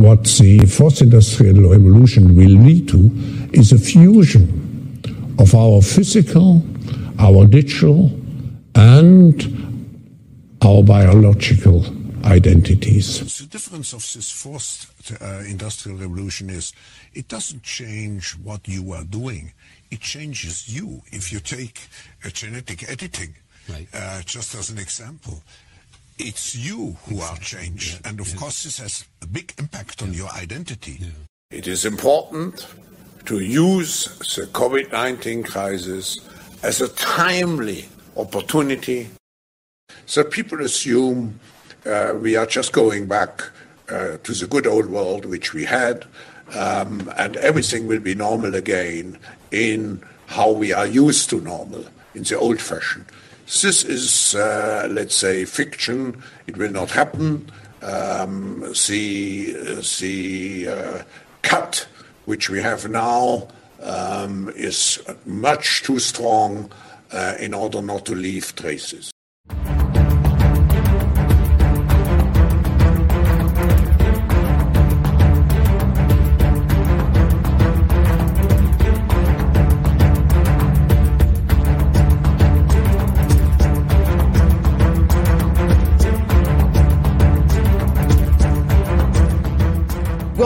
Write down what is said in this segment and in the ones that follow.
what the fourth industrial revolution will lead to is a fusion of our physical, our digital, and our biological identities. The difference of this fourth uh, industrial revolution is it doesn't change what you are doing. It changes you. If you take a genetic editing, right. uh, just as an example, it's you who are changed. Yeah, and of yeah. course, this has a big impact on yeah. your identity. It is important to use the COVID 19 crisis as a timely opportunity. So people assume uh, we are just going back uh, to the good old world which we had, um, and everything will be normal again in how we are used to normal, in the old fashion. This is, uh, let's say, fiction. It will not happen. Um, the the uh, cut which we have now um, is much too strong uh, in order not to leave traces.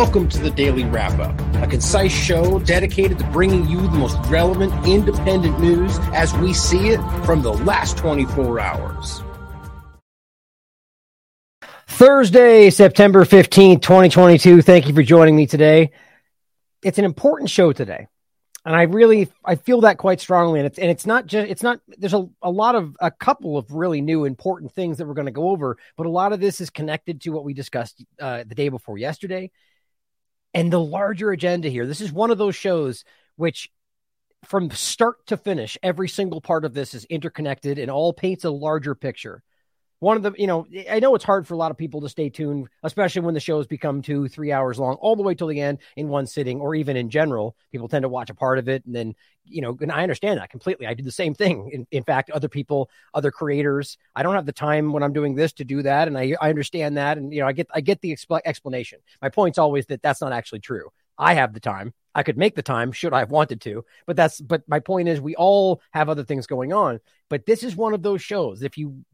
Welcome to the Daily Wrap Up, a concise show dedicated to bringing you the most relevant independent news as we see it from the last 24 hours. Thursday, September 15th, 2022. Thank you for joining me today. It's an important show today. And I really I feel that quite strongly. And it's and it's not just it's not there's a, a lot of a couple of really new important things that we're going to go over, but a lot of this is connected to what we discussed uh, the day before yesterday and the larger agenda here. This is one of those shows which from start to finish, every single part of this is interconnected and all paints a larger picture one of the you know i know it's hard for a lot of people to stay tuned especially when the shows become two three hours long all the way till the end in one sitting or even in general. People tend to watch a part of it and then you know and i understand that completely. I do the same thing. In, in fact other people other creators i don't have the time when i'm doing this to do that and i, I understand that and you know i get i get the expl- explanation. My point's always that that's not actually true. I have the time. I could make the time should I have wanted to, but that's but my point is we all have other things going on. But this is one of those shows. If you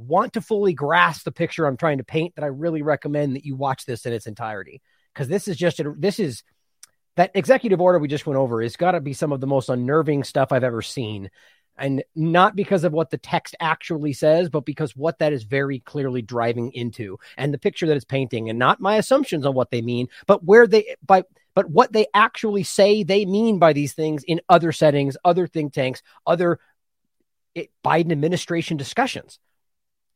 want to fully grasp the picture I'm trying to paint, that I really recommend that you watch this in its entirety. Because this is just a, this is that executive order we just went over is got to be some of the most unnerving stuff I've ever seen. And not because of what the text actually says, but because what that is very clearly driving into and the picture that it's painting, and not my assumptions on what they mean, but where they, by, but what they actually say they mean by these things in other settings, other think tanks, other it, Biden administration discussions.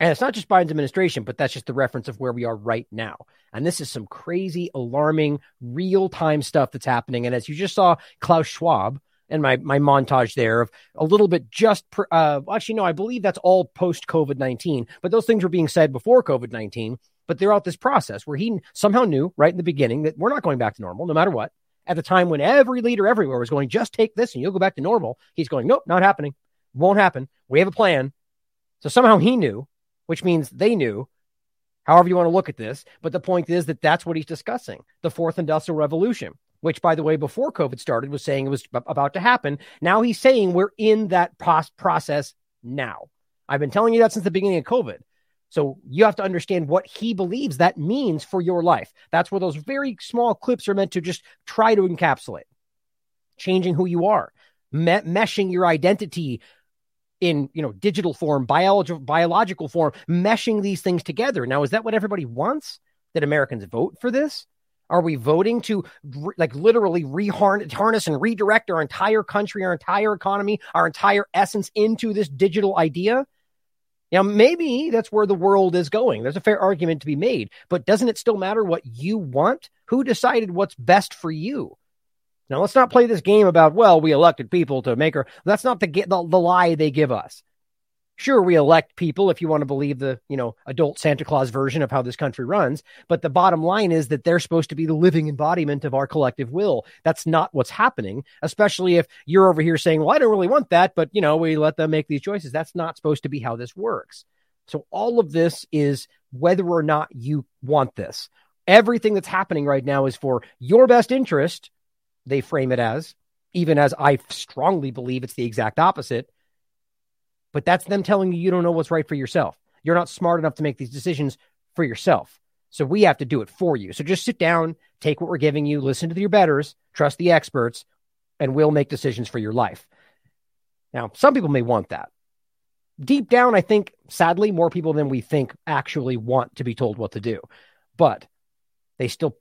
And it's not just Biden's administration, but that's just the reference of where we are right now. And this is some crazy, alarming, real time stuff that's happening. And as you just saw, Klaus Schwab and my, my montage there of a little bit just, per, uh, actually, no, I believe that's all post COVID 19, but those things were being said before COVID 19. But throughout this process, where he somehow knew right in the beginning that we're not going back to normal no matter what. At the time when every leader everywhere was going, just take this and you'll go back to normal, he's going, nope, not happening. Won't happen. We have a plan. So somehow he knew which means they knew, however you want to look at this. But the point is that that's what he's discussing the fourth industrial revolution, which, by the way, before COVID started, was saying it was about to happen. Now he's saying we're in that process now. I've been telling you that since the beginning of COVID. So you have to understand what he believes that means for your life. That's where those very small clips are meant to just try to encapsulate changing who you are, me- meshing your identity in you know digital form biological biological form meshing these things together. Now is that what everybody wants? That americans vote for this? Are we voting to like literally reharness and redirect our entire country our entire economy our entire essence into this digital idea? Now maybe that's where the world is going. There's a fair argument to be made but doesn't it still matter what you want? Who decided what's best for you now let's not play this game about well we elected people to make her. That's not the the, the lie they give us. Sure, we elect people if you want to believe the you know adult Santa Claus version of how this country runs. But the bottom line is that they're supposed to be the living embodiment of our collective will. That's not what's happening. Especially if you're over here saying, "Well, I don't really want that," but you know we let them make these choices. That's not supposed to be how this works. So all of this is whether or not you want this Everything that's happening right now is for your best interest. They frame it as, even as I strongly believe it's the exact opposite. But that's them telling you you don't know what's right for yourself. You're not smart enough to make these decisions for yourself. So we have to do it for you. So just sit down, take what we're giving you, listen to your betters, trust the experts, and we'll make decisions for your life. Now, some people may want that. Deep down, I think, sadly, more people than we think actually want to be told what to do. But they still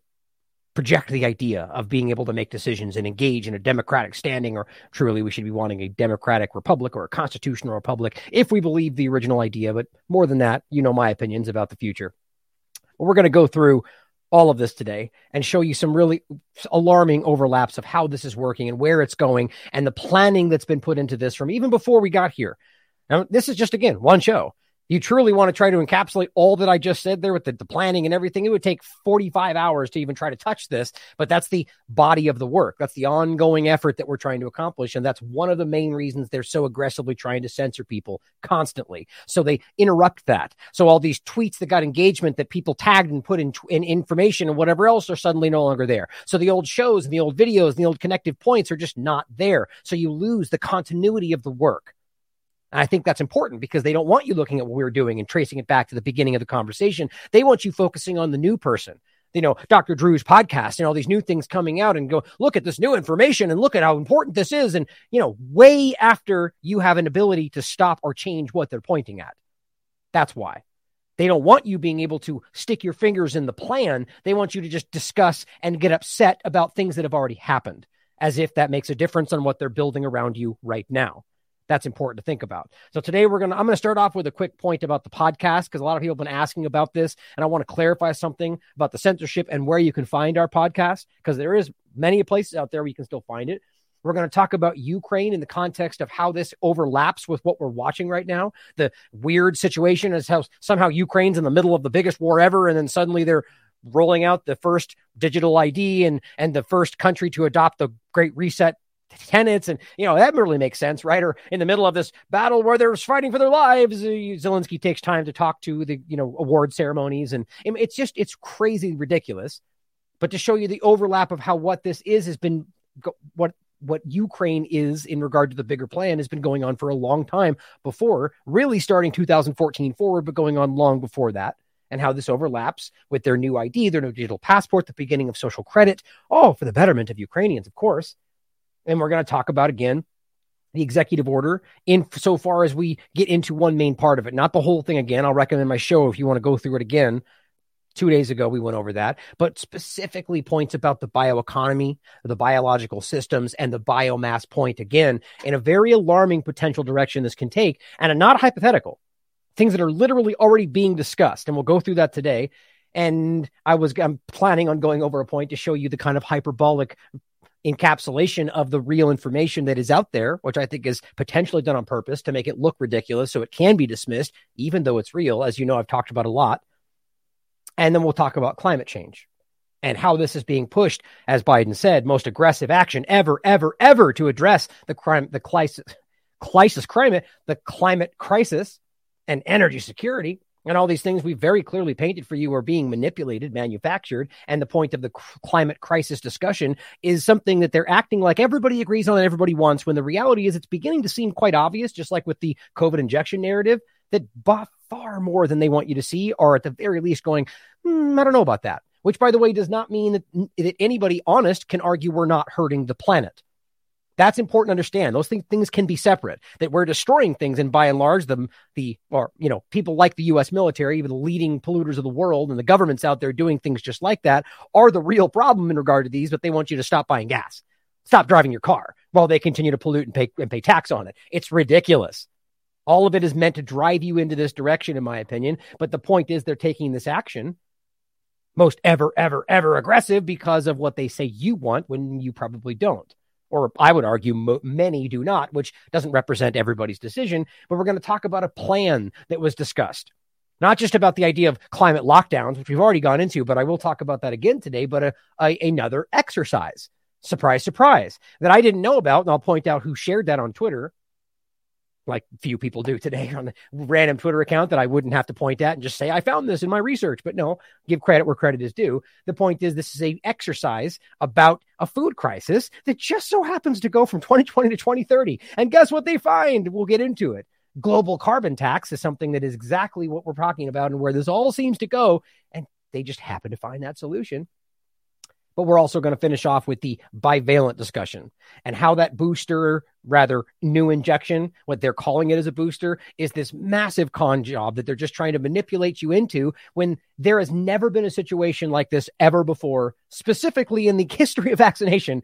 project the idea of being able to make decisions and engage in a democratic standing, or truly we should be wanting a democratic republic or a constitutional republic if we believe the original idea. But more than that, you know my opinions about the future. we're going to go through all of this today and show you some really alarming overlaps of how this is working and where it's going and the planning that's been put into this from even before we got here. Now, this is just, again, one show you truly want to try to encapsulate all that I just said there with the, the, planning and everything, it would take 45 hours to even try to touch this. But that's the body of the work. That's the ongoing effort that we're trying to accomplish. And that's one of the main reasons they're so aggressively trying to censor people constantly. So they interrupt that. So all these tweets that got engagement that people tagged and put in, in information and whatever else are suddenly no longer there. So the old shows and the old videos and the old connective points are just not there. So you lose the continuity of the work. And I think that's important because they don't want you looking at what we are doing and tracing it back to the beginning of the conversation. They want you focusing on the new person. You know, Dr. Drew's podcast and all these new things coming out and go, look at this new information and look at how important this is. And, you know, way after you have an ability to stop or change what they're pointing at. That's why. They don't want you being able to stick your fingers in the plan. They want you to just discuss and get upset about things that have already happened, as if that makes a difference on what they're building around you right now that's important to think about. So today we're gonna I'm gonna start off with a quick point about the podcast because a lot of people have been asking about this, and I want to clarify something about the censorship and where you can find our podcast because there is many places out there where you can still find it. We're going to talk about Ukraine in the context of how this overlaps with what we're watching right now. The weird situation is how somehow Ukraine's in the middle of the biggest war ever, and then suddenly they're rolling out the first digital ID and and the first country to adopt the Great Reset tenets, and you know that really makes sense, right? Or in the middle of this battle where they're fighting for their lives, uh, Zelensky takes time to talk to the you know award ceremonies, and it's just it's crazy ridiculous. But to show you the overlap of how what this is has been what what Ukraine is in regard to the bigger plan has been going on for a long time before, really starting 2014 forward, but going on long before that. And how this overlaps with their new ID, their new digital passport, the beginning of social credit. all for the betterment of Ukrainians, of course. And we're going to talk about again the executive order in so far as we get into one main part of it, not the whole thing again. I'll recommend my show if you want to go through it again. Two days ago, we went over that, but specifically points about the bioeconomy, the biological systems, and the biomass point again in a very alarming potential direction this can take, and a not hypothetical things that are literally already being discussed. And we'll go through that today. And I was I'm planning on going over a point to show you the kind of hyperbolic encapsulation of the real information that is out there, which I think is potentially done on purpose to make it look ridiculous so it can be dismissed, even though it's real, as you know, I've talked about a lot. And then we'll talk about climate change and how this is being pushed, as Biden said, most aggressive action ever, ever, ever to address the crime, the crisis, crisis climate, the climate crisis and energy security and all these things we very clearly painted for you are being manipulated, manufactured. And the point of the climate crisis discussion is something that they're acting like everybody agrees on and everybody wants, when the reality is it's beginning to seem quite obvious, just like with the COVID injection narrative, that far more than they want you to see are at the very least going, hmm, I don't know about that. Which, by the way, does not mean that, that anybody honest can argue we're not hurting the planet. That's important to understand. Those things, things can be separate. That we're destroying things, and by and large, the the or you know people like the U.S. military, even the leading polluters of the world, and the governments out there doing things just like that, are the real problem in regard to these. But they want you to stop buying gas, stop driving your car, while they continue to pollute and pay and pay tax on it. It's ridiculous. All of it is meant to drive you into this direction, in my opinion. But the point is, they're taking this action most ever, ever, ever aggressive because of what they say you want when you probably don't or I would argue mo- many do not, which doesn't represent everybody's decision. But we're going to talk about a plan that was discussed, not just about the idea of climate lockdowns, which we've already gone into, but I will talk about that again today, but a, a, another exercise. Surprise, surprise, that I didn't know about. And I'll point out who shared that on Twitter. Like few people do today on a random Twitter account that I wouldn't have to point at and just say, I found this in my research. But no, give credit where credit is due. The point is, this is a exercise about a food crisis that just so happens to go from 2020 to 2030. And guess what they find? We'll get into it. Global carbon tax is something that is exactly what we're talking about and where this all seems to go. And they just happen to find that solution. But we're also going to finish off with the bivalent discussion and how that booster, rather new injection, what they're calling it as a booster, is this massive con job that they're just trying to manipulate you into when there has never been a situation like this ever before, specifically in the history of vaccination,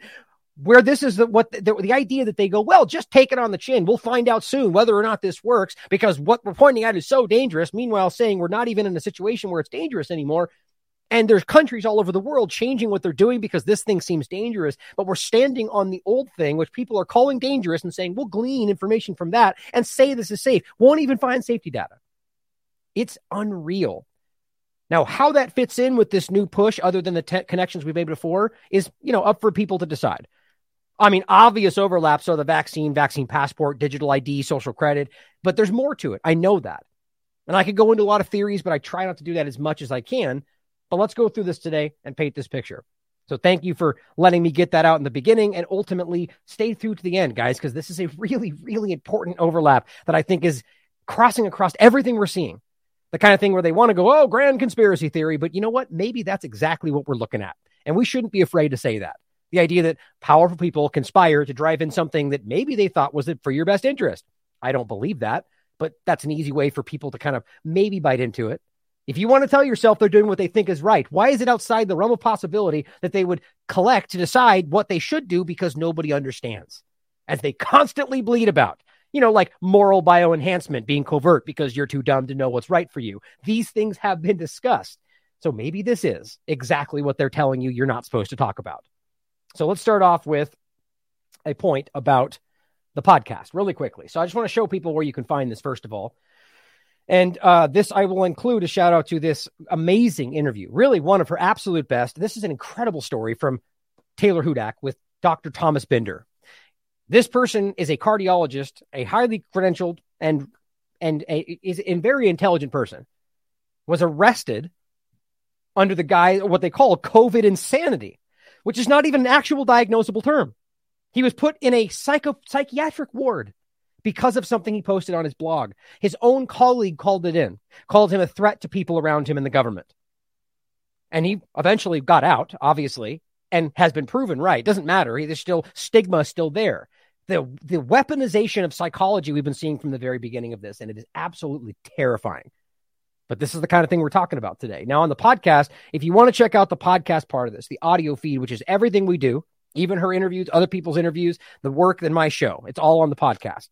where this is the, what the, the, idea that they go, well, just take it on the chin. We'll find out soon whether or not this works because what we're pointing out is so dangerous. Meanwhile, saying we're not even in a situation where it's dangerous anymore. And there's countries all over the world changing what they're doing because this thing seems dangerous. But we're standing on the old thing, which people are calling dangerous and saying, we'll glean information from that and say this is safe. Won't even find safety data. It's unreal. Now, how that fits in with this new push, other than the te- connections we've made before, is you know up for people to decide. I mean, obvious overlaps are the vaccine, vaccine passport, digital ID, social credit, but there's more to it. I know that. And I could go into a lot of theories, but I try not to do that as much as I can. But let's go through this today and paint this picture. So thank you for letting me get that out in the beginning and ultimately stay through to the end, guys, because this is a really, really important overlap that I think is crossing across everything we're seeing. The kind of thing where they want to go, oh, grand conspiracy theory. But you know what? Maybe that's exactly what we're looking at. And we shouldn't be afraid to say that. The idea that powerful people conspire to drive in something that maybe they thought was it for your best interest. I don't believe that, but that's an easy way for people to kind of maybe bite into it. If you want to tell yourself they're doing what they think is right, why is it outside the realm of possibility that they would collect to decide what they should do because nobody understands? As they constantly bleed about, you know, like moral bioenhancement being covert because you're too dumb to know what's right for you. These things have been discussed. So maybe this is exactly what they're telling you you're not supposed to talk about. So let's start off with a point about the podcast really quickly. So I just want to show people where you can find this, first of all. And uh, this, I will include a shout out to this amazing interview, really one of her absolute best. This is an incredible story from Taylor Hudak with Dr. Thomas Binder. This person is a cardiologist, a highly credentialed and and a, is a very intelligent person. Was arrested under the guy what they call COVID insanity, which is not even an actual diagnosable term. He was put in a psycho psychiatric ward because of something he posted on his blog. His own colleague called it in, called him a threat to people around him in the government. And he eventually got out, obviously, and has been proven right. Doesn't matter. There's still stigma still there. The, the weaponization of psychology we've been seeing from the very beginning of this, and it is absolutely terrifying. But this is the kind of thing we're talking about today. Now, on the podcast, if you want to check out the podcast part of this, the audio feed, which is everything we do, even her interviews, other people's interviews, the work, and my show, it's all on the podcast.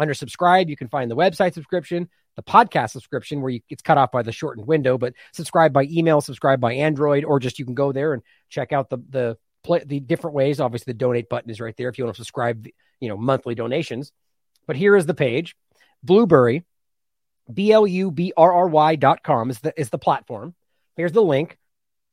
Under subscribe, you can find the website subscription, the podcast subscription, where you, it's cut off by the shortened window, but subscribe by email, subscribe by Android, or just you can go there and check out the the play, the different ways. Obviously, the donate button is right there if you want to subscribe, you know, monthly donations. But here is the page, Blubrry, B L U B R R Y dot com is the is the platform. Here's the link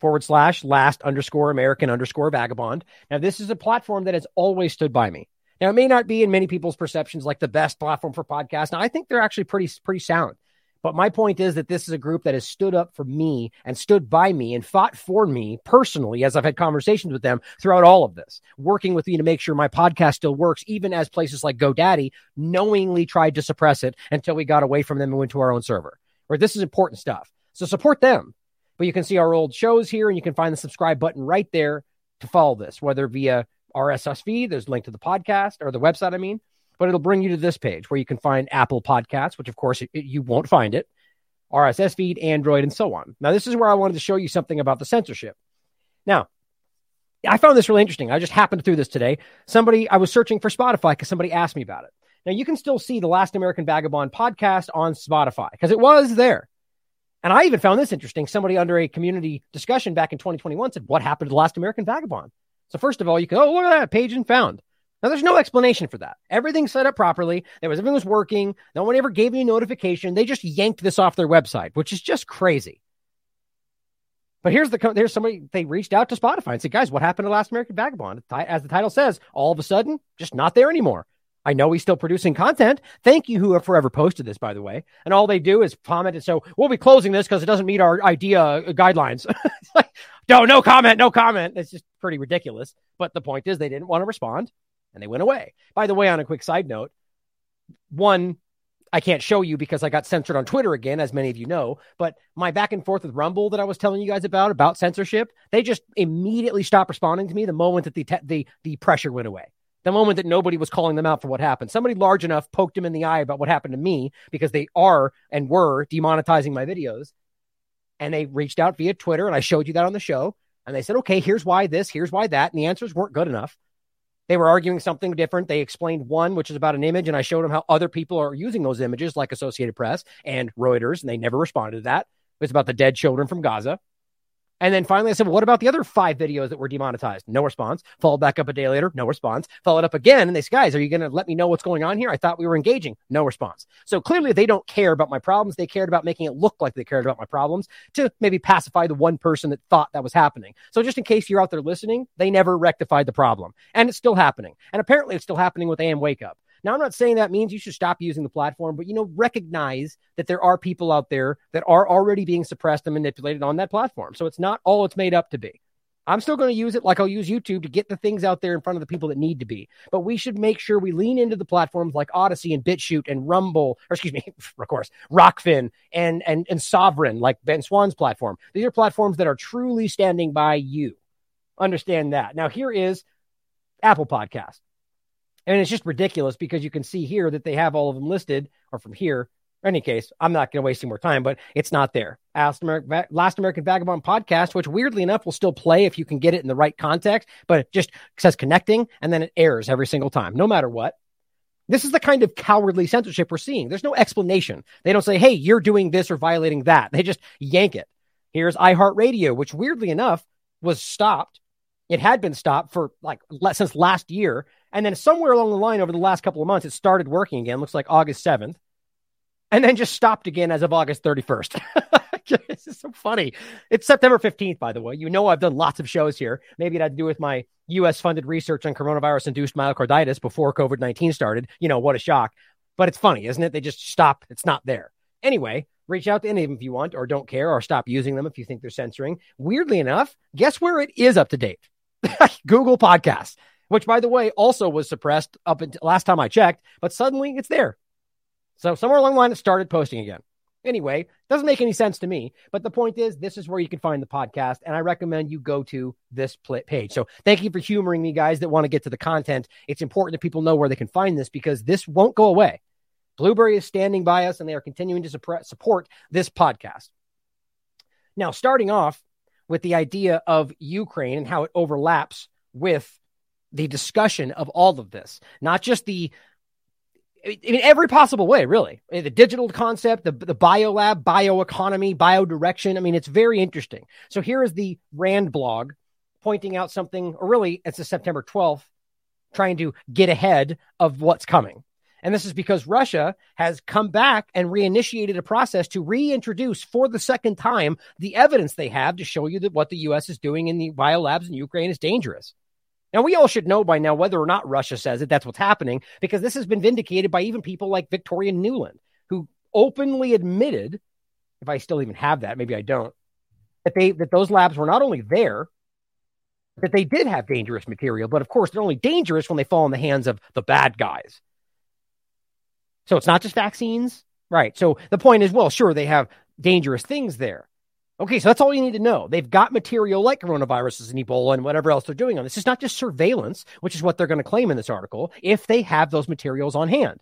forward slash last underscore American underscore vagabond. Now, this is a platform that has always stood by me. Now, it may not be in many people's perceptions like the best platform for podcasts. Now, I think they're actually pretty pretty sound. But my point is that this is a group that has stood up for me and stood by me and fought for me personally as I've had conversations with them throughout all of this, working with me to make sure my podcast still works, even as places like GoDaddy knowingly tried to suppress it until we got away from them and went to our own server. Where this is important stuff. So support them. But you can see our old shows here and you can find the subscribe button right there to follow this, whether via RSS feed. There's a link to the podcast or the website, I mean, but it'll bring you to this page where you can find Apple Podcasts, which of course it, you won't find it, RSS feed, Android, and so on. Now, this is where I wanted to show you something about the censorship. Now, I found this really interesting. I just happened through this today. Somebody, I was searching for Spotify because somebody asked me about it. Now, you can still see the Last American Vagabond podcast on Spotify because it was there. And I even found this interesting. Somebody under a community discussion back in 2021 said, What happened to the Last American Vagabond? So first of all, you can, oh, look at that page and found. Now there's no explanation for that. Everything's set up properly. There was everything was working. No one ever gave me a notification. They just yanked this off their website, which is just crazy. But here's the there's somebody they reached out to Spotify and said, guys, what happened to Last American Vagabond? As the title says, all of a sudden, just not there anymore. I know he's still producing content. Thank you, who have forever posted this, by the way. And all they do is comment and so we'll be closing this because it doesn't meet our idea uh, guidelines. like, no, no comment, no comment. It's just pretty ridiculous. But the point is, they didn't want to respond and they went away. By the way, on a quick side note, one, I can't show you because I got censored on Twitter again, as many of you know. But my back and forth with Rumble that I was telling you guys about about censorship, they just immediately stopped responding to me the moment that the te- the the pressure went away the moment that nobody was calling them out for what happened. Somebody large enough poked him in the eye about what happened to me because they are and were demonetizing my videos. And they reached out via Twitter, and I showed you that on the show. And they said, okay, here's why this, here's why that. And the answers weren't good enough. They were arguing something different. They explained one, which is about an image, and I showed them how other people are using those images, like Associated Press and Reuters, and they never responded to that. It was about the dead children from Gaza. And then finally, I said, well, what about the other five videos that were demonetized? No response. Followed back up a day later, no response. Followed up again, and they guys, are you going to let me know what's going on here? I thought we were engaging. No response. So clearly, they don't care about my problems. They cared about making it look like they cared about my problems to maybe pacify the one person that thought that was happening. So just in case you're out there listening, they never rectified the problem. And it's still happening. And apparently, it's still happening with AM Wake Up. Now, I'm not saying that means you should stop using the platform, but you know, recognize that there are people out there that are already being suppressed and manipulated on that platform. So it's not all it's made up to be. I'm still going to use it like I'll use YouTube to get the things out there in front of the people that need to be. But we should make sure we lean into the platforms like Odysee and BitChute and Rumble, or excuse me, of course, Rokfin and and and Sovren, like Ben Swann's platform. These are platforms that are truly standing by you. Understand that. Now here is Apple Podcast. And it's just ridiculous because you can see here that they have all of them listed, or from here. In any case, I'm not going to waste any more time, but it's not there. Last American, Last American Vagabond podcast, which weirdly enough will still play if you can get it in the right context, but it just says connecting and then it airs every single time, no matter what. This is the kind of cowardly censorship we're seeing. There's no explanation. They don't say, hey, you're doing this or violating that. They just yank it. Here's iHeartRadio, which weirdly enough was stopped. It had been stopped for like since last year and then somewhere along the line over the last couple of months, it started working again. Looks like August 7th. And then just stopped again as of August 31st. this is so funny. It's September 15th, by the way. You know, I've done lots of shows here. Maybe it had to do with my US funded research on coronavirus induced myocarditis before COVID 19 started. You know, what a shock. But it's funny, isn't it? They just stop. It's not there. Anyway, reach out to any of them if you want or don't care or stop using them if you think they're censoring. Weirdly enough, guess where it is up to date? Google Podcasts which by the way also was suppressed up until last time I checked, but suddenly it's there. So somewhere along the line it started posting again. Anyway, doesn't make any sense to me, but the point is this is where you can find the podcast and I recommend you go to this page. So thank you for humoring me guys that want to get to the content. It's important that people know where they can find this because this won't go away. Blubrry is standing by us and they are continuing to support this podcast. Now, starting off with the idea of Ukraine and how it overlaps with the discussion of all of this, not just the in every possible way, really. The digital concept, the, the biolab, bioeconomy, biodirection. I mean, it's very interesting. So here is the Rand blog pointing out something, or really, it's a September 12th, trying to get ahead of what's coming. And this is because Russia has come back and reinitiated a process to reintroduce for the second time the evidence they have to show you that what the U.S. is doing in the biolabs in Ukraine is dangerous. Now, we all should know by now whether or not Russia says it, that's what's happening, because this has been vindicated by even people like Victoria Nuland, who openly admitted, if I still even have that, maybe I don't, that they that those labs were not only there, that they did have dangerous material, but of course they're only dangerous when they fall in the hands of the bad guys. So it's not just vaccines, right? So the point is, well, sure, they have dangerous things there, Okay, so that's all you need to know. They've got material like coronaviruses and Ebola and whatever else they're doing on this. It's not just surveillance, which is what they're going to claim in this article, if they have those materials on hand.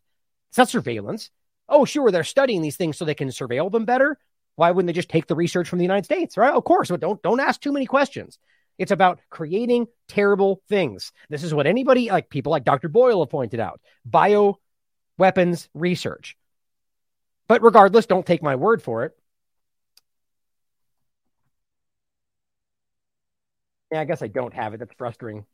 It's not surveillance. Oh, sure, they're studying these things so they can surveil them better. Why wouldn't they just take the research from the United States? Right? Of course, but don't don't ask too many questions. It's about creating terrible things. This is what anybody like people like Dr. Boyle have pointed out. Bio weapons research. But regardless, don't take my word for it. Yeah, I guess I don't have it. That's frustrating.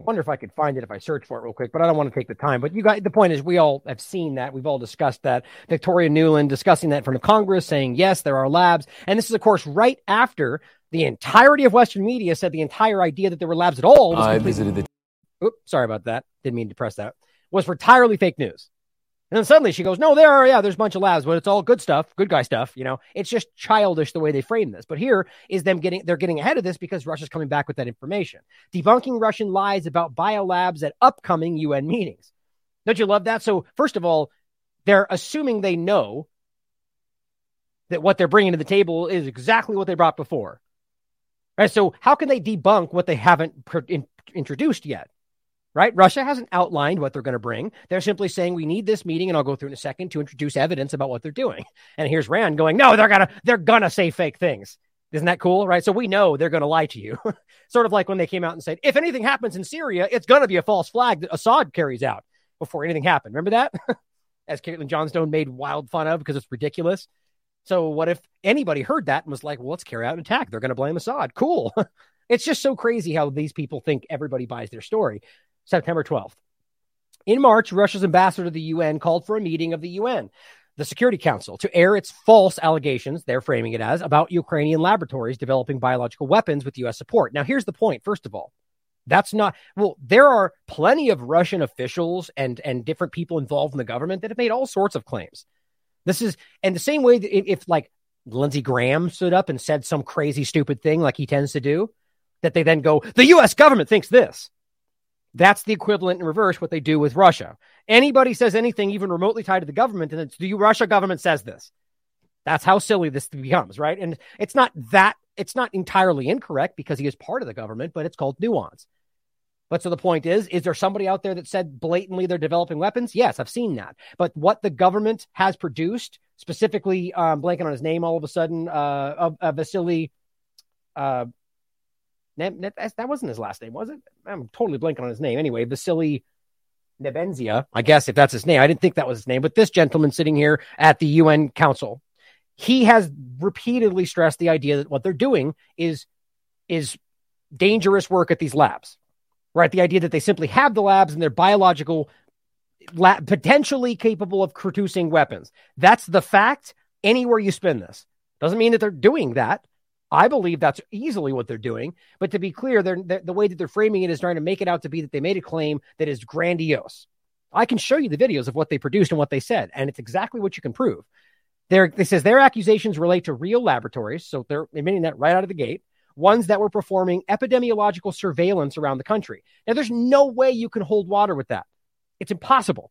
I wonder if I could find it if I search for it real quick, but I don't want to take the time. But you got the point is we all have seen that. We've all discussed that. Victoria Nuland discussing that in front of Congress, saying, yes, there are labs. And this is, of course, right after the entirety of Western media said the entire idea that there were labs at all was I visited the oops, sorry about that. Didn't mean to press that. Was for entirely fake news. And then suddenly she goes, No, there are, yeah, there's a bunch of labs, but it's all good stuff, good guy stuff. You know, it's just childish the way they frame this. But here is them getting, they're getting ahead of this because Russia's coming back with that information, debunking Russian lies about biolabs at upcoming UN meetings. Don't you love that? So, first of all, they're assuming they know that what they're bringing to the table is exactly what they brought before. Right. So, how can they debunk what they haven't pr- in- introduced yet? Right? Russia hasn't outlined what they're going to bring. They're simply saying we need this meeting, and I'll go through in a second to introduce evidence about what they're doing. And here's Rand going, no, they're gonna they're gonna say fake things. Isn't that cool? Right. So we know they're going to lie to you. sort of like when they came out and said, if anything happens in Syria, it's going to be a false flag that Assad carries out before anything happened. Remember that? As Caitlin Johnstone made wild fun of because it's ridiculous. So what if anybody heard that and was like, well, let's carry out an attack? They're going to blame Assad. Cool. it's just so crazy how these people think everybody buys their story. September 12th. In March, Russia's ambassador to the UN called for a meeting of the UN, the Security Council, to air its false allegations, they're framing it as, about Ukrainian laboratories developing biological weapons with US support. Now, here's the point, first of all. That's not well. There are plenty of Russian officials and and different people involved in the government that have made all sorts of claims. This is and the same way that if, like Lindsey Graham stood up and said some crazy stupid thing like he tends to do, that they then go, the U.S. government thinks this. That's the equivalent in reverse what they do with Russia. Anybody says anything even remotely tied to the government, and it's the Russia government says this. That's how silly this becomes, right? And it's not that it's not entirely incorrect because he is part of the government, but it's called nuance. But so the point is, is there somebody out there that said blatantly they're developing weapons? Yes, I've seen that. But what the government has produced, specifically, um, blanking on his name all of a sudden, uh, of, Vasily, uh, that wasn't his last name, was it? I'm totally blanking on his name. Anyway, Vasily Nebenzia, I guess if that's his name. I didn't think that was his name, but this gentleman sitting here at the UN Council, he has repeatedly stressed the idea that what they're doing is is dangerous work at these labs. Right? The idea that they simply have the labs and they're biological lab, potentially capable of producing weapons. That's the fact anywhere you spin this. Doesn't mean that they're doing that. I believe that's easily what they're doing. But to be clear, they're, they're, the way that they're framing it is trying to make it out to be that they made a claim that is grandiose. I can show you the videos of what they produced and what they said, and it's exactly what you can prove. They're, they says their accusations relate to real laboratories, so they're admitting that right out of the gate. Ones that were performing epidemiological surveillance around the country. Now, there's no way you can hold water with that. It's impossible.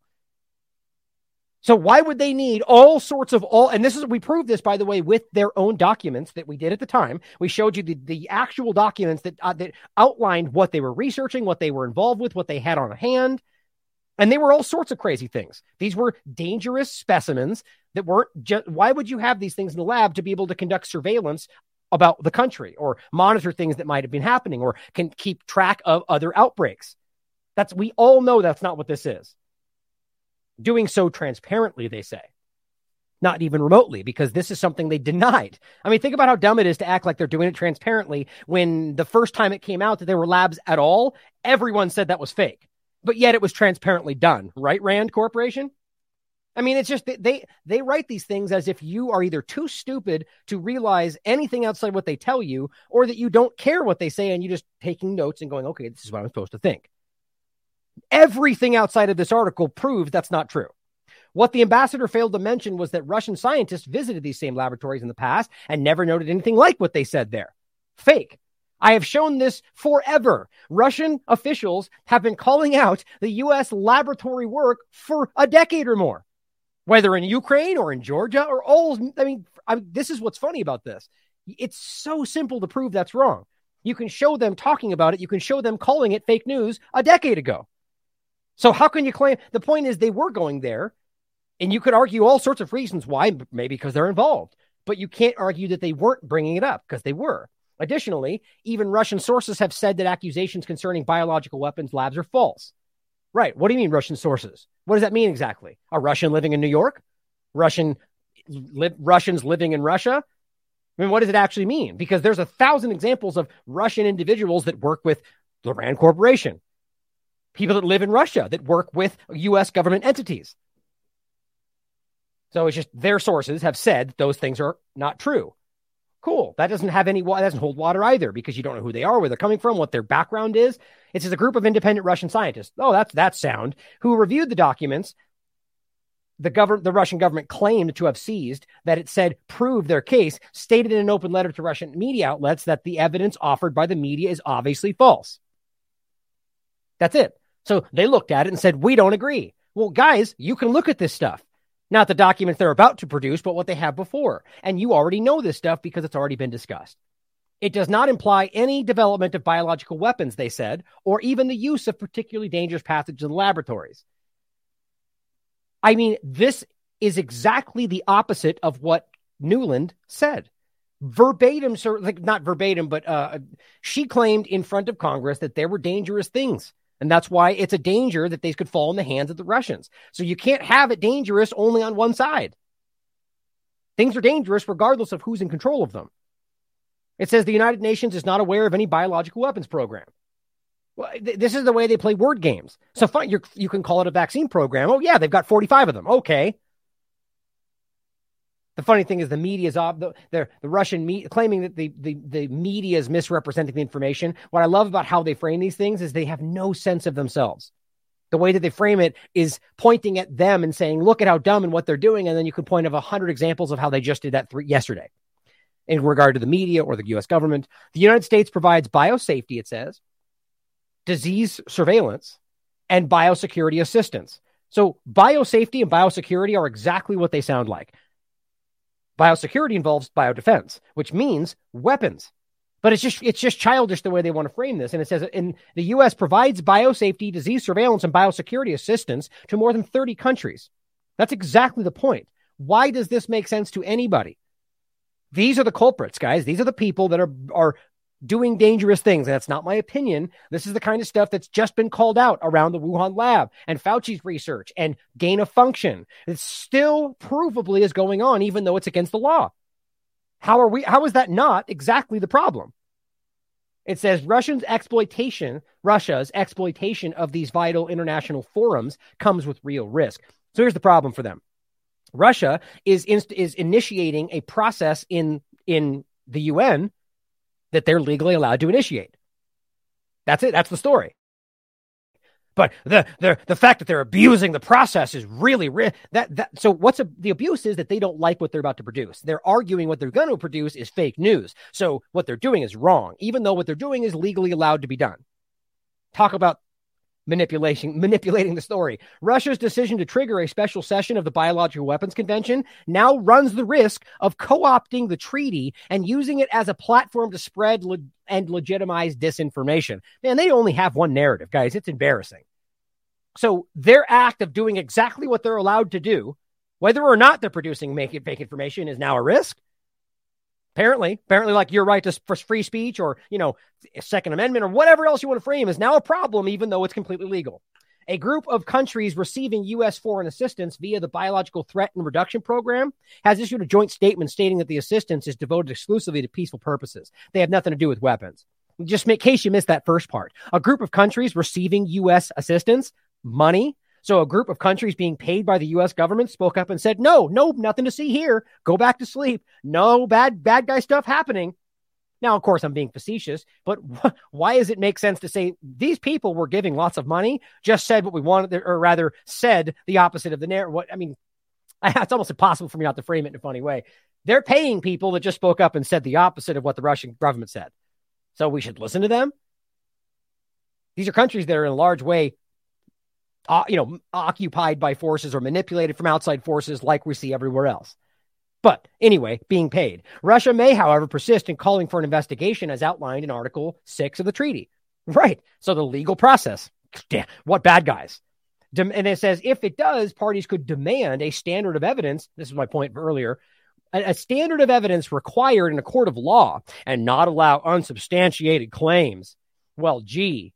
So why would they need all sorts of all? And this is we proved this by the way with their own documents that we did at the time. We showed you the, the actual documents that uh, that outlined what they were researching, what they were involved with, what they had on hand, and they were all sorts of crazy things. These were dangerous specimens that weren't. Just, why would you have these things in the lab to be able to conduct surveillance about the country or monitor things that might have been happening or can keep track of other outbreaks? That's we all know that's not what this is doing so transparently, they say. Not even remotely, because this is something they denied. I mean, think about how dumb it is to act like they're doing it transparently when the first time it came out that there were labs at all, everyone said that was fake. But yet it was transparently done, right, Rand Corporation? I mean, it's just they they write these things as if you are either too stupid to realize anything outside what they tell you, or that you don't care what they say and you're just taking notes and going, okay, this is what I'm supposed to think. Everything outside of this article proves that's not true. What the ambassador failed to mention was that Russian scientists visited these same laboratories in the past and never noted anything like what they said there. Fake. I have shown this forever. Russian officials have been calling out the U.S. laboratory work for a decade or more, whether in Ukraine or in Georgia or all. I mean, I this is what's funny about this. It's so simple to prove that's wrong. You can show them talking about it. You can show them calling it fake news a decade ago. So how can you claim the point is they were going there and you could argue all sorts of reasons why, maybe because they're involved, but you can't argue that they weren't bringing it up because they were. Additionally, even Russian sources have said that accusations concerning biological weapons labs are false. Right. What do you mean Russian sources? What does that mean exactly? A Russian living in New York? Russian li- Russians living in Russia? I mean, what does it actually mean? Because there's a thousand examples of Russian individuals that work with the Rand Corporation, people that live in Russia that work with US government entities. So it's just their sources have said those things are not true. Cool. That doesn't have any, that doesn't hold water either because you don't know who they are, where they're coming from, what their background is. It's a group of independent Russian scientists. Oh, that's, that's sound who reviewed the documents. The government, the Russian government claimed to have seized that it said proved their case, stated in an open letter to Russian media outlets that the evidence offered by the media is obviously false. That's it. So they looked at it and said, we don't agree. Well, guys, you can look at this stuff. Not the documents they're about to produce, but what they have before. And you already know this stuff because it's already been discussed. It does not imply any development of biological weapons, they said, or even the use of particularly dangerous pathogens in laboratories. I mean, this is exactly the opposite of what Nuland said. Verbatim, sir, like not verbatim, but uh, she claimed in front of Congress that there were dangerous things and that's why it's a danger that they could fall in the hands of the Russians. So you can't have it dangerous only on one side. Things are dangerous regardless of who's in control of them. It says the United Nations is not aware of any biological weapons program. Well, th- this is the way they play word games. So fine, you can call it a vaccine program. Oh, yeah, they've got 45 of them. Okay. The funny thing is, the media is ob- the, the, Russian media claiming that the, the, the media is misrepresenting the information. What I love about how they frame these things is they have no sense of themselves. The way that they frame it is pointing at them and saying, look at how dumb and what they're doing. And then you can point of a hundred examples of how they just did that th- yesterday in regard to the media or the US government. The United States provides biosafety, it says, disease surveillance, and biosecurity assistance. So biosafety and biosecurity are exactly what they sound like. Biosecurity involves biodefense, which means weapons. But it's just it's just childish the way they want to frame this. And it says in the US provides biosafety, disease surveillance, and biosecurity assistance to more than 30 countries. That's exactly the point. Why does this make sense to anybody? These are the culprits, guys. These are the people that are are doing dangerous things. And that's not my opinion. This is the kind of stuff that's just been called out around the Wuhan lab and Fauci's research and gain of function. It still provably is going on, even though it's against the law. How are we? How is that not exactly the problem? It says Russians' exploitation, Russia's exploitation of these vital international forums comes with real risk. So here's the problem for them. Russia is inst- is initiating a process in in the UN that they're legally allowed to initiate. That's it. That's the story. But the the the fact that they're abusing the process is really re- that that. So what's a, the abuse is that they don't like what they're about to produce. They're arguing what they're going to produce is fake news. So what they're doing is wrong, even though what they're doing is legally allowed to be done. Talk about manipulation manipulating the story. Russia's decision to trigger a special session of the Biological Weapons Convention now runs the risk of co-opting the treaty and using it as a platform to spread le- and legitimize disinformation. Man, they only have one narrative, guys. It's embarrassing. So their act of doing exactly what they're allowed to do, whether or not they're producing make fake information, is now a risk. Apparently, apparently, like your right to free speech or you know Second Amendment or whatever else you want to frame is now a problem, even though it's completely legal. A group of countries receiving U.S. foreign assistance via the Biological Threat and Reduction Program has issued a joint statement stating that the assistance is devoted exclusively to peaceful purposes. They have nothing to do with weapons. Just in case you missed that first part, a group of countries receiving U.S. assistance, money, so a group of countries being paid by the US government spoke up and said, "No, no, nothing to see here. Go back to sleep. No bad bad guy stuff happening." Now, of course, I'm being facetious, but wh- why does it make sense to say these people were giving lots of money, just said what we wanted, or rather said the opposite of the narrative? What I mean, it's almost impossible for me not to frame it in a funny way. They're paying people that just spoke up and said the opposite of what the Russian government said. So we should listen to them. These are countries that are in a large way uh, you know, occupied by forces or manipulated from outside forces like we see everywhere else. But anyway, being paid. Russia may, however, persist in calling for an investigation as outlined in Article 6 of the treaty. Right. So the legal process. Damn, what bad guys. And it says if it does, parties could demand a standard of evidence. This is my point earlier. A standard of evidence required in a court of law and not allow unsubstantiated claims. Well, gee,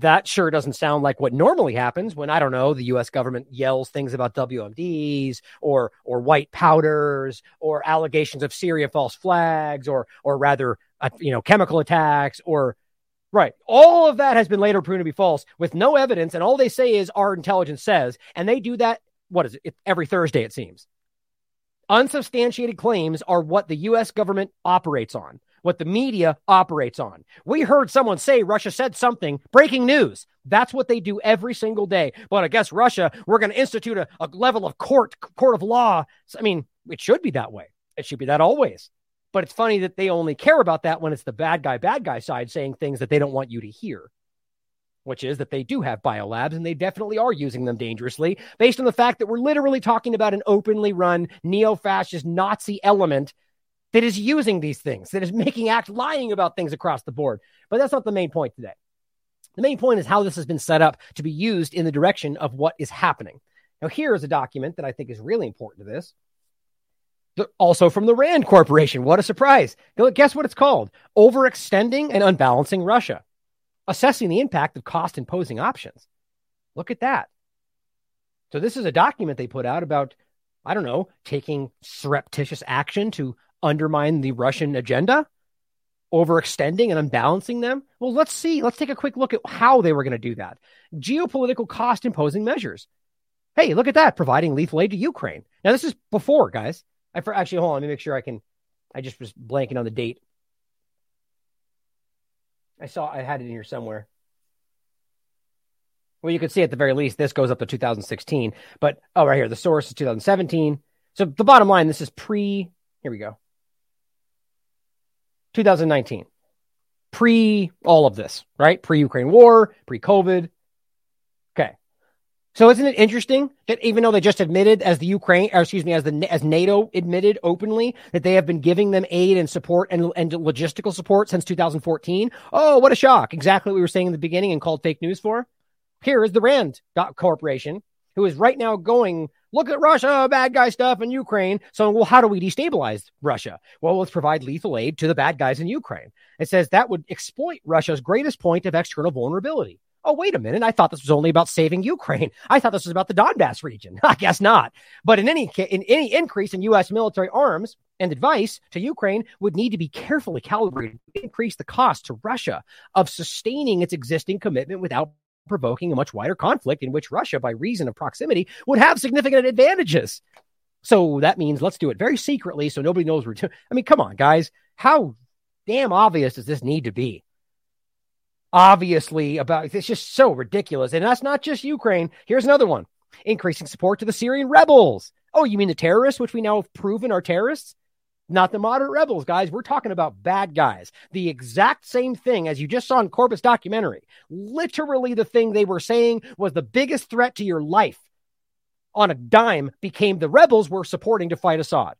that sure doesn't sound like what normally happens when I don't know the U.S. government yells things about WMDs or or white powders or allegations of Syria false flags or or rather uh, you know chemical attacks or right all of that has been later proven to be false with no evidence and all they say is our intelligence says and they do that what is it every Thursday it seems Unsubstantiated claims are what the US government operates on, what the media operates on. We heard someone say Russia said something, breaking news. That's what they do every single day. But I guess Russia, we're going to institute a, a level of court, court of law. I mean, it should be that way. It should be that always. But it's funny that they only care about that when it's the bad guy, bad guy side saying things that they don't want you to hear which is that they do have biolabs and they definitely are using them dangerously based on the fact that we're literally talking about an openly run neo fascist Nazi element that is using these things, that is making act lying about things across the board. But that's not the main point today. The main point is how this has been set up to be used in the direction of what is happening. Now, here is a document that I think is really important to this. Also from the RAND Corporation. What a surprise. Guess what it's called? Overextending and Unbalancing Russia assessing the impact of cost imposing options. Look at that. So, this is a document they put out about, I don't know, taking surreptitious action to undermine the Russian agenda, overextending and unbalancing them. Well, let's see. Let's take a quick look at how they were going to do that. Geopolitical cost imposing measures. Hey, look at that, providing lethal aid to Ukraine. Now, this is before, guys. I for, actually hold on. Let me make sure I can. I just was blanking on the date. I saw I had it in here somewhere. Well, you could see at the very least this goes up to 2016, but oh, right here, the source is 2017. So the bottom line, this is pre. Here we go. 2019, pre all of this, right? Pre Ukraine war, pre COVID, so isn't it interesting that even though they just admitted as the Ukraine, or excuse me, as the as NATO admitted openly that they have been giving them aid and support and, and logistical support since 2014? Oh, what a shock! Exactly what we were saying in the beginning and called fake news for. Here is the Rand Corporation, who is right now going, look at Russia, bad guy stuff in Ukraine. So, well, how do we destabilize Russia? Well, let's provide lethal aid to the bad guys in Ukraine. It says that would exploit Russia's greatest point of external vulnerability oh, wait a minute. I thought this was only about saving Ukraine. I thought this was about the Donbass region. I guess not. But in any in any increase in U.S. military arms and advice to Ukraine would need to be carefully calibrated to increase the cost to Russia of sustaining its existing commitment without provoking a much wider conflict in which Russia, by reason of proximity, would have significant advantages. So that means let's do it very secretly so nobody knows we're doing. I mean, come on, guys. How damn obvious does this need to be? Obviously about it's just so ridiculous. And that's not just Ukraine. Here's another one increasing support to the Syrian rebels. Oh, you mean the terrorists, which we now have proven are terrorists? Not the moderate rebels, guys. We're talking about bad guys. The exact same thing as you just saw in Corbett's documentary. Literally, the thing they were saying was the biggest threat to your life on a dime became the rebels were supporting to fight Assad.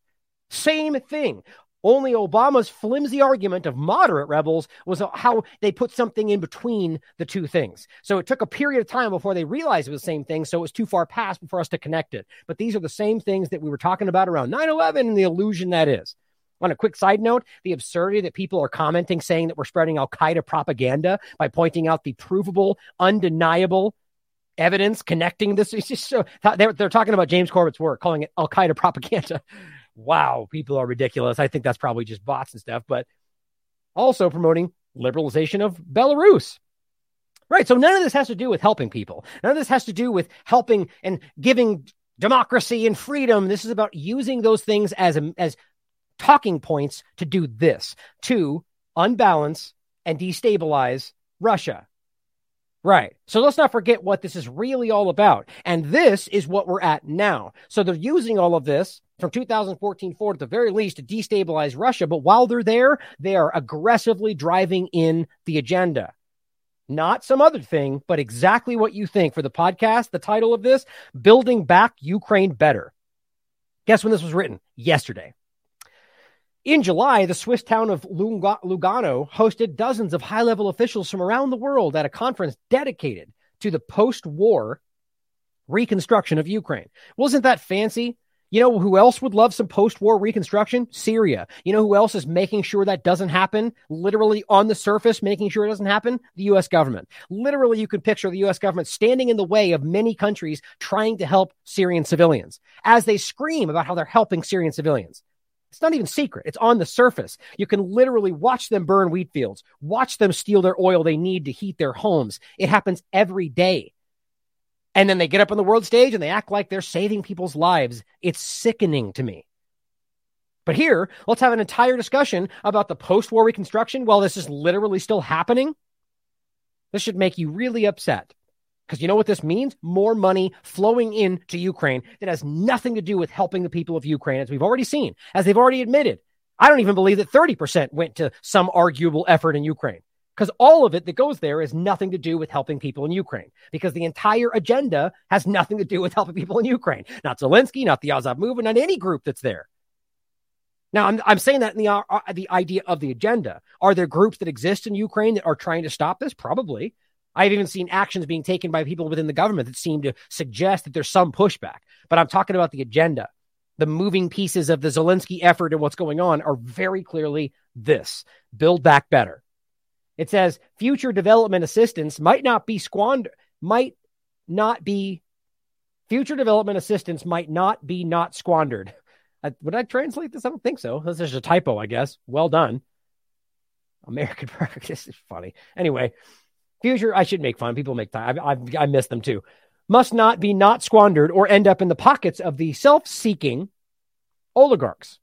Same thing. Only Obama's flimsy argument of moderate rebels was how they put something in between the two things. So it took a period of time before they realized it was the same thing. So it was too far past for us to connect it. But these are the same things that we were talking about around 9 11 and the illusion that is. On a quick side note, the absurdity that people are commenting saying that we're spreading Al Qaeda propaganda by pointing out the provable, undeniable evidence connecting this. It's just so they're, they're talking about James Corbett's work, calling it Al Qaeda propaganda wow, people are ridiculous. I think that's probably just bots and stuff, but also promoting liberalization of Belarus. Right. So none of this has to do with helping people. None of this has to do with helping and giving democracy and freedom. This is about using those things as as talking points to do this to unbalance and destabilize Russia. Right. So let's not forget what this is really all about. And this is what we're at now. So they're using all of this from 2014 forward at the very least to destabilize Russia. But while they're there, they are aggressively driving in the agenda. Not some other thing, but exactly what you think. For the podcast, the title of this Building Back Ukraine Better. Guess when this was written? Yesterday. In July, the Swiss town of Lugano hosted dozens of high level officials from around the world at a conference dedicated to the post war reconstruction of Ukraine. Wasn't that fancy? You know who else would love some post war reconstruction? Syria. You know who else is making sure that doesn't happen? Literally on the surface, making sure it doesn't happen? The U.S. government. Literally, you can picture the U.S. government standing in the way of many countries trying to help Syrian civilians as they scream about how they're helping Syrian civilians. It's not even secret. It's on the surface. You can literally watch them burn wheat fields, watch them steal their oil they need to heat their homes. It happens every day. And then they get up on the world stage and they act like they're saving people's lives. It's sickening to me. But here, let's have an entire discussion about the post war reconstruction while this is literally still happening. This should make you really upset. Because you know what this means? More money flowing into Ukraine that has nothing to do with helping the people of Ukraine, as we've already seen, as they've already admitted. I don't even believe that 30% went to some arguable effort in Ukraine because all of it that goes there is nothing to do with helping people in Ukraine because the entire agenda has nothing to do with helping people in Ukraine. Not Zelensky, not the Azov movement, not any group that's there. Now, I'm, I'm saying that in the, uh, uh, the idea of the agenda. Are there groups that exist in Ukraine that are trying to stop this? Probably. I've even seen actions being taken by people within the government that seem to suggest that there's some pushback. But I'm talking about the agenda. The moving pieces of the Zelensky effort and what's going on are very clearly this build back better. It says future development assistance might not be squandered, might not be future development assistance might not be not squandered. I, would I translate this? I don't think so. This is a typo, I guess. Well done. American practice is funny. Anyway, future, I should make fun. People make time. I, I, I miss them too. Must not be not squandered or end up in the pockets of the self seeking oligarchs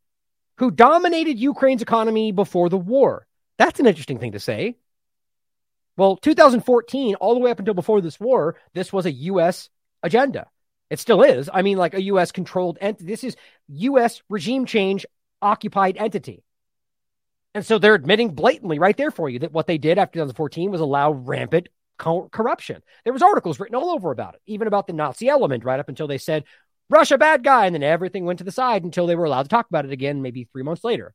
who dominated Ukraine's economy before the war. That's an interesting thing to say. Well, 2014, all the way up until before this war, this was a U.S. agenda. It still is. I mean, like a U.S. controlled entity. This is U.S. regime change occupied entity. And so they're admitting blatantly right there for you that what they did after 2014 was allow rampant co- corruption. There was articles written all over about it, even about the Nazi element, right up until they said Russia bad guy, and then everything went to the side until they were allowed to talk about it again, maybe three months later.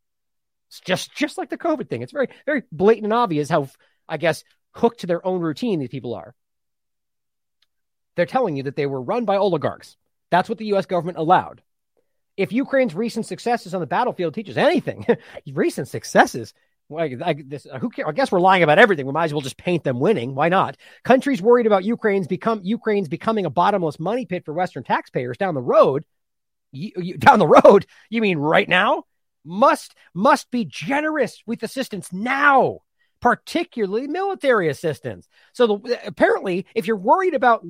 It's just just like the COVID thing. It's very very blatant and obvious how I guess hooked to their own routine these people are. They're telling you that they were run by oligarchs. That's what the US government allowed. If Ukraine's recent successes on the battlefield teaches anything, recent successes, well, I, this, who cares? I guess we're lying about everything. We might as well just paint them winning. Why not? Countries worried about Ukraine's become Ukraine's becoming a bottomless money pit for Western taxpayers down the road. You, you, down the road, you mean right now? Must must be generous with assistance now, particularly military assistance. So the, apparently, if you're worried about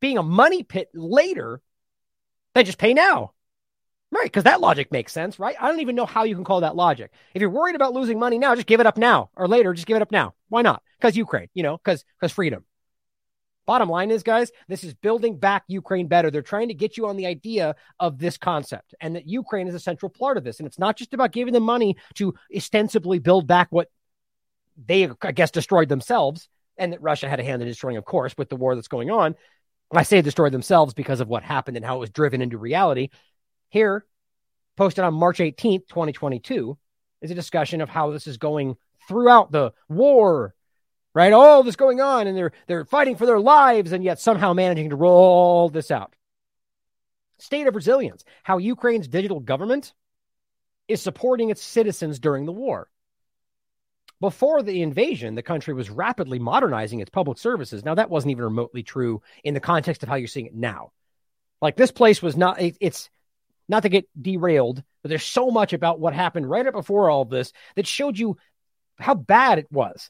being a money pit later, then just pay now. Right, because that logic makes sense, right? I don't even know how you can call that logic. If you're worried about losing money now, just give it up now, or later, just give it up now. Why not? Because Ukraine, you know, because because freedom. Bottom line is, guys, this is building back Ukraine better. They're trying to get you on the idea of this concept and that Ukraine is a central part of this. And it's not just about giving them money to ostensibly build back what they, I guess, destroyed themselves, and that Russia had a hand in destroying, of course, with the war that's going on. I say destroyed themselves because of what happened and how it was driven into reality. Here, posted on March 18th, 2022, is a discussion of how this is going throughout the war, right? All this going on, and they're they're fighting for their lives, and yet somehow managing to roll this out. State of resilience, how Ukraine's digital government is supporting its citizens during the war. Before the invasion, the country was rapidly modernizing its public services. Now, that wasn't even remotely true in the context of how you're seeing it now. Like this place was not, it, it's not to get derailed, but there's so much about what happened right up before all of this that showed you how bad it was.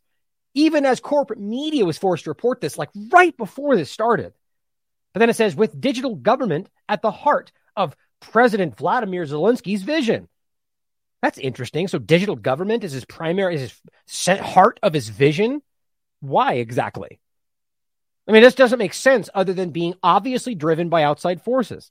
Even as corporate media was forced to report this, like right before this started. But then it says, with digital government at the heart of President Vladimir Zelensky's vision. That's interesting. So digital government is his primary, is his heart of his vision. Why exactly? I mean, this doesn't make sense other than being obviously driven by outside forces.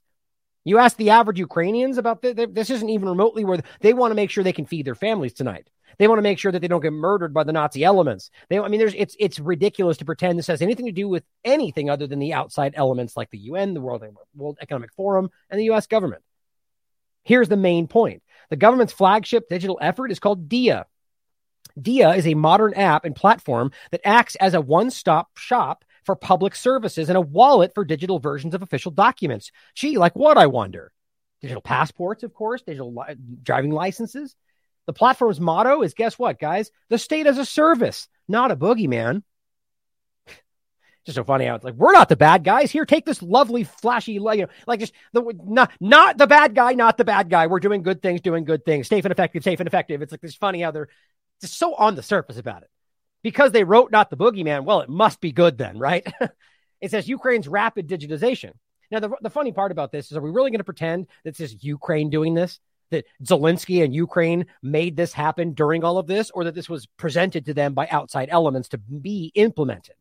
You ask the average Ukrainians about this, this isn't even remotely where they want to make sure they can feed their families tonight. They want to make sure that they don't get murdered by the Nazi elements. They, I mean, there's it's it's ridiculous to pretend this has anything to do with anything other than the outside elements like the UN, the World World Economic Forum, and the U.S. government. Here's the main point the government's flagship digital effort is called DIA. DIA is a modern app and platform that acts as a one stop shop for public services and a wallet for digital versions of official documents. Gee, like what, I wonder? Digital passports, of course, digital li- driving licenses. The platform's motto is guess what, guys? The state as a service, not a boogeyman just so funny how it's like we're not the bad guys here. Take this lovely, flashy, you know, like just the not not the bad guy, not the bad guy. We're doing good things, doing good things, safe and effective, safe and effective. It's like this funny how they're just so on the surface about it because they wrote not the boogeyman. Well, it must be good then, right? it says Ukraine's rapid digitization. Now, the, the funny part about this is, are we really going to pretend that this is Ukraine doing this? that Zelensky and Ukraine made this happen during all of this, or that this was presented to them by outside elements to be implemented.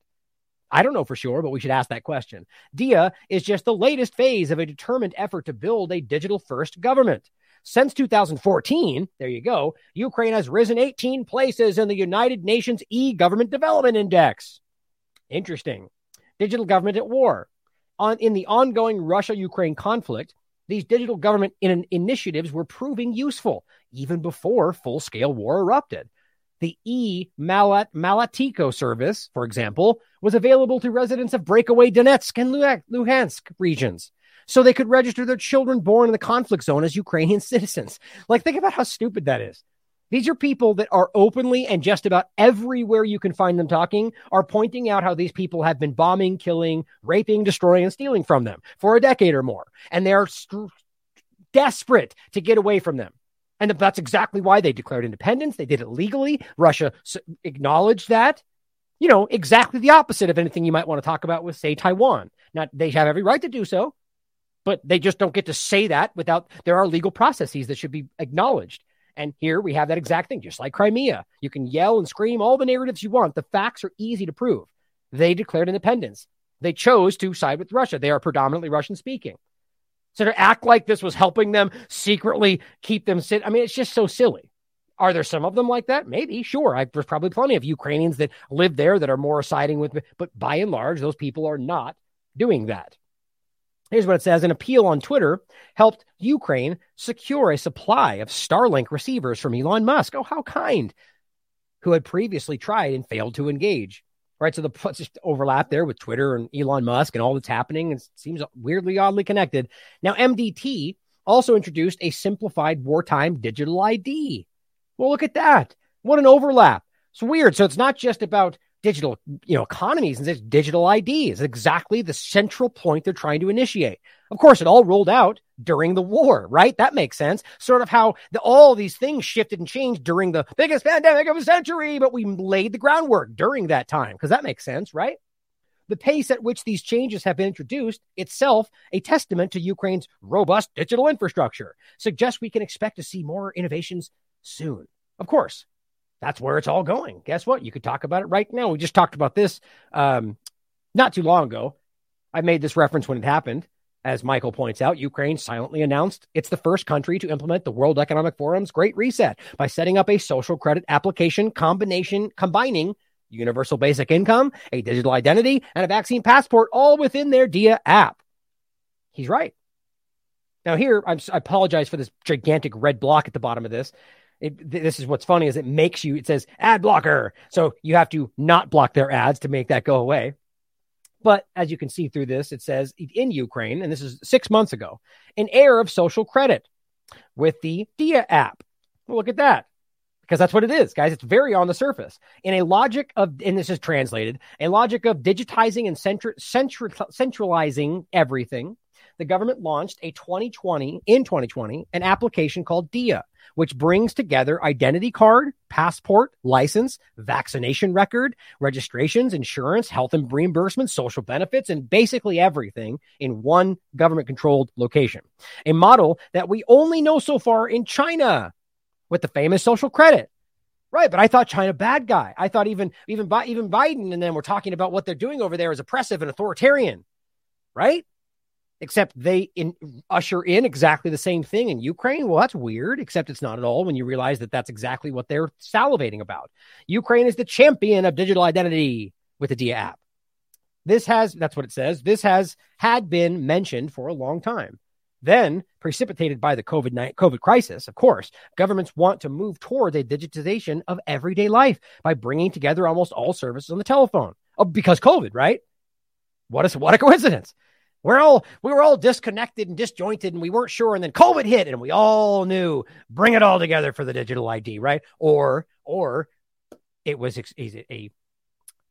I don't know for sure, but we should ask that question. DIA is just the latest phase of a determined effort to build a digital first government. Since 2014, there you go, Ukraine has risen 18 places in the United Nations e government development index. Interesting. Digital government at war. On, in the ongoing Russia Ukraine conflict, these digital government in initiatives were proving useful even before full scale war erupted. The E Malatiko service, for example, was available to residents of breakaway Donetsk and Luhansk regions so they could register their children born in the conflict zone as Ukrainian citizens. Like, think about how stupid that is. These are people that are openly and just about everywhere you can find them talking are pointing out how these people have been bombing, killing, raping, destroying, and stealing from them for a decade or more. And they're st- desperate to get away from them. And that's exactly why they declared independence. They did it legally. Russia acknowledged that. You know, exactly the opposite of anything you might want to talk about with, say, Taiwan. Now, they have every right to do so but they just don't get to say that without there are legal processes that should be acknowledged. And here we have that exact thing, just like Crimea. You can yell and scream all the narratives you want. The facts are easy to prove. They declared independence. They chose to side with Russia. They are predominantly Russian speaking. So to act like this was helping them secretly keep them sit, I mean, it's just so silly. Are there some of them like that? Maybe, sure. I, there's probably plenty of Ukrainians that live there that are more siding with, but by and large, those people are not doing that. Here's what it says An appeal on Twitter helped Ukraine secure a supply of Starlink receivers from Elon Musk. Oh, how kind. Who had previously tried and failed to engage. Right. So the just overlap there with Twitter and Elon Musk and all that's happening. It seems weirdly, oddly connected. Now, MDT also introduced a simplified wartime digital ID. Well, look at that. What an overlap. It's weird. So it's not just about digital, you know, economies and digital ID is exactly the central point they're trying to initiate. Of course, it all rolled out during the war, right? That makes sense. Sort of how the, all these things shifted and changed during the biggest pandemic of a century, but we laid the groundwork during that time because that makes sense, right? The pace at which these changes have been introduced itself a testament to Ukraine's robust digital infrastructure suggests we can expect to see more innovations soon. Of course, that's where it's all going. Guess what? You could talk about it right now. We just talked about this um, not too long ago. I made this reference when it happened. As Michael points out, Ukraine silently announced it's the first country to implement the World Economic Forum's Great Reset by setting up a social credit application combination combining universal basic income, a digital identity, and a vaccine passport all within their DIA app. He's right. Now, here, I'm, i apologize for this gigantic red block at the bottom of this. It, this is what's funny is it makes you it says ad blocker. So you have to not block their ads to make that go away. But as you can see through this it says in ukraine and this is six months ago an air of social credit with the dia app. Well, look at that because that's what it is guys. It's very on the surface. In a logic of and this is translated a logic of digitizing and centri- centralizing everything the government launched a 2020 in 2020 an application called dia which brings together identity card, passport, license, vaccination record, registrations, insurance, health and reimbursement, social benefits, and basically everything in one government controlled location. A model that we only know so far in China with the famous social credit. Right, but I thought China bad guy. I thought even even even Biden and then we're talking about what they're doing over there is oppressive and authoritarian. Right? Except they in, usher in exactly the same thing in Ukraine. Well, that's weird, except it's not at all when you realize that that's exactly what they're salivating about. Ukraine is the champion of digital identity with the DIA app. This has, that's what it says, this has had been mentioned for a long time. Then, precipitated by the COVID, COVID crisis, of course, governments want to move towards a digitization of everyday life by bringing together almost all services on the telephone. Oh, because COVID, right? What is what a coincidence. We're all we were all disconnected and disjointed and we weren't sure. And then covid hit and we all knew bring it all together for the digital id right? Or or it was a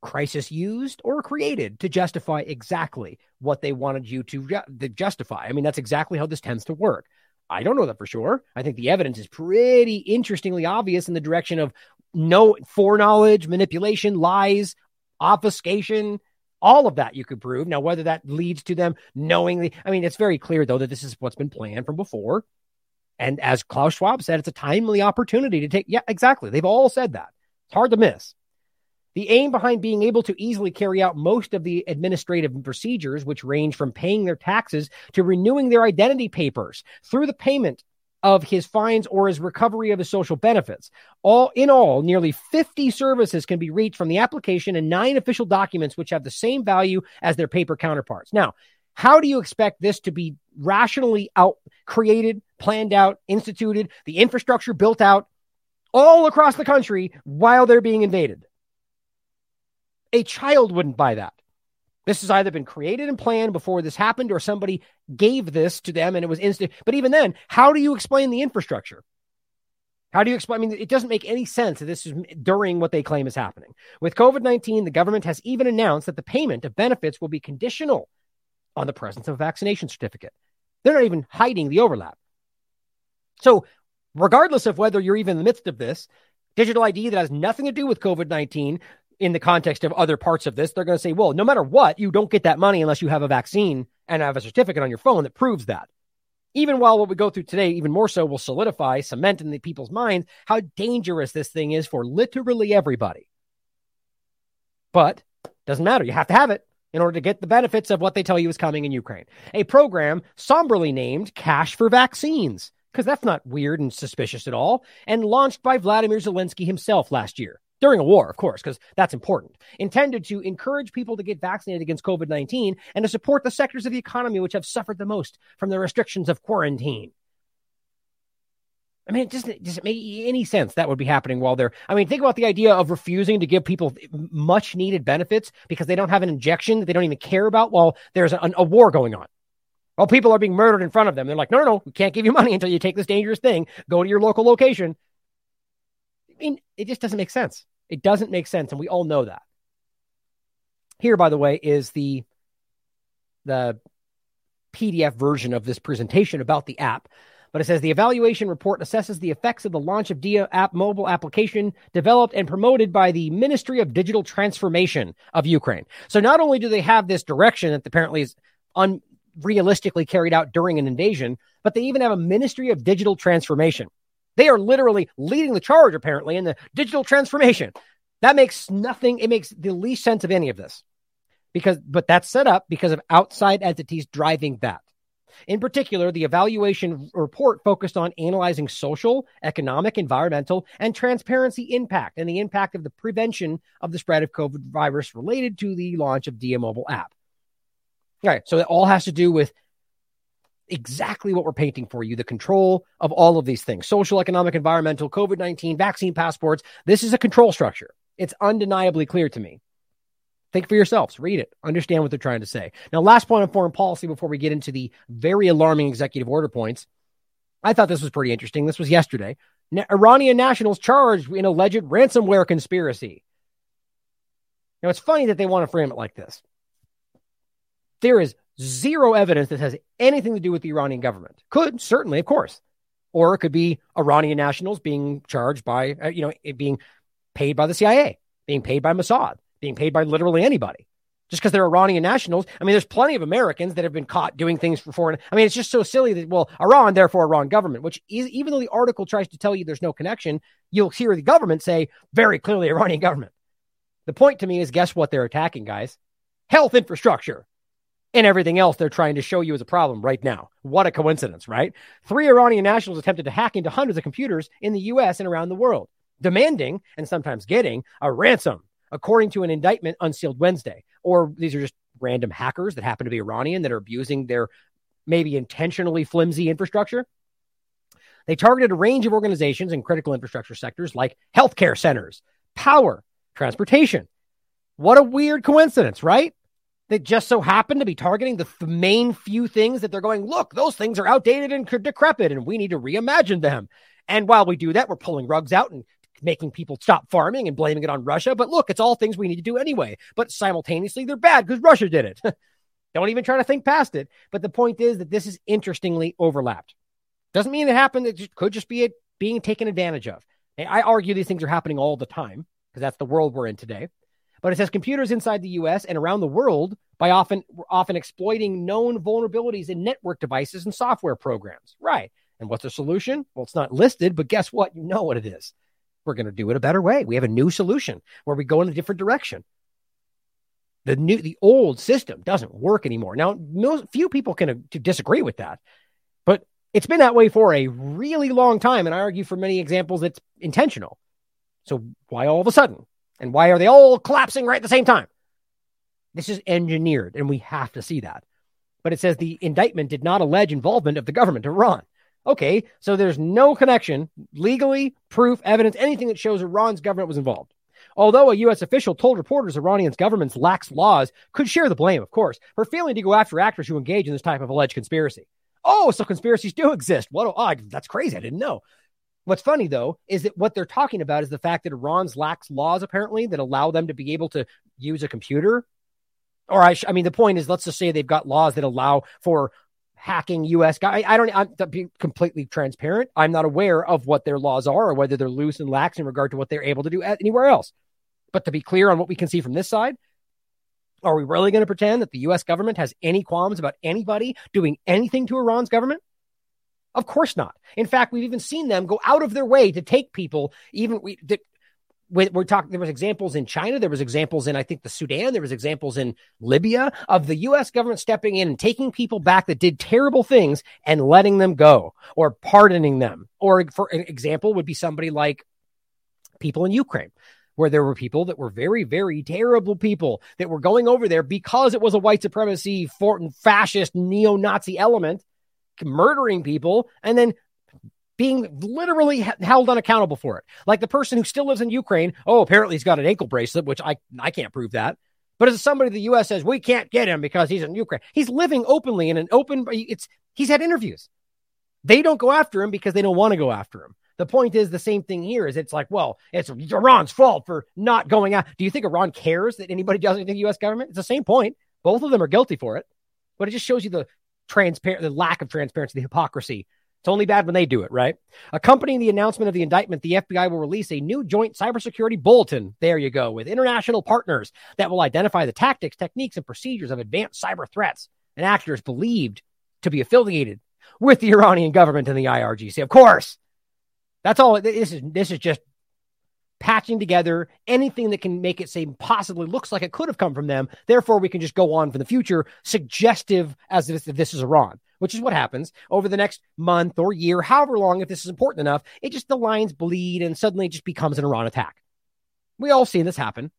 crisis used or created to justify exactly what they wanted you to, to justify? I mean that's exactly how this tends to work. I don't know that for sure. I think the evidence is pretty interestingly obvious in the direction of no foreknowledge manipulation lies obfuscation all of that you could prove. Now, whether that leads to them knowingly, I mean, it's very clear though that this is what's been planned from before. And as Klaus Schwab said, it's a timely opportunity to take. Yeah, exactly. They've all said that. It's hard to miss. The aim behind being able to easily carry out most of the administrative procedures, which range from paying their taxes to renewing their identity papers through the payment of his fines or his recovery of his social benefits. All in all, nearly 50 services can be reached from the application and nine official documents which have the same value as their paper counterparts. Now, how do you expect this to be rationally out created, planned out, instituted, the infrastructure built out all across the country while they're being invaded? A child wouldn't buy that. This has either been created and planned before this happened or somebody gave this to them and it was instant. But even then, how do you explain the infrastructure? How do you explain? I mean, it doesn't make any sense that this is during what they claim is happening. With COVID 19, the government has even announced that the payment of benefits will be conditional on the presence of a vaccination certificate. They're not even hiding the overlap. So, regardless of whether you're even in the midst of this, digital ID that has nothing to do with COVID 19 in the context of other parts of this, they're going to say, well, no matter what, you don't get that money unless you have a vaccine and have a certificate on your phone that proves that. Even while what we go through today, even more so, will solidify, cement in the people's minds how dangerous this thing is for literally everybody. But doesn't matter. You have to have it in order to get the benefits of what they tell you is coming in Ukraine. A program somberly named Cash for Vaccines, because that's not weird and suspicious at all, and launched by Vladimir Zelensky himself last year during a war, of course, because that's important, intended to encourage people to get vaccinated against COVID 19 and to support the sectors of the economy which have suffered the most from the restrictions of quarantine. I mean, it, does it make any sense that would be happening while they're? I mean, think about the idea of refusing to give people much needed benefits because they don't have an injection that they don't even care about while there's a, a war going on. While people are being murdered in front of them, they're like, no, no, no, we can't give you money until you take this dangerous thing. Go to your local location. I mean, it just doesn't make sense. It doesn't make sense, and we all know that. Here, by the way, is the the PDF version of this presentation about the app. But it says the evaluation report assesses the effects of the launch of Dia app mobile application developed and promoted by the Ministry of Digital Transformation of Ukraine. So not only do they have this direction that apparently is unrealistically carried out during an invasion, but they even have a Ministry of Digital Transformation. They are literally leading the charge, apparently, in the digital transformation. That makes nothing, it makes the least sense of any of this. Because, but that's set up because of outside entities driving that. In particular, the evaluation report focused on analyzing social, economic, environmental, and transparency impact and the impact of the prevention of the spread of COVID virus related to the launch of Dia mobile app. All right, so it all has to do with exactly what we're painting for you the control of all of these things social, economic, environmental, COVID 19, vaccine passports. This is a control structure. It's undeniably clear to me. Think for yourselves, read it, understand what they're trying to say. Now, last point on foreign policy before we get into the very alarming executive order points. I thought this was pretty interesting. This was yesterday. Iranian nationals charged in alleged ransomware conspiracy. Now, it's funny that they want to frame it like this. There is zero evidence that has anything to do with the Iranian government. Could, certainly, of course. Or it could be Iranian nationals being charged by, uh, you know, being paid by the CIA, being paid by Mossad, being paid by literally anybody. Just because they're Iranian nationals. I mean, there's plenty of Americans that have been caught doing things for foreign. I mean, it's just so silly that, well, Iran, therefore Iran government, which is, even though the article tries to tell you there's no connection, you'll hear the government say very clearly Iranian government. The point to me is guess what they're attacking, guys? Health infrastructure and everything else they're trying to show you as a problem right now. What a coincidence, right? Three Iranian nationals attempted to hack into hundreds of computers in the US and around the world, demanding and sometimes getting a ransom, according to an indictment unsealed Wednesday. Or these are just random hackers that happen to be Iranian that are abusing their maybe intentionally flimsy infrastructure. They targeted a range of organizations in critical infrastructure sectors like healthcare centers, power, transportation. What a weird coincidence, right? That just so happen to be targeting the th- main few things that they're going, look, those things are outdated and decrepit and we need to reimagine them. And while we do that, we're pulling rugs out and making people stop farming and blaming it on Russia. But look, it's all things we need to do anyway. But simultaneously, they're bad because Russia did it. Don't even try to think past it. But the point is that this is interestingly overlapped. Doesn't mean it happened. It could just be it being taken advantage of. I argue these things are happening all the time because that's the world we're in today. But it says computers inside the US and around the world by often often exploiting known vulnerabilities in network devices and software programs. Right. And what's the solution? Well, it's not listed, but guess what? You know what it is. We're going to do it a better way. We have a new solution where we go in a different direction. The new, the old system doesn't work anymore. Now, few people can uh, disagree with that, but it's been that way for a really long time. And I argue for many examples, it's intentional. So why all of a sudden? And why are they all collapsing right at the same time? This is engineered, and we have to see that. But it says the indictment did not allege involvement of the government of Iran. Okay, so there's no connection, legally, proof, evidence, anything that shows Iran's government was involved. Although a U.S. official told reporters Iranian's government's lax laws could share the blame, of course, for failing to go after actors who engage in this type of alleged conspiracy. Oh, so conspiracies do exist. What? Oh, that's crazy. I didn't know. What's funny though is that what they're talking about is the fact that Iran's lax laws apparently that allow them to be able to use a computer. Or I, sh- I mean, the point is, let's just say they've got laws that allow for hacking U.S. guys. I, I don't. I'm to be completely transparent. I'm not aware of what their laws are or whether they're loose and lax in regard to what they're able to do anywhere else. But to be clear on what we can see from this side, are we really going to pretend that the U.S. government has any qualms about anybody doing anything to Iran's government? Of course not. In fact, we've even seen them go out of their way to take people, even we, we're talking there was examples in china there was examples in i think the sudan there was examples in libya of the us government stepping in and taking people back that did terrible things and letting them go or pardoning them or for an example would be somebody like people in ukraine where there were people that were very, very terrible people that were going over there because it was a white supremacy, fascist, neo Nazi element, murdering people, and then being literally held unaccountable for it. Like the person who still lives in Ukraine. Oh, apparently he's got an ankle bracelet, which I, I can't prove that. But as somebody the U.S. says we can't get him because he's in Ukraine, he's living openly in an open. It's he's had interviews. They don't go after him because they don't want to go after him. The point is the same thing here is it's like, well, it's Iran's fault for not going out. Do you think Iran cares that anybody does anything to the US government? It's the same point. Both of them are guilty for it, but it just shows you the transparent, the lack of transparency, the hypocrisy. It's only bad when they do it, right? Accompanying the announcement of the indictment, the FBI will release a new joint cybersecurity bulletin. There you go, with international partners that will identify the tactics, techniques, and procedures of advanced cyber threats and actors believed to be affiliated with the Iranian government and the IRGC. Of course, that's all. This is this is just patching together anything that can make it seem possibly looks like it could have come from them. Therefore, we can just go on for the future, suggestive as if this is Iran, which is what happens over the next month or year, however long. If this is important enough, it just the lines bleed and suddenly it just becomes an Iran attack. We all seen this happen.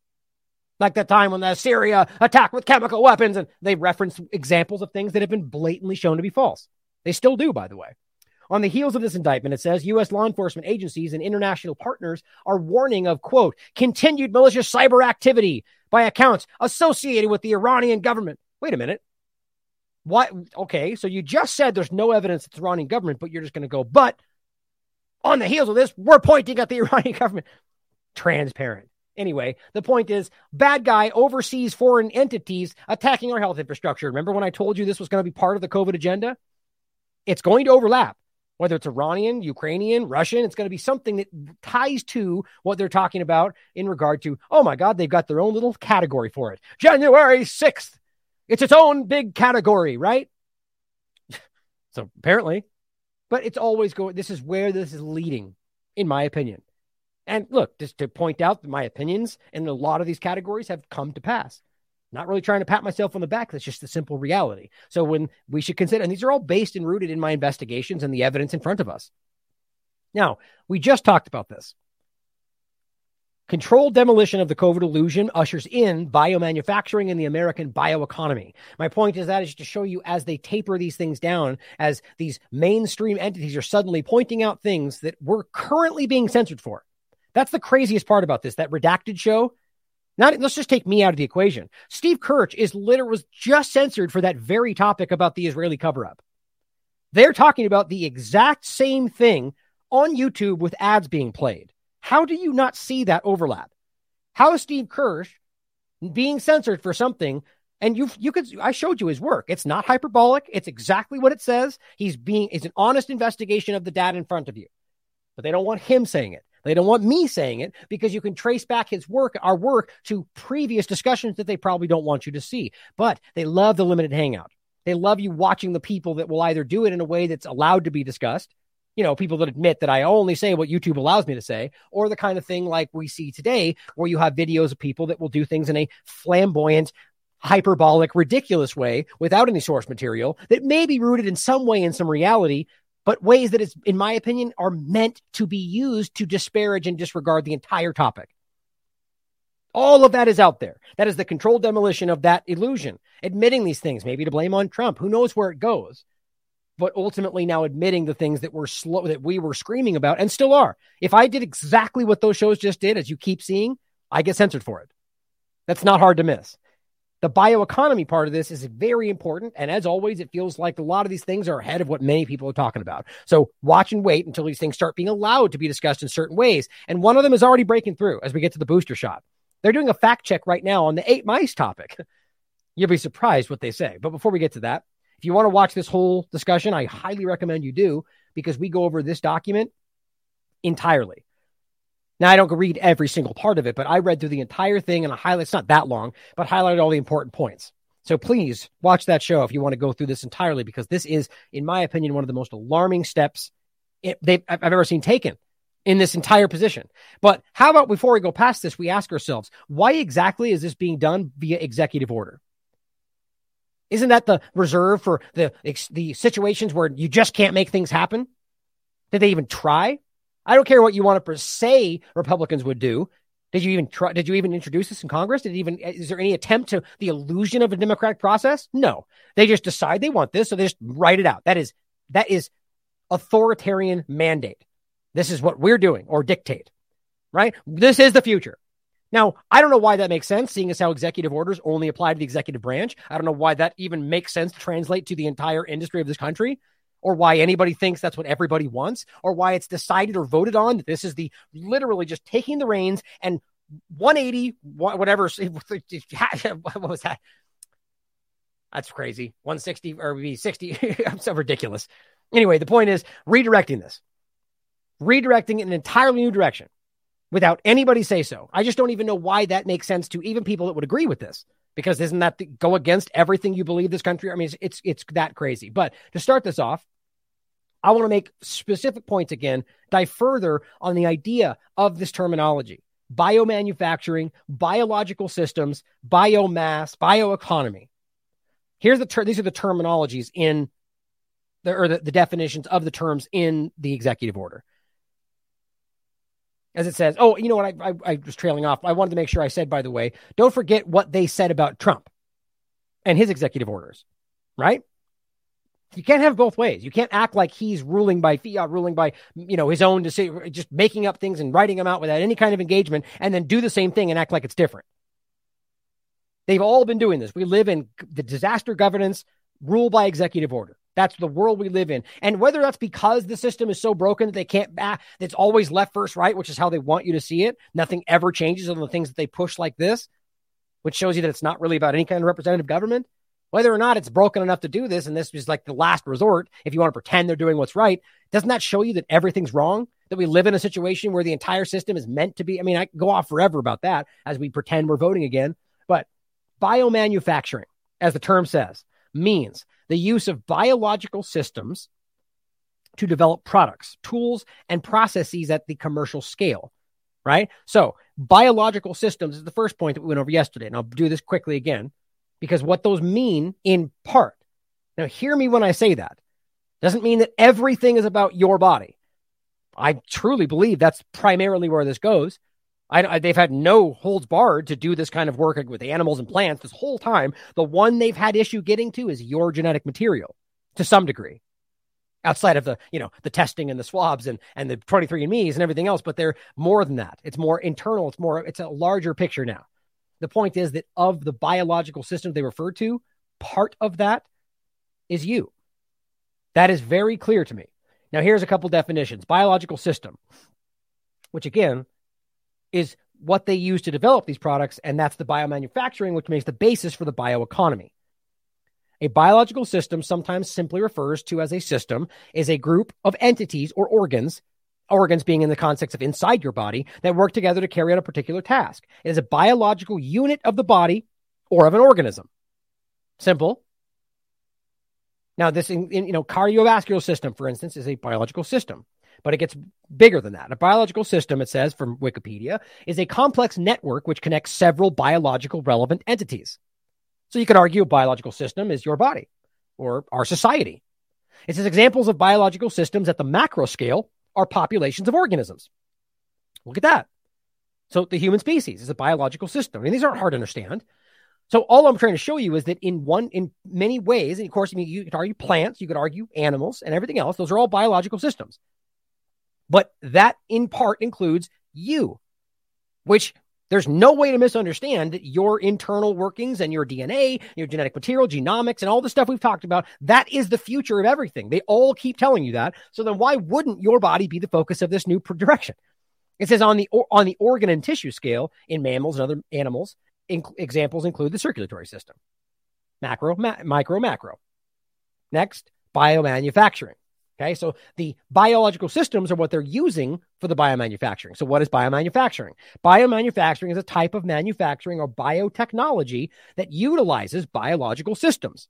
Like that time when the Syria attacked with chemical weapons, and they reference examples of things that have been blatantly shown to be false. They still do, by the way. On the heels of this indictment, it says U.S. law enforcement agencies and international partners are warning of, quote, continued malicious cyber activity by accounts associated with the Iranian government. Wait a minute. What? Okay, so you just said there's no evidence it's Iranian government, but you're just going to go, but on the heels of this, we're pointing at the Iranian government. Transparent. Anyway, the point is bad guy oversees foreign entities attacking our health infrastructure. Remember when I told you this was going to be part of the COVID agenda? It's going to overlap whether it's Iranian, Ukrainian, Russian, it's going to be something that ties to what they're talking about in regard to, oh my God, they've got their own little category for it. January 6th. It's its own big category, right? so apparently, but it's always going, this is where this is leading, in my opinion. And look, just to point out my opinions in a lot of these categories have come to pass. Not really trying to pat myself on the back. That's just the simple reality. So when we should consider, and these are all based and rooted in my investigations and the evidence in front of us. Now, we just talked about this. Controlled demolition of the COVID illusion ushers in biomanufacturing and the American bioeconomy. My point is that is to show you as they taper these things down, as these mainstream entities are suddenly pointing out things that we're currently being censored for. That's the craziest part about this. That redacted show not let's just take me out of the equation. Steve Kirsch is literally was just censored for that very topic about the Israeli cover up. They're talking about the exact same thing on YouTube with ads being played. How do you not see that overlap? How is Steve Kirsch being censored for something? And you you could I showed you his work. It's not hyperbolic. It's exactly what it says. He's being it's an honest investigation of the data in front of you. But they don't want him saying it. They don't want me saying it because you can trace back his work, our work, to previous discussions that they probably don't want you to see. But they love the limited hangout. They love you watching the people that will either do it in a way that's allowed to be discussed you know, people that admit that I only say what YouTube allows me to say, or the kind of thing like we see today, where you have videos of people that will do things in a flamboyant, hyperbolic, ridiculous way without any source material that may be rooted in some way in some reality, but ways that it's, in my opinion, are meant to be used to disparage and disregard the entire topic. All of that is out there. That is the controlled demolition of that illusion. Admitting these things, maybe to blame on Trump. Who knows where it goes? But ultimately now admitting the things that were slow that we were screaming about and still are. If I did exactly what those shows just did, as you keep seeing, I get censored for it. That's not hard to miss. The bioeconomy part of this is very important. And as always, it feels like a lot of these things are ahead of what many people are talking about. So watch and wait until these things start being allowed to be discussed in certain ways. And one of them is already breaking through as we get to the booster shot. They're doing a fact check right now on the eight mice topic. You'll be surprised what they say. But before we get to that, if you want to watch this whole discussion, I highly recommend you do because we go over this document entirely. Now, I don't read every single part of it, but I read through the entire thing and I highlight, it's not that long, but highlighted all the important points. So please watch that show if you want to go through this entirely, because this is, in my opinion, one of the most alarming steps I've ever seen taken in this entire position. But how about before we go past this, we ask ourselves, why exactly is this being done via executive order? Isn't that the reserve for the the situations where you just can't make things happen? Did they even try? I don't care what you want to say Republicans would do. Did you even try? Did you even introduce this in Congress? Did even is there any attempt to the illusion of a democratic process? No, they just decide they want this, so they just write it out. That is that is authoritarian mandate. This is what we're doing or dictate, right? This is the future. Now, I don't know why that makes sense, seeing as how executive orders only apply to the executive branch. I don't know why that even makes sense to translate to the entire industry of this country, or why anybody thinks that's what everybody wants, or why it's decided or voted on that this is the literally just taking the reins and 180, whatever. What was that? That's crazy. 160 or 60. I'm so ridiculous. Anyway, the point is redirecting this redirecting in an entirely new direction without anybody say so. I just don't even know why that makes sense to even people that would agree with this. Because isn't that the, go against everything you believe this country? I mean, it's, it's it's that crazy. But to start this off, I want to make specific points again, dive further on the idea of this terminology biomanufacturing, biological systems, biomass, bioeconomy. Here's the ter- these are the terminologies in the or the, the definitions of the terms in the executive order as it says. Oh, you know what? I, I, I was trailing off. I wanted to make sure I said, by the way, don't forget what they said about Trump and his executive orders, right? You can't have both ways. You can't act like he's ruling by fiat, ruling by you know his own decision, just making up things and writing them out without any kind of engagement, and then do the same thing and act like it's different. They've all been doing this. We live in the disaster governance, rule by executive order. That's the world we live in. And whether that's because the system is so broken that they can't back, that's always left first right, which is how they want you to see it. Nothing ever changes on the things that they push like this, which shows you that it's not really about any kind of representative government. Whether or not it's broken enough to do this, and this is like the last resort, if you want to pretend they're doing what's right, doesn't that show you that everything's wrong? That we live in a situation where the entire system is meant to be? I mean, I go off forever about that as we pretend we're voting again. But biomanufacturing, as the term says, means the use of biological systems to develop products, tools, and processes at the commercial scale, right? So, biological systems is the first point that we went over yesterday. And I'll do this quickly again because what those mean in part. Now, hear me when I say that. Doesn't mean that everything is about your body. I truly believe that's primarily where this goes. I, they've had no holds barred to do this kind of work with animals and plants this whole time. The one they've had issue getting to is your genetic material to some degree outside of the you know the testing and the swabs and and the 23andme's and everything else but they're more than that it's more internal it's more it's a larger picture now the point is that of the biological system they refer to part of that is you. That is very clear to me. Now here's a couple definitions. Biological system which again is what they use to develop these products, and that's the biomanufacturing, which makes the basis for the bioeconomy. A biological system, sometimes simply refers to as a system, is a group of entities or organs, organs being in the context of inside your body, that work together to carry out a particular task. It is a biological unit of the body or of an organism. Simple. Now, this, in, in, you know, cardiovascular system, for instance, is a biological system, but it gets bigger than that. A biological system, it says from Wikipedia, is a complex network which connects several biological relevant entities. So you could argue a biological system is your body or our society. It says examples of biological systems at the macro scale are populations of organisms. Look at that. So the human species is a biological system. I mean, these aren't hard to understand. So all I'm trying to show you is that in one, in many ways, and of course, I mean, you could argue plants, you could argue animals, and everything else. Those are all biological systems. But that in part includes you, which there's no way to misunderstand your internal workings and your DNA, your genetic material, genomics, and all the stuff we've talked about. That is the future of everything. They all keep telling you that. So then why wouldn't your body be the focus of this new direction? It says on the on the organ and tissue scale in mammals and other animals, in, examples include the circulatory system, macro, ma- micro, macro. Next, biomanufacturing. Okay, so the biological systems are what they're using for the biomanufacturing. So, what is biomanufacturing? Biomanufacturing is a type of manufacturing or biotechnology that utilizes biological systems,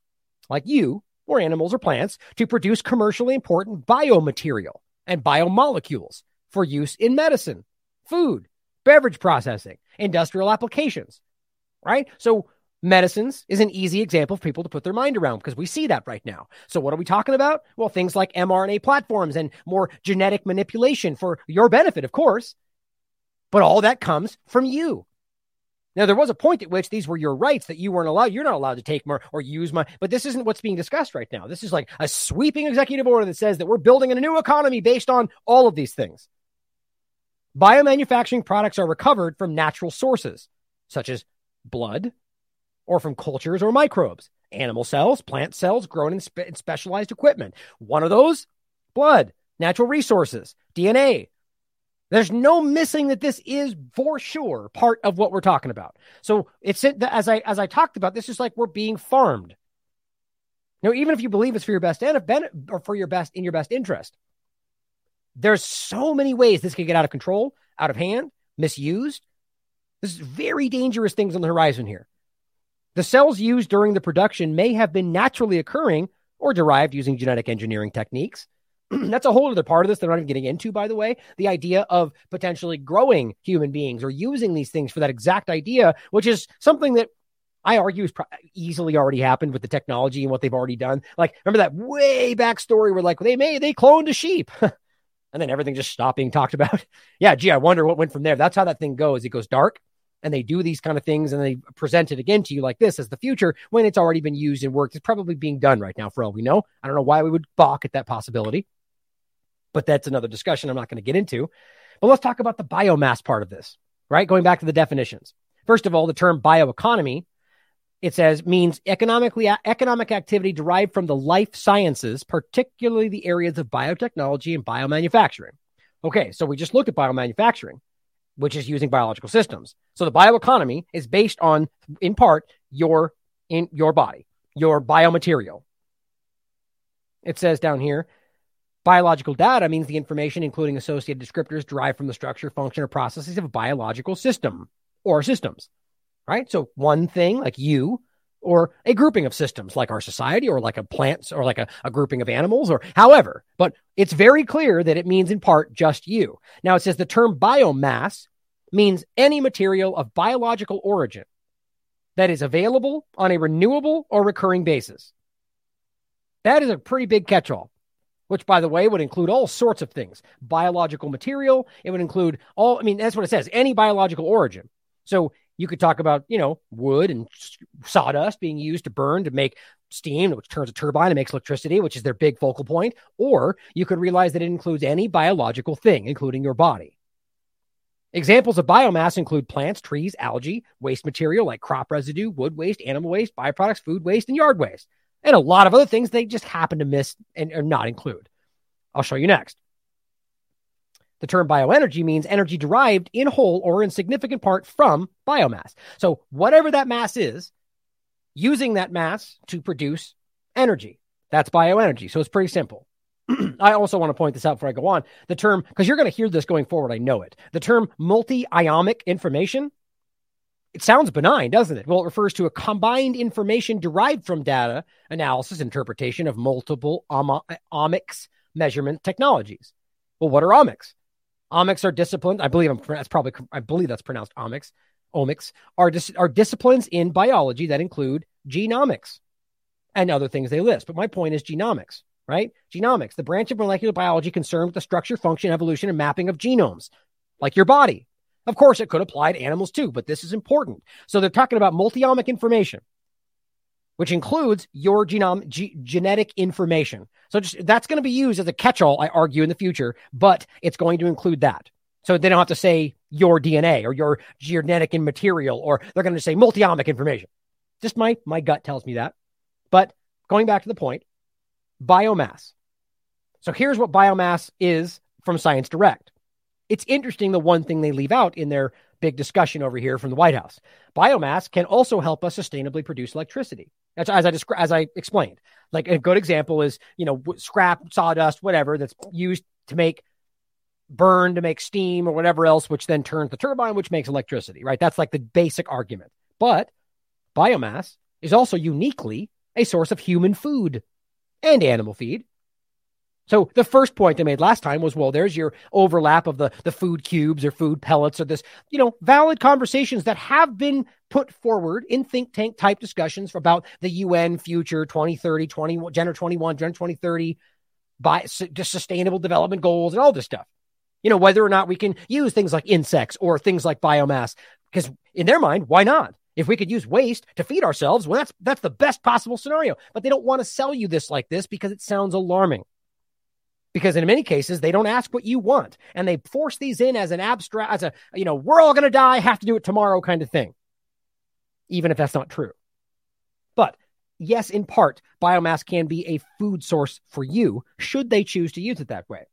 like you or animals or plants, to produce commercially important biomaterial and biomolecules for use in medicine, food, beverage processing, industrial applications. Right? So, Medicines is an easy example for people to put their mind around because we see that right now. So, what are we talking about? Well, things like mRNA platforms and more genetic manipulation for your benefit, of course. But all that comes from you. Now, there was a point at which these were your rights that you weren't allowed. You're not allowed to take more or use my, but this isn't what's being discussed right now. This is like a sweeping executive order that says that we're building a new economy based on all of these things. Biomanufacturing products are recovered from natural sources, such as blood, or from cultures or microbes, animal cells, plant cells grown in, spe- in specialized equipment. One of those, blood, natural resources, DNA. There's no missing that this is for sure part of what we're talking about. So it's as I as I talked about, this is like we're being farmed. Now, even if you believe it's for your best and or for your best in your best interest, there's so many ways this could get out of control, out of hand, misused. This is very dangerous things on the horizon here. The cells used during the production may have been naturally occurring or derived using genetic engineering techniques. That's a whole other part of this that I'm not even getting into, by the way. The idea of potentially growing human beings or using these things for that exact idea, which is something that I argue is pro- easily already happened with the technology and what they've already done. Like, remember that way back story where like they made they cloned a sheep, and then everything just stopped being talked about. yeah, gee, I wonder what went from there. That's how that thing goes. It goes dark, and they do these kind of things and they present it again to you like this as the future when it's already been used and worked. It's probably being done right now for all we know. I don't know why we would balk at that possibility, but that's another discussion I'm not going to get into. But let's talk about the biomass part of this, right? Going back to the definitions. First of all, the term bioeconomy, it says means economically economic activity derived from the life sciences, particularly the areas of biotechnology and biomanufacturing. Okay, so we just looked at biomanufacturing which is using biological systems. So the bioeconomy is based on, in part, your in your body, your biomaterial. It says down here, biological data means the information, including associated descriptors, derived from the structure, function, or processes of a biological system or systems. Right. So one thing like you or a grouping of systems like our society or like a plants or like a, a grouping of animals or however. But it's very clear that it means in part just you. Now it says the term biomass means any material of biological origin that is available on a renewable or recurring basis. That is a pretty big catch all, which, by the way, would include all sorts of things biological material. It would include all, I mean, that's what it says any biological origin. So you could talk about, you know, wood and sawdust being used to burn to make steam, which turns a turbine and makes electricity, which is their big focal point. Or you could realize that it includes any biological thing, including your body. Examples of biomass include plants, trees, algae, waste material like crop residue, wood waste, animal waste, byproducts, food waste, and yard waste, and a lot of other things they just happen to miss and not include. I'll show you next. The term bioenergy means energy derived in whole or in significant part from biomass. So, whatever that mass is, using that mass to produce energy. That's bioenergy. So, it's pretty simple. I also want to point this out before I go on. The term, because you're going to hear this going forward, I know it. The term multi iomic information it sounds benign, doesn't it? Well, it refers to a combined information derived from data analysis interpretation of multiple omics measurement technologies. Well, what are omics? Omics are disciplines. I believe I'm, that's probably I believe that's pronounced omics. Omics are dis, are disciplines in biology that include genomics and other things they list. But my point is genomics, right? Genomics, the branch of molecular biology concerned with the structure, function, evolution, and mapping of genomes, like your body. Of course, it could apply to animals too, but this is important. So they're talking about multi-omic information, which includes your genome g- genetic information. So just, that's going to be used as a catch-all, I argue, in the future, but it's going to include that. So they don't have to say your DNA or your genetic material, or they're going to say multi-omic information. Just my my gut tells me that. But going back to the point, biomass. So here's what biomass is from Science Direct. It's interesting the one thing they leave out in their big discussion over here from the White House. Biomass can also help us sustainably produce electricity. That's as I descri- as I explained. Like a good example is, you know, scrap, sawdust, whatever that's used to make burn to make steam or whatever else, which then turns the turbine, which makes electricity, right? That's like the basic argument. But biomass is also uniquely a source of human food and animal feed so the first point I made last time was, well, there's your overlap of the, the food cubes or food pellets or this, you know, valid conversations that have been put forward in think tank type discussions about the UN future 2030, 20, Agenda 21, Agenda 2030, by just sustainable development goals and all this stuff. You know, whether or not we can use things like insects or things like biomass, because in their mind, why not? If we could use waste to feed ourselves, well, that's that's the best possible scenario. But they don't want to sell you this like this because it sounds alarming because in many cases they don't ask what you want and they force these in as an abstract as a you know we're all going to die have to do it tomorrow kind of thing even if that's not true. But yes in part biomass can be a food source for you should they choose to use it that way.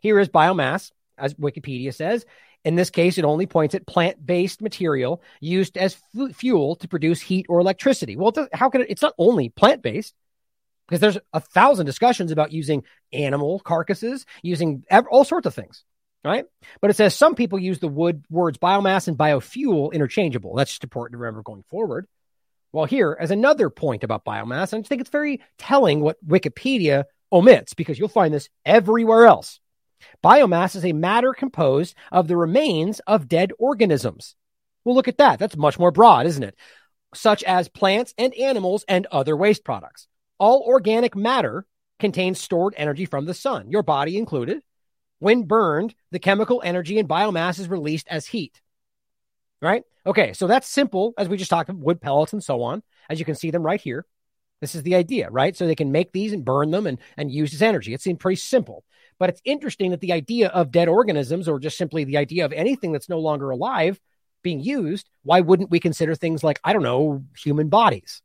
Here is biomass as wikipedia says. In this case it only points at plant-based material used as f- fuel to produce heat or electricity. Well how can it it's not only plant-based because there's a thousand discussions about using animal carcasses, using all sorts of things, right? But it says some people use the wood words biomass and biofuel interchangeable. That's just important to remember going forward. Well, here as another point about biomass, I think it's very telling what Wikipedia omits because you'll find this everywhere else. Biomass is a matter composed of the remains of dead organisms. Well, look at that. That's much more broad, isn't it? Such as plants and animals and other waste products. All organic matter contains stored energy from the sun, your body included. When burned, the chemical energy in biomass is released as heat. Right? Okay, so that's simple, as we just talked about wood pellets and so on, as you can see them right here. This is the idea, right? So they can make these and burn them and, and use this energy. It seemed pretty simple. But it's interesting that the idea of dead organisms, or just simply the idea of anything that's no longer alive being used, why wouldn't we consider things like, I don't know, human bodies?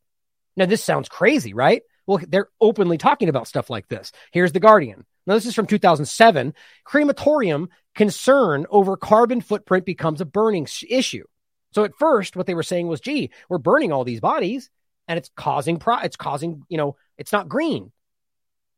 Now, this sounds crazy, right? Well, they're openly talking about stuff like this. Here's The Guardian. Now, this is from 2007. Crematorium concern over carbon footprint becomes a burning issue. So at first, what they were saying was, gee, we're burning all these bodies and it's causing, pro- it's causing, you know, it's not green.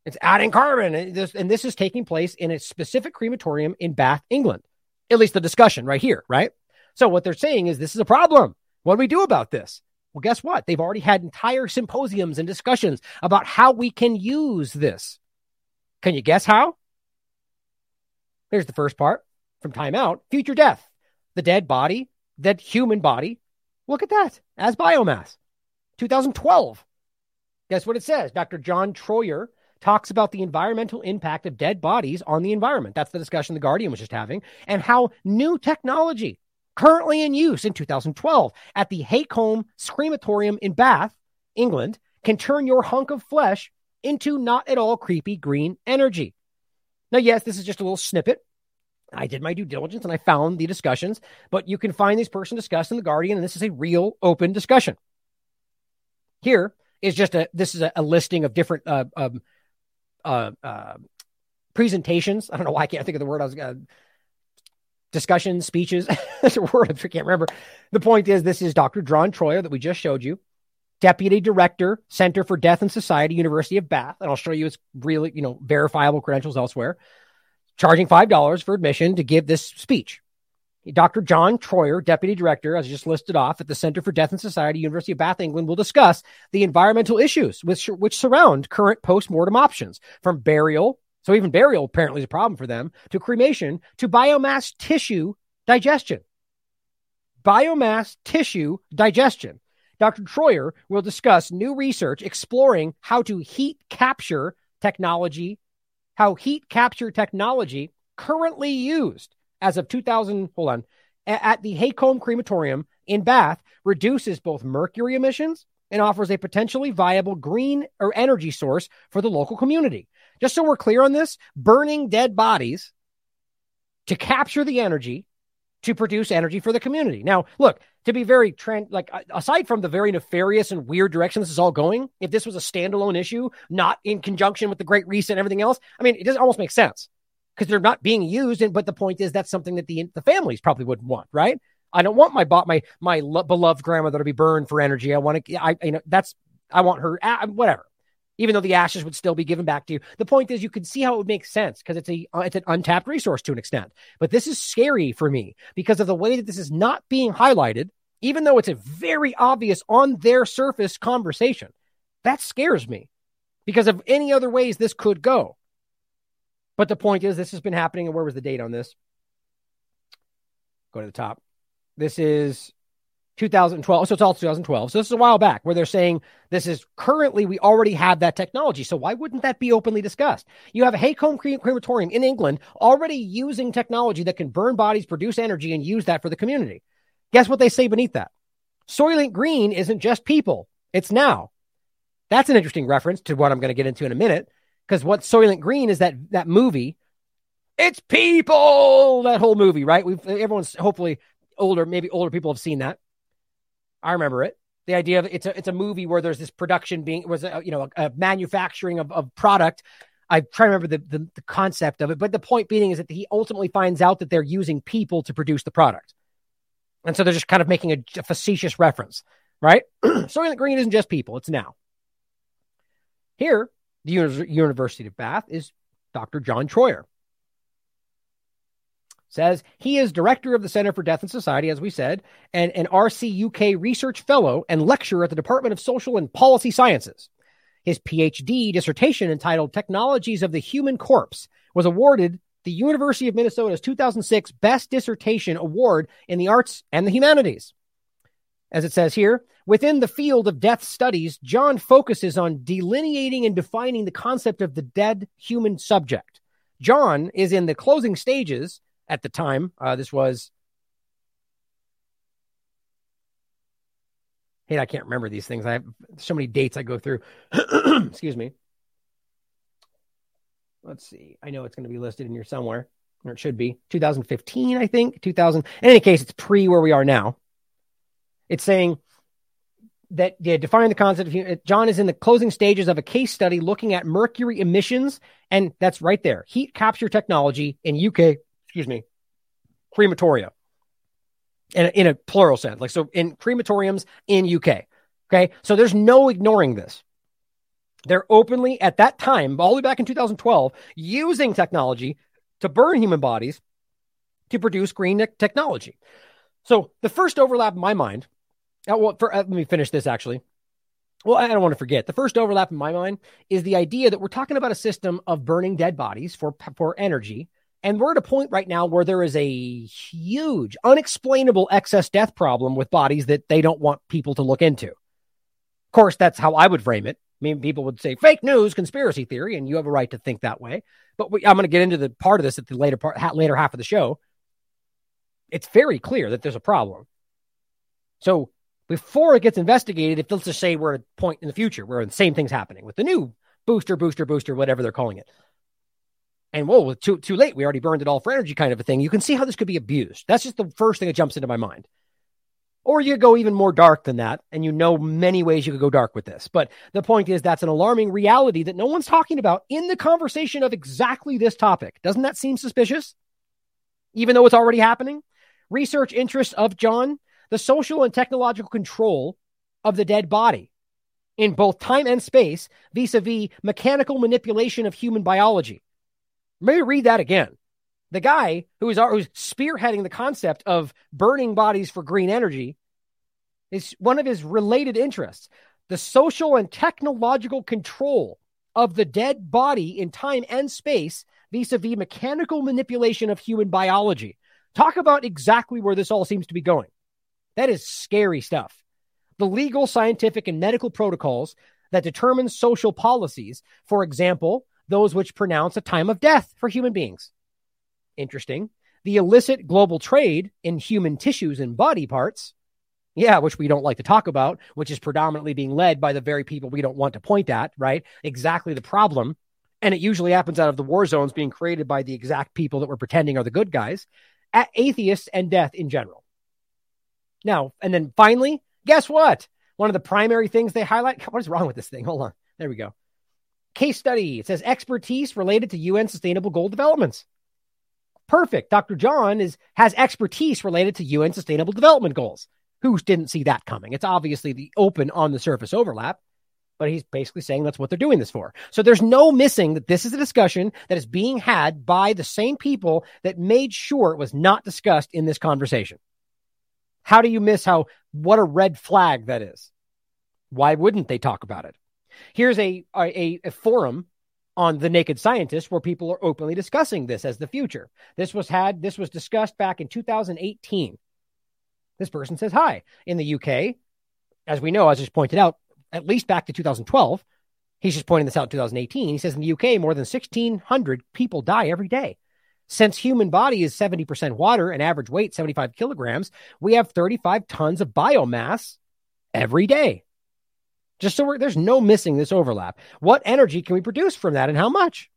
It's adding carbon. And this, and this is taking place in a specific crematorium in Bath, England. At least the discussion right here, right? So what they're saying is this is a problem. What do we do about this? Well, guess what? They've already had entire symposiums and discussions about how we can use this. Can you guess how? Here's the first part from Time Out Future Death. The dead body, that human body. Look at that as biomass. 2012. Guess what it says? Dr. John Troyer talks about the environmental impact of dead bodies on the environment. That's the discussion the Guardian was just having, and how new technology currently in use in 2012 at the Haycombe Crematorium in Bath, England, can turn your hunk of flesh into not at all creepy green energy. Now, yes, this is just a little snippet. I did my due diligence and I found the discussions, but you can find these person discussed in the Guardian, and this is a real open discussion. Here is just a this is a, a listing of different uh, um, uh, uh, presentations. I don't know why I can't think of the word I was uh, discussions, speeches. That's a word I can't remember. The point is, this is Dr. John Troyer that we just showed you, Deputy Director, Center for Death and Society, University of Bath. And I'll show you his really, you know, verifiable credentials elsewhere, charging $5 for admission to give this speech. Dr. John Troyer, Deputy Director, as just listed off at the Center for Death and Society, University of Bath, England, will discuss the environmental issues which, which surround current post-mortem options from burial. So even burial apparently is a problem for them to cremation to biomass tissue digestion. Biomass tissue digestion. Dr. Troyer will discuss new research exploring how to heat capture technology, how heat capture technology currently used as of 2000, hold on, at the Haycombe Crematorium in Bath reduces both mercury emissions and offers a potentially viable green or energy source for the local community. Just so we're clear on this, burning dead bodies to capture the energy to produce energy for the community. Now, look, to be very trend like aside from the very nefarious and weird direction this is all going, if this was a standalone issue, not in conjunction with the Great Reset and everything else, I mean, it doesn't almost make sense because they're not being used. And but the point is that's something that the the families probably wouldn't want, right? I don't want my bot my my beloved grandmother to be burned for energy. I want to, I you know, that's I want her whatever. Even though the ashes would still be given back to you, the point is you can see how it would make sense because it's a uh, it's an untapped resource to an extent. But this is scary for me because of the way that this is not being highlighted, even though it's a very obvious on their surface conversation. That scares me because of any other ways this could go. But the point is, this has been happening. And where was the date on this? Go to the top. This is 2012. So it's all 2012. So this is a while back where they're saying this is currently, we already have that technology. So why wouldn't that be openly discussed? You have a Haycombe crematorium in England already using technology that can burn bodies, produce energy, and use that for the community. Guess what they say beneath that? Soylent Green isn't just people, it's now. That's an interesting reference to what I'm going to get into in a minute. Because what Soylent Green is that that movie. It's people. That whole movie, right? We've everyone's hopefully older, maybe older people have seen that. I remember it. The idea of it's a it's a movie where there's this production being was a, you know a, a manufacturing of, of product. I try to remember the, the the concept of it, but the point being is that he ultimately finds out that they're using people to produce the product, and so they're just kind of making a, a facetious reference, right? Soylent Green isn't just people; it's now. Here, the University of Bath is Dr. John Troyer. Says he is director of the Center for Death and Society, as we said, and an RCUK research fellow and lecturer at the Department of Social and Policy Sciences. His PhD dissertation entitled Technologies of the Human Corpse was awarded the University of Minnesota's 2006 Best Dissertation Award in the Arts and the Humanities. As it says here, within the field of death studies, John focuses on delineating and defining the concept of the dead human subject. John is in the closing stages at the time. Uh, this was. Hey, I can't remember these things. I have so many dates I go through. Excuse me. Let's see. I know it's going to be listed in here somewhere, or it should be 2015, I think. 2000. In any case, it's pre where we are now. It's saying that yeah, defining the concept of John is in the closing stages of a case study looking at mercury emissions, and that's right there. Heat capture technology in UK, excuse me, crematoria. In a, in a plural sense, like so in crematoriums in UK. Okay. So there's no ignoring this. They're openly at that time, all the way back in 2012, using technology to burn human bodies to produce green technology. So the first overlap in my mind uh, well, for, uh, let me finish this actually. Well, I don't want to forget. The first overlap in my mind is the idea that we're talking about a system of burning dead bodies for for energy, and we're at a point right now where there is a huge, unexplainable excess death problem with bodies that they don't want people to look into. Of course, that's how I would frame it. I mean, people would say fake news, conspiracy theory, and you have a right to think that way. But we, I'm going to get into the part of this at the later part, later half of the show. It's very clear that there's a problem. So before it gets investigated, if let's just say we're at a point in the future where the same thing's happening with the new booster, booster, booster, whatever they're calling it. And whoa, too too late. We already burned it all for energy, kind of a thing. You can see how this could be abused. That's just the first thing that jumps into my mind. Or you go even more dark than that, and you know many ways you could go dark with this. But the point is, that's an alarming reality that no one's talking about in the conversation of exactly this topic. Doesn't that seem suspicious? Even though it's already happening? Research interests of John the social and technological control of the dead body in both time and space vis a vis mechanical manipulation of human biology. Me read that again. The guy who is who's spearheading the concept of burning bodies for green energy is one of his related interests the social and technological control of the dead body in time and space vis a vis mechanical manipulation of human biology. Talk about exactly where this all seems to be going. That is scary stuff. The legal, scientific, and medical protocols that determine social policies, for example, those which pronounce a time of death for human beings. Interesting. The illicit global trade in human tissues and body parts, yeah, which we don't like to talk about, which is predominantly being led by the very people we don't want to point at, right? Exactly the problem. And it usually happens out of the war zones being created by the exact people that we're pretending are the good guys, at atheists and death in general. Now, and then finally, guess what? One of the primary things they highlight. What is wrong with this thing? Hold on. There we go. Case study. It says expertise related to UN Sustainable Goal Developments. Perfect. Dr. John is has expertise related to UN Sustainable Development Goals. Who didn't see that coming? It's obviously the open on the surface overlap, but he's basically saying that's what they're doing this for. So there's no missing that this is a discussion that is being had by the same people that made sure it was not discussed in this conversation. How do you miss how what a red flag that is? Why wouldn't they talk about it? Here's a, a, a forum on the naked scientist where people are openly discussing this as the future. This was had this was discussed back in 2018. This person says hi. In the UK, as we know, as just pointed out, at least back to 2012, he's just pointing this out in 2018. He says in the UK, more than 1,600 people die every day. Since human body is 70% water and average weight 75 kilograms, we have 35 tons of biomass every day. Just so there's no missing this overlap. What energy can we produce from that and how much?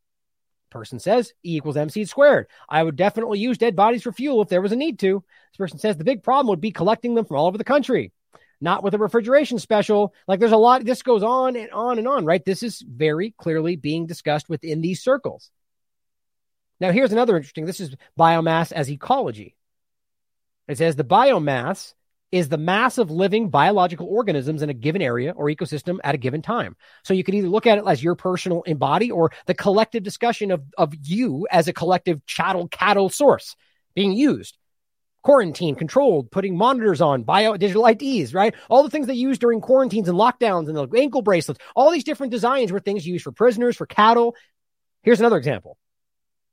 Person says E equals MC squared. I would definitely use dead bodies for fuel if there was a need to. This person says the big problem would be collecting them from all over the country, not with a refrigeration special. Like there's a lot, this goes on and on and on, right? This is very clearly being discussed within these circles. Now, here's another interesting this is biomass as ecology. It says the biomass is the mass of living biological organisms in a given area or ecosystem at a given time. So you can either look at it as your personal embody or the collective discussion of, of you as a collective chattel cattle source being used. Quarantine, controlled, putting monitors on, bio digital IDs, right? All the things they use during quarantines and lockdowns and the ankle bracelets, all these different designs were things used for prisoners, for cattle. Here's another example,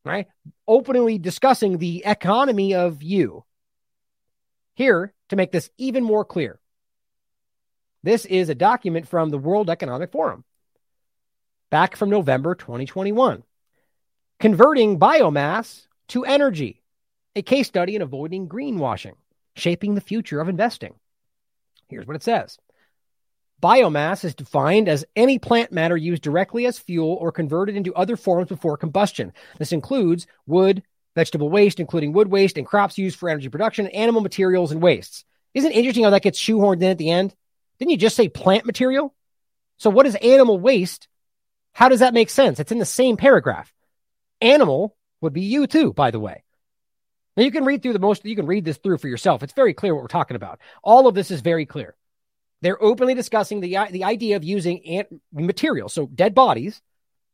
right? Openly discussing the economy of you. Here, to make this even more clear, this is a document from the World Economic Forum back from November 2021. Converting biomass to energy, a case study in avoiding greenwashing, shaping the future of investing. Here's what it says Biomass is defined as any plant matter used directly as fuel or converted into other forms before combustion. This includes wood, vegetable waste, including wood waste and crops used for energy production, animal materials and wastes. Isn't it interesting how that gets shoehorned in at the end? Didn't you just say plant material? So what is animal waste? How does that make sense? It's in the same paragraph. Animal would be you too, by the way. Now you can read through the most, you can read this through for yourself. It's very clear what we're talking about. All of this is very clear. They're openly discussing the, the idea of using ant material. So dead bodies,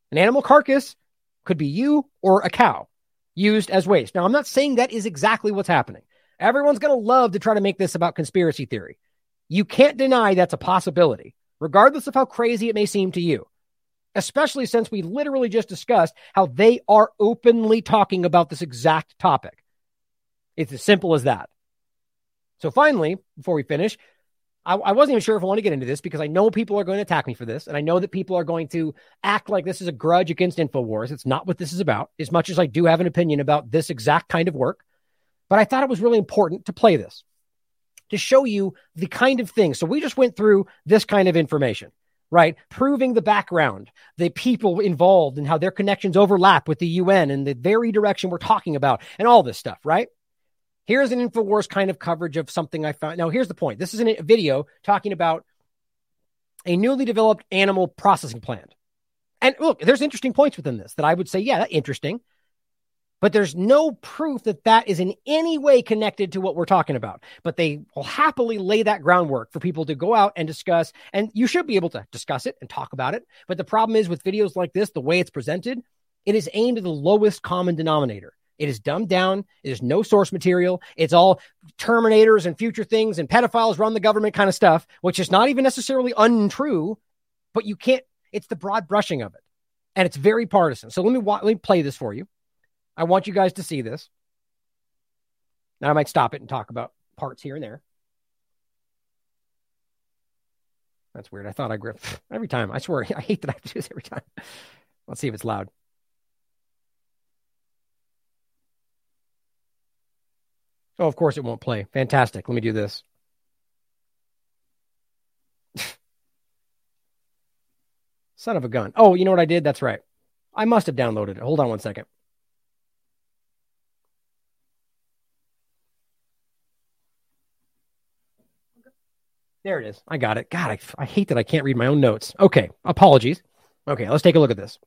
an animal carcass could be you or a cow used as waste. Now, I'm not saying that is exactly what's happening. Everyone's going to love to try to make this about conspiracy theory. You can't deny that's a possibility, regardless of how crazy it may seem to you, especially since we literally just discussed how they are openly talking about this exact topic. It's as simple as that. So, finally, before we finish, I, I, wasn't even sure if I want to get into this because I know people are going to attack me for this. And I know that people are going to act like this is a grudge against InfoWars. It's not what this is about, as much as I do have an opinion about this exact kind of work. But I thought it was really important to play this to show you the kind of thing. So we just went through this kind of information, right? Proving the background, the people involved, and how their connections overlap with the UN and the very direction we're talking about, and all this stuff, right? Here's an InfoWars kind of coverage of something I found. Now, here's the point this is a video talking about a newly developed animal processing plant. And look, there's interesting points within this that I would say, yeah, that's interesting. But there's no proof that that is in any way connected to what we're talking about. But they will happily lay that groundwork for people to go out and discuss. And you should be able to discuss it and talk about it. But the problem is with videos like this, the way it's presented, it is aimed at the lowest common denominator. It is dumbed down. There's no source material. It's all Terminators and future things and pedophiles run the government kind of stuff, which is not even necessarily untrue, but you can't, it's the broad brushing of it. And it's very partisan. So let me, let me play this for you. I want you guys to see this. Now I might stop it and talk about parts here and there. That's weird. I thought I grip every time. I swear, I hate that I have to do this every time. Let's see if it's loud. Oh, of course it won't play. Fantastic. Let me do this. Son of a gun. Oh, you know what I did? That's right. I must have downloaded it. Hold on one second. There it is. I got it. God, I, I hate that I can't read my own notes. Okay. Apologies. Okay, let's take a look at this.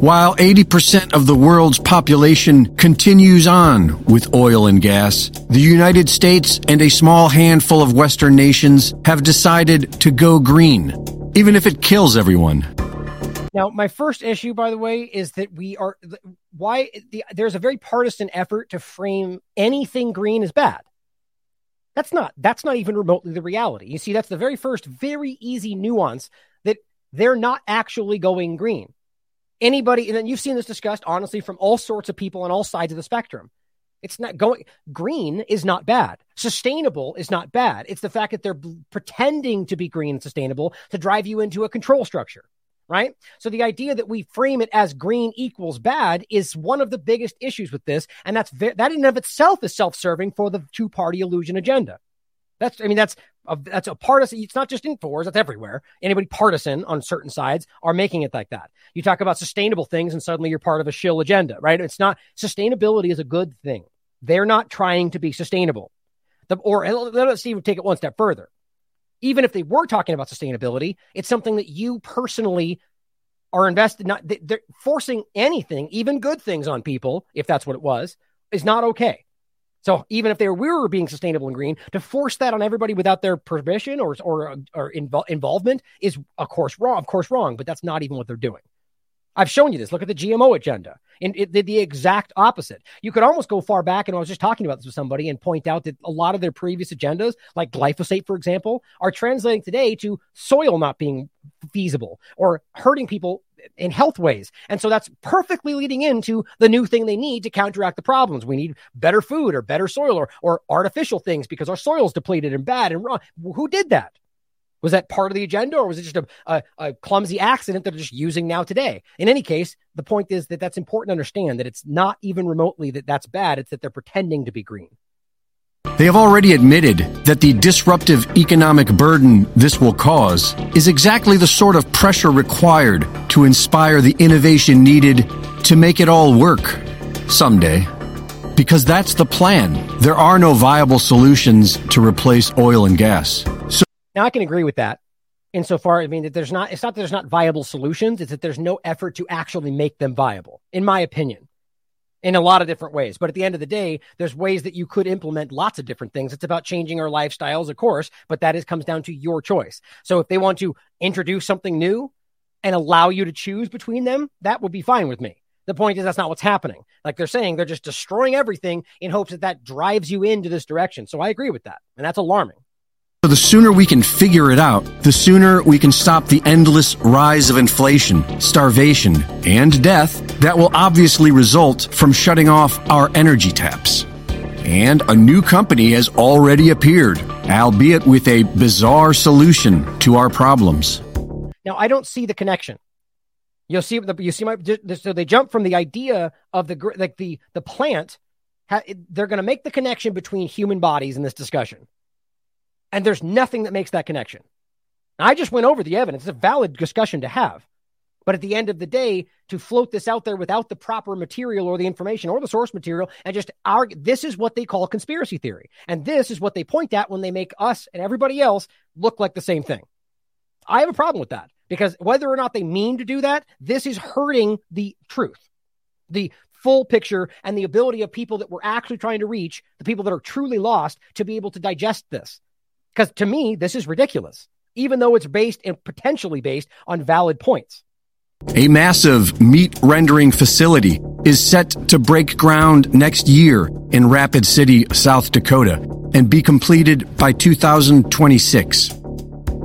While 80% of the world's population continues on with oil and gas, the United States and a small handful of Western nations have decided to go green, even if it kills everyone. Now, my first issue, by the way, is that we are why the, there's a very partisan effort to frame anything green as bad. That's not that's not even remotely the reality. You see, that's the very first, very easy nuance that they're not actually going green. Anybody, and then you've seen this discussed honestly from all sorts of people on all sides of the spectrum. It's not going green is not bad. Sustainable is not bad. It's the fact that they're pretending to be green and sustainable to drive you into a control structure right? So the idea that we frame it as green equals bad is one of the biggest issues with this, and that's that in and of itself is self-serving for the two-party illusion agenda. That's, I mean, that's a, that's a partisan. It's not just Infowars; that's everywhere. Anybody partisan on certain sides are making it like that. You talk about sustainable things, and suddenly you're part of a shill agenda, right? It's not sustainability is a good thing. They're not trying to be sustainable. The, or let us even take it one step further even if they were talking about sustainability, it's something that you personally are invested not they're forcing anything, even good things on people, if that's what it was, is not okay. So even if they were being sustainable and green, to force that on everybody without their permission or or, or invo- involvement is of course wrong, of course wrong, but that's not even what they're doing. I've shown you this. Look at the GMO agenda. And it did the exact opposite. You could almost go far back, and I was just talking about this with somebody and point out that a lot of their previous agendas, like glyphosate, for example, are translating today to soil not being feasible or hurting people in health ways. And so that's perfectly leading into the new thing they need to counteract the problems. We need better food or better soil or, or artificial things because our soil's depleted and bad and wrong. Who did that? Was that part of the agenda or was it just a, a, a, clumsy accident that they're just using now today? In any case, the point is that that's important to understand that it's not even remotely that that's bad. It's that they're pretending to be green. They have already admitted that the disruptive economic burden this will cause is exactly the sort of pressure required to inspire the innovation needed to make it all work someday. Because that's the plan. There are no viable solutions to replace oil and gas. So now I can agree with that insofar I mean that there's not it's not that there's not viable solutions, it's that there's no effort to actually make them viable, in my opinion. In a lot of different ways. But at the end of the day, there's ways that you could implement lots of different things. It's about changing our lifestyles, of course, but that is comes down to your choice. So if they want to introduce something new and allow you to choose between them, that would be fine with me. The point is that's not what's happening. Like they're saying, they're just destroying everything in hopes that that drives you into this direction. So I agree with that. And that's alarming. So the sooner we can figure it out, the sooner we can stop the endless rise of inflation, starvation, and death that will obviously result from shutting off our energy taps. And a new company has already appeared, albeit with a bizarre solution to our problems. Now, I don't see the connection. You'll see you see my so they jump from the idea of the like the the plant they're going to make the connection between human bodies in this discussion and there's nothing that makes that connection. Now, I just went over the evidence. It's a valid discussion to have. But at the end of the day, to float this out there without the proper material or the information or the source material and just argue, this is what they call conspiracy theory. And this is what they point at when they make us and everybody else look like the same thing. I have a problem with that because whether or not they mean to do that, this is hurting the truth, the full picture, and the ability of people that we're actually trying to reach, the people that are truly lost, to be able to digest this. Because to me, this is ridiculous. even though it's based and potentially based on valid points. A massive meat rendering facility is set to break ground next year in Rapid City, South Dakota, and be completed by 2026.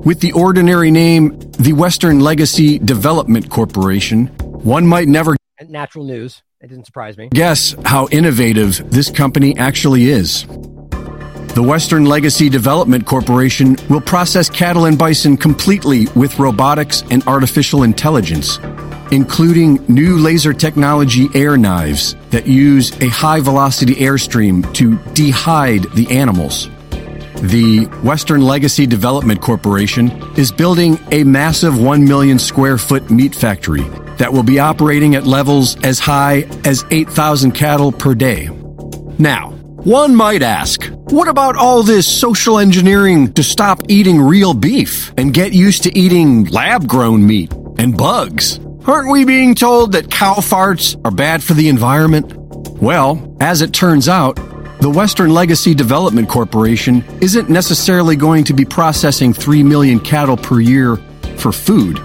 With the ordinary name, the Western Legacy Development Corporation, one might never natural news. It didn't surprise me. Guess how innovative this company actually is. The Western Legacy Development Corporation will process cattle and bison completely with robotics and artificial intelligence, including new laser technology air knives that use a high velocity airstream to dehide the animals. The Western Legacy Development Corporation is building a massive 1 million square foot meat factory that will be operating at levels as high as 8,000 cattle per day. Now, one might ask, what about all this social engineering to stop eating real beef and get used to eating lab grown meat and bugs? Aren't we being told that cow farts are bad for the environment? Well, as it turns out, the Western Legacy Development Corporation isn't necessarily going to be processing 3 million cattle per year for food.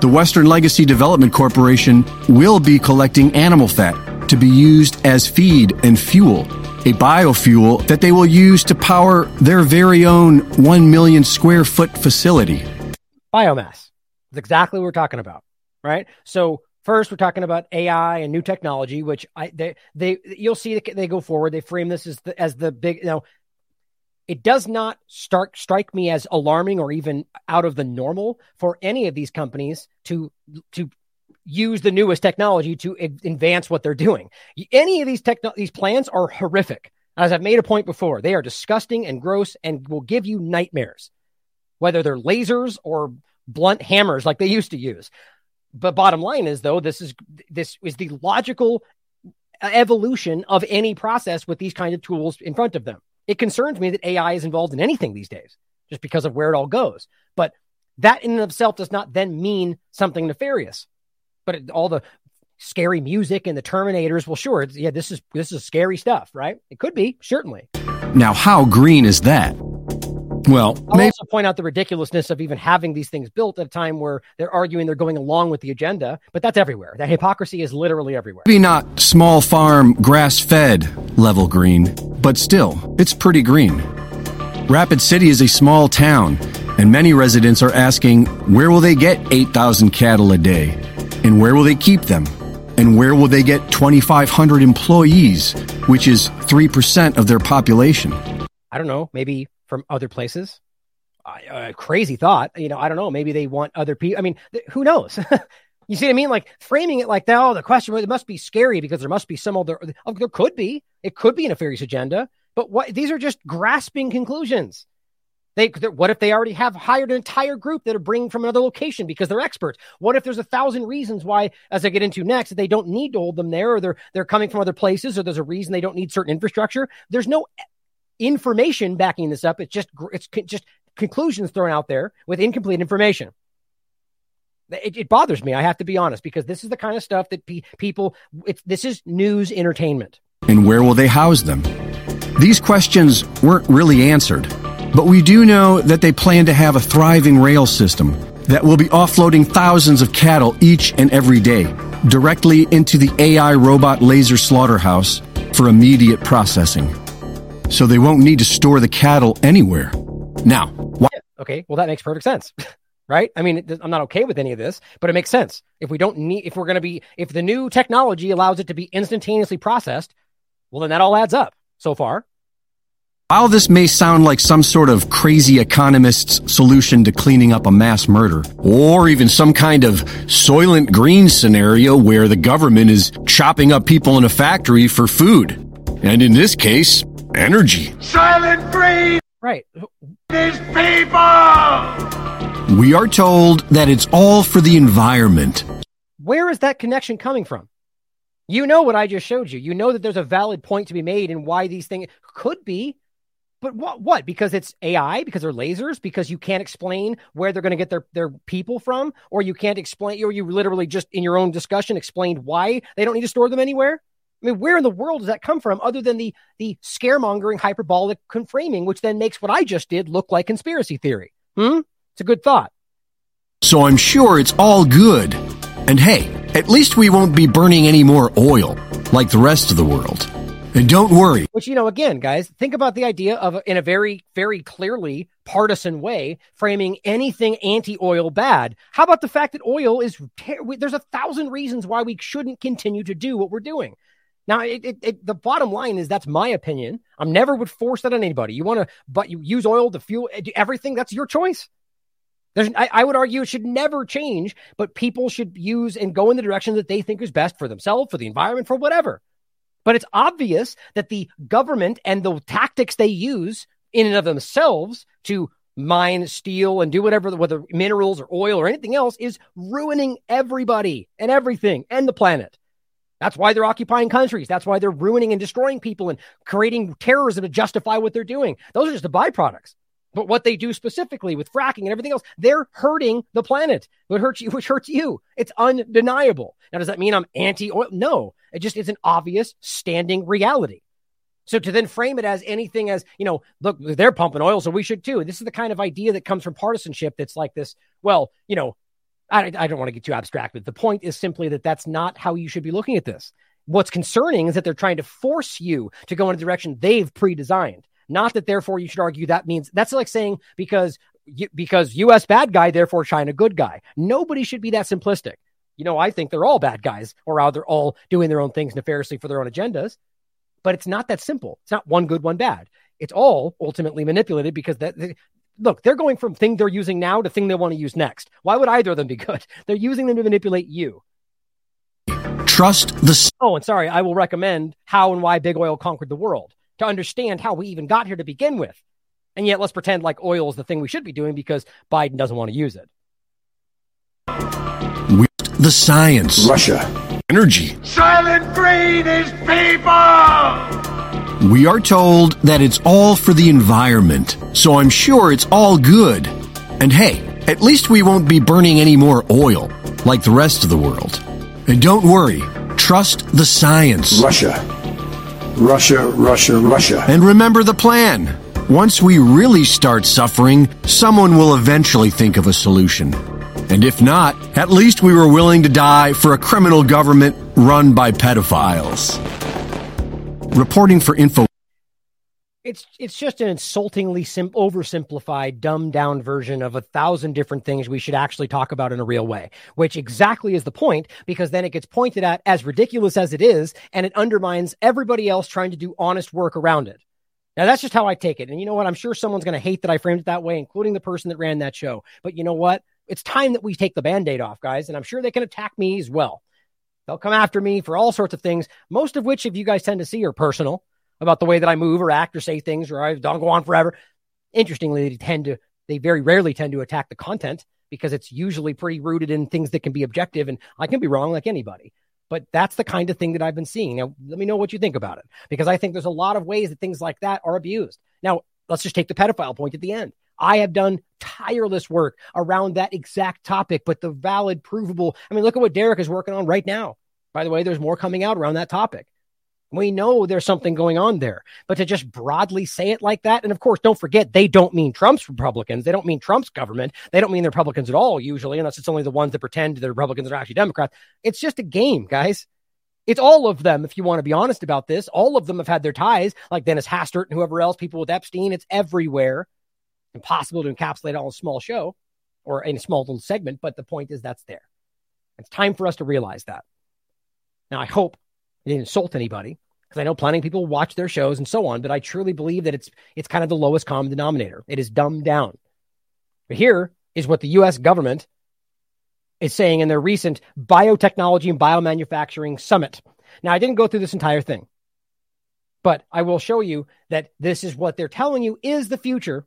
The Western Legacy Development Corporation will be collecting animal fat to be used as feed and fuel a biofuel that they will use to power their very own 1 million square foot facility. Biomass. That's exactly what we're talking about, right? So, first we're talking about AI and new technology, which I they they you'll see they go forward. They frame this as the as the big you know. It does not start strike me as alarming or even out of the normal for any of these companies to to use the newest technology to advance what they're doing. Any of these techno- these plans are horrific. As I've made a point before, they are disgusting and gross and will give you nightmares, whether they're lasers or blunt hammers like they used to use. But bottom line is though, this is this is the logical evolution of any process with these kind of tools in front of them. It concerns me that AI is involved in anything these days, just because of where it all goes. But that in and of itself does not then mean something nefarious but all the scary music and the Terminators. Well, sure, yeah, this is this is scary stuff, right? It could be certainly. Now, how green is that? Well, I'll maybe- also point out the ridiculousness of even having these things built at a time where they're arguing they're going along with the agenda, but that's everywhere. That hypocrisy is literally everywhere. Maybe not small farm, grass fed level green, but still, it's pretty green. Rapid City is a small town, and many residents are asking where will they get 8,000 cattle a day? And where will they keep them? And where will they get 2,500 employees, which is 3% of their population? I don't know. Maybe from other places. Uh, crazy thought. You know, I don't know. Maybe they want other people. I mean, th- who knows? you see what I mean? Like framing it like that. Oh, the question it must be scary because there must be some other. Oh, there could be. It could be a nefarious agenda. But what? These are just grasping conclusions. They, what if they already have hired an entire group that are bringing from another location because they're experts? What if there's a thousand reasons why, as I get into next, that they don't need to hold them there, or they're they're coming from other places, or there's a reason they don't need certain infrastructure? There's no eh, information backing this up. It's just it's just conclusions thrown out there with incomplete information. It, it bothers me. I have to be honest because this is the kind of stuff that pe- people. This is news entertainment. And where will they house them? These questions weren't really answered. But we do know that they plan to have a thriving rail system that will be offloading thousands of cattle each and every day directly into the AI robot laser slaughterhouse for immediate processing. So they won't need to store the cattle anywhere. Now, why- okay, well that makes perfect sense. right? I mean, I'm not okay with any of this, but it makes sense. If we don't need if we're going to be if the new technology allows it to be instantaneously processed, well then that all adds up so far. While this may sound like some sort of crazy economist's solution to cleaning up a mass murder, or even some kind of Soylent Green scenario where the government is chopping up people in a factory for food, and in this case, energy. Soylent Green! Right. These people! We are told that it's all for the environment. Where is that connection coming from? You know what I just showed you. You know that there's a valid point to be made and why these things could be but what? What? Because it's AI? Because they're lasers? Because you can't explain where they're going to get their their people from, or you can't explain, or you literally just in your own discussion explained why they don't need to store them anywhere. I mean, where in the world does that come from, other than the the scaremongering, hyperbolic framing, which then makes what I just did look like conspiracy theory? Hmm. It's a good thought. So I'm sure it's all good. And hey, at least we won't be burning any more oil like the rest of the world. And don't worry. Which, you know, again, guys, think about the idea of, in a very, very clearly partisan way, framing anything anti oil bad. How about the fact that oil is, there's a thousand reasons why we shouldn't continue to do what we're doing. Now, it, it, it, the bottom line is that's my opinion. I'm never would force that on anybody. You want to, but you use oil to fuel uh, everything. That's your choice. There's, I, I, would argue it should never change, but people should use and go in the direction that they think is best for themselves, for the environment, for whatever. But it's obvious that the government and the tactics they use in and of themselves to mine, steal, and do whatever, whether minerals or oil or anything else, is ruining everybody and everything and the planet. That's why they're occupying countries. That's why they're ruining and destroying people and creating terrorism to justify what they're doing. Those are just the byproducts. But what they do specifically with fracking and everything else, they're hurting the planet. What hurts you, which hurts you. It's undeniable. Now, does that mean I'm anti oil? No. It just is an obvious standing reality. So to then frame it as anything as, you know, look, they're pumping oil, so we should too. This is the kind of idea that comes from partisanship that's like this, well, you know, I, I don't want to get too abstract, but the point is simply that that's not how you should be looking at this. What's concerning is that they're trying to force you to go in a direction they've pre-designed. Not that therefore you should argue that means that's like saying because because US bad guy, therefore China good guy. Nobody should be that simplistic. You know, I think they're all bad guys or they're all doing their own things nefariously for their own agendas. But it's not that simple. It's not one good, one bad. It's all ultimately manipulated because that look, they're going from thing they're using now to thing they want to use next. Why would either of them be good? They're using them to manipulate you. Trust the. Oh, and sorry, I will recommend How and Why Big Oil Conquered the World to understand how we even got here to begin with. And yet, let's pretend like oil is the thing we should be doing because Biden doesn't want to use it. We, The science, Russia, energy. Soylent Green is people! We are told that it's all for the environment, so I'm sure it's all good. And hey, at least we won't be burning any more oil like the rest of the world. And don't worry, trust the science. Russia, Russia, Russia, Russia. And remember the plan. Once we really start suffering, someone will eventually think of a solution. And if not, at least we were willing to die for a criminal government run by pedophiles. Reporting for Info. It's it's just an insultingly sim- oversimplified, dumbed down version of a thousand different things we should actually talk about in a real way. Which exactly is the point, because then it gets pointed at as ridiculous as it is, and it undermines everybody else trying to do honest work around it. Now that's just how I take it. And you know what? I'm sure someone's going to hate that I framed it that way, including the person that ran that show. But you know what? It's time that we take the band-aid off, guys, and I'm sure they can attack me as well. They'll come after me for all sorts of things, most of which, if you guys tend to see, are personal about the way that I move or act or say things or I don't go on forever. Interestingly, they tend to, they very rarely tend to attack the content because it's usually pretty rooted in things that can be objective. And I can be wrong like anybody. But that's the kind of thing that I've been seeing. Now, let me know what you think about it because I think there's a lot of ways that things like that are abused. Now, let's just take the pedophile point at the end. I have done tireless work around that exact topic, but the valid, provable. I mean, look at what Derek is working on right now. By the way, there's more coming out around that topic. We know there's something going on there, but to just broadly say it like that, and of course, don't forget they don't mean Trump's Republicans. They don't mean Trump's government. They don't mean the Republicans at all, usually, unless it's only the ones that pretend the Republicans are actually Democrats. It's just a game, guys. It's all of them, if you want to be honest about this. All of them have had their ties, like Dennis Hastert and whoever else, people with Epstein. It's everywhere. Impossible to encapsulate all in a small show or in a small little segment, but the point is that's there. It's time for us to realize that. Now, I hope I didn't insult anybody because I know plenty of people watch their shows and so on, but I truly believe that it's it's kind of the lowest common denominator. It is dumbed down. But here is what the US government is saying in their recent biotechnology and biomanufacturing summit. Now, I didn't go through this entire thing, but I will show you that this is what they're telling you is the future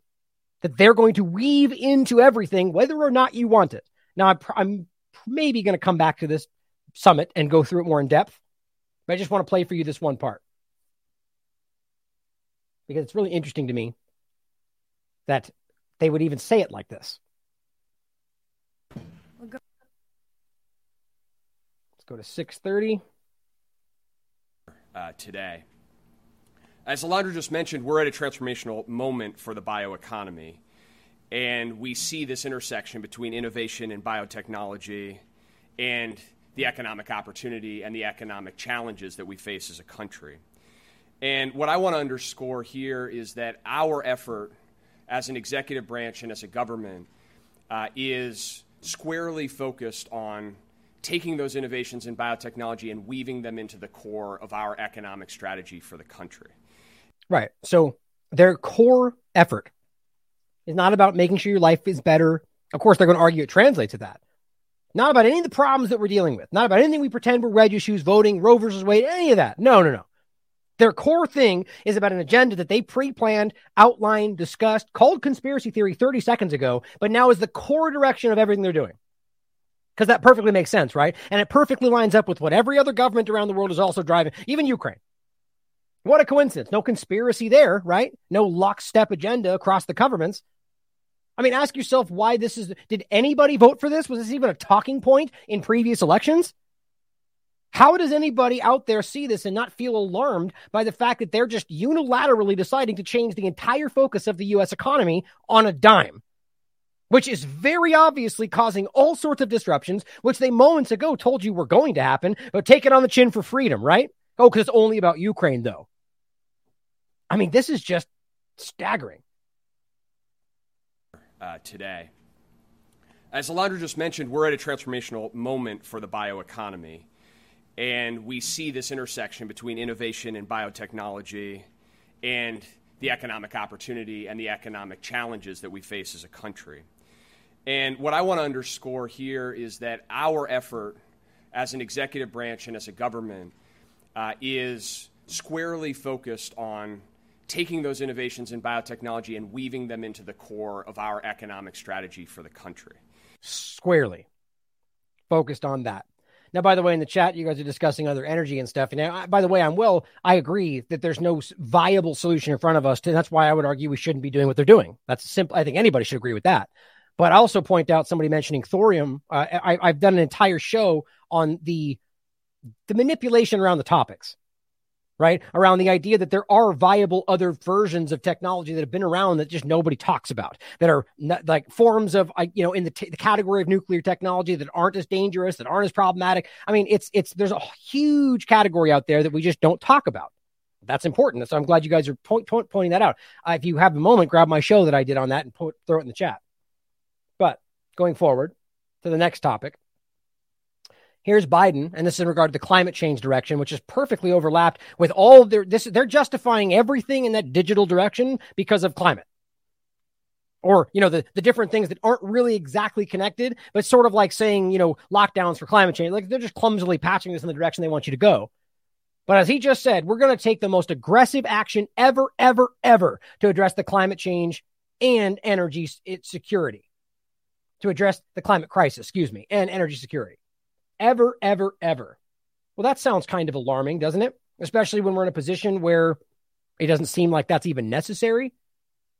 that they're going to weave into everything, whether or not you want it. Now, I'm maybe going to come back to this summit and go through it more in depth. But I just want to play for you this one part because it's really interesting to me that they would even say it like this. Let's go to 630. Uh, today. As Alondra just mentioned, we're at a transformational moment for the bioeconomy. And we see this intersection between innovation and biotechnology and the economic opportunity and the economic challenges that we face as a country. And what I want to underscore here is that our effort as an executive branch and as a government uh, is squarely focused on taking those innovations in biotechnology and weaving them into the core of our economic strategy for the country. Right. So their core effort is not about making sure your life is better. Of course, they're going to argue it translates to that. Not about any of the problems that we're dealing with. Not about anything we pretend we're red issues, voting, Roe versus Wade, any of that. No, no, no. Their core thing is about an agenda that they pre planned, outlined, discussed, called conspiracy theory 30 seconds ago, but now is the core direction of everything they're doing. Because that perfectly makes sense, right? And it perfectly lines up with what every other government around the world is also driving, even Ukraine. What a coincidence. No conspiracy there, right? No lockstep agenda across the governments. I mean, ask yourself why this is. Did anybody vote for this? Was this even a talking point in previous elections? How does anybody out there see this and not feel alarmed by the fact that they're just unilaterally deciding to change the entire focus of the US economy on a dime? Which is very obviously causing all sorts of disruptions, which they moments ago told you were going to happen, but take it on the chin for freedom, right? Oh, because it's only about Ukraine, though. I mean, this is just staggering. Uh, today. As Alondra just mentioned, we're at a transformational moment for the bioeconomy. And we see this intersection between innovation and biotechnology and the economic opportunity and the economic challenges that we face as a country. And what I want to underscore here is that our effort as an executive branch and as a government uh, is squarely focused on taking those innovations in biotechnology and weaving them into the core of our economic strategy for the country. Squarely focused on that. Now, by the way, in the chat, you guys are discussing other energy and stuff. And by the way, I'm well. I agree that there's no viable solution in front of us. To, that's why I would argue we shouldn't be doing what they're doing. That's simple. I think anybody should agree with that. But I also point out somebody mentioning thorium. Uh, I, I've done an entire show on the the manipulation around the topics right? Around the idea that there are viable other versions of technology that have been around that just nobody talks about, that are not, like forms of, you know, in the, t- the category of nuclear technology that aren't as dangerous, that aren't as problematic. I mean, it's, it's, there's a huge category out there that we just don't talk about. That's important. So I'm glad you guys are point, point, pointing that out. Uh, if you have a moment, grab my show that I did on that and put, throw it in the chat. But going forward to the next topic, Here's Biden, and this is in regard to the climate change direction, which is perfectly overlapped with all their this. They're justifying everything in that digital direction because of climate, or you know the the different things that aren't really exactly connected, but sort of like saying you know lockdowns for climate change. Like they're just clumsily patching this in the direction they want you to go. But as he just said, we're going to take the most aggressive action ever, ever, ever to address the climate change and energy security, to address the climate crisis, excuse me, and energy security ever, ever, ever. Well, that sounds kind of alarming, doesn't it? Especially when we're in a position where it doesn't seem like that's even necessary.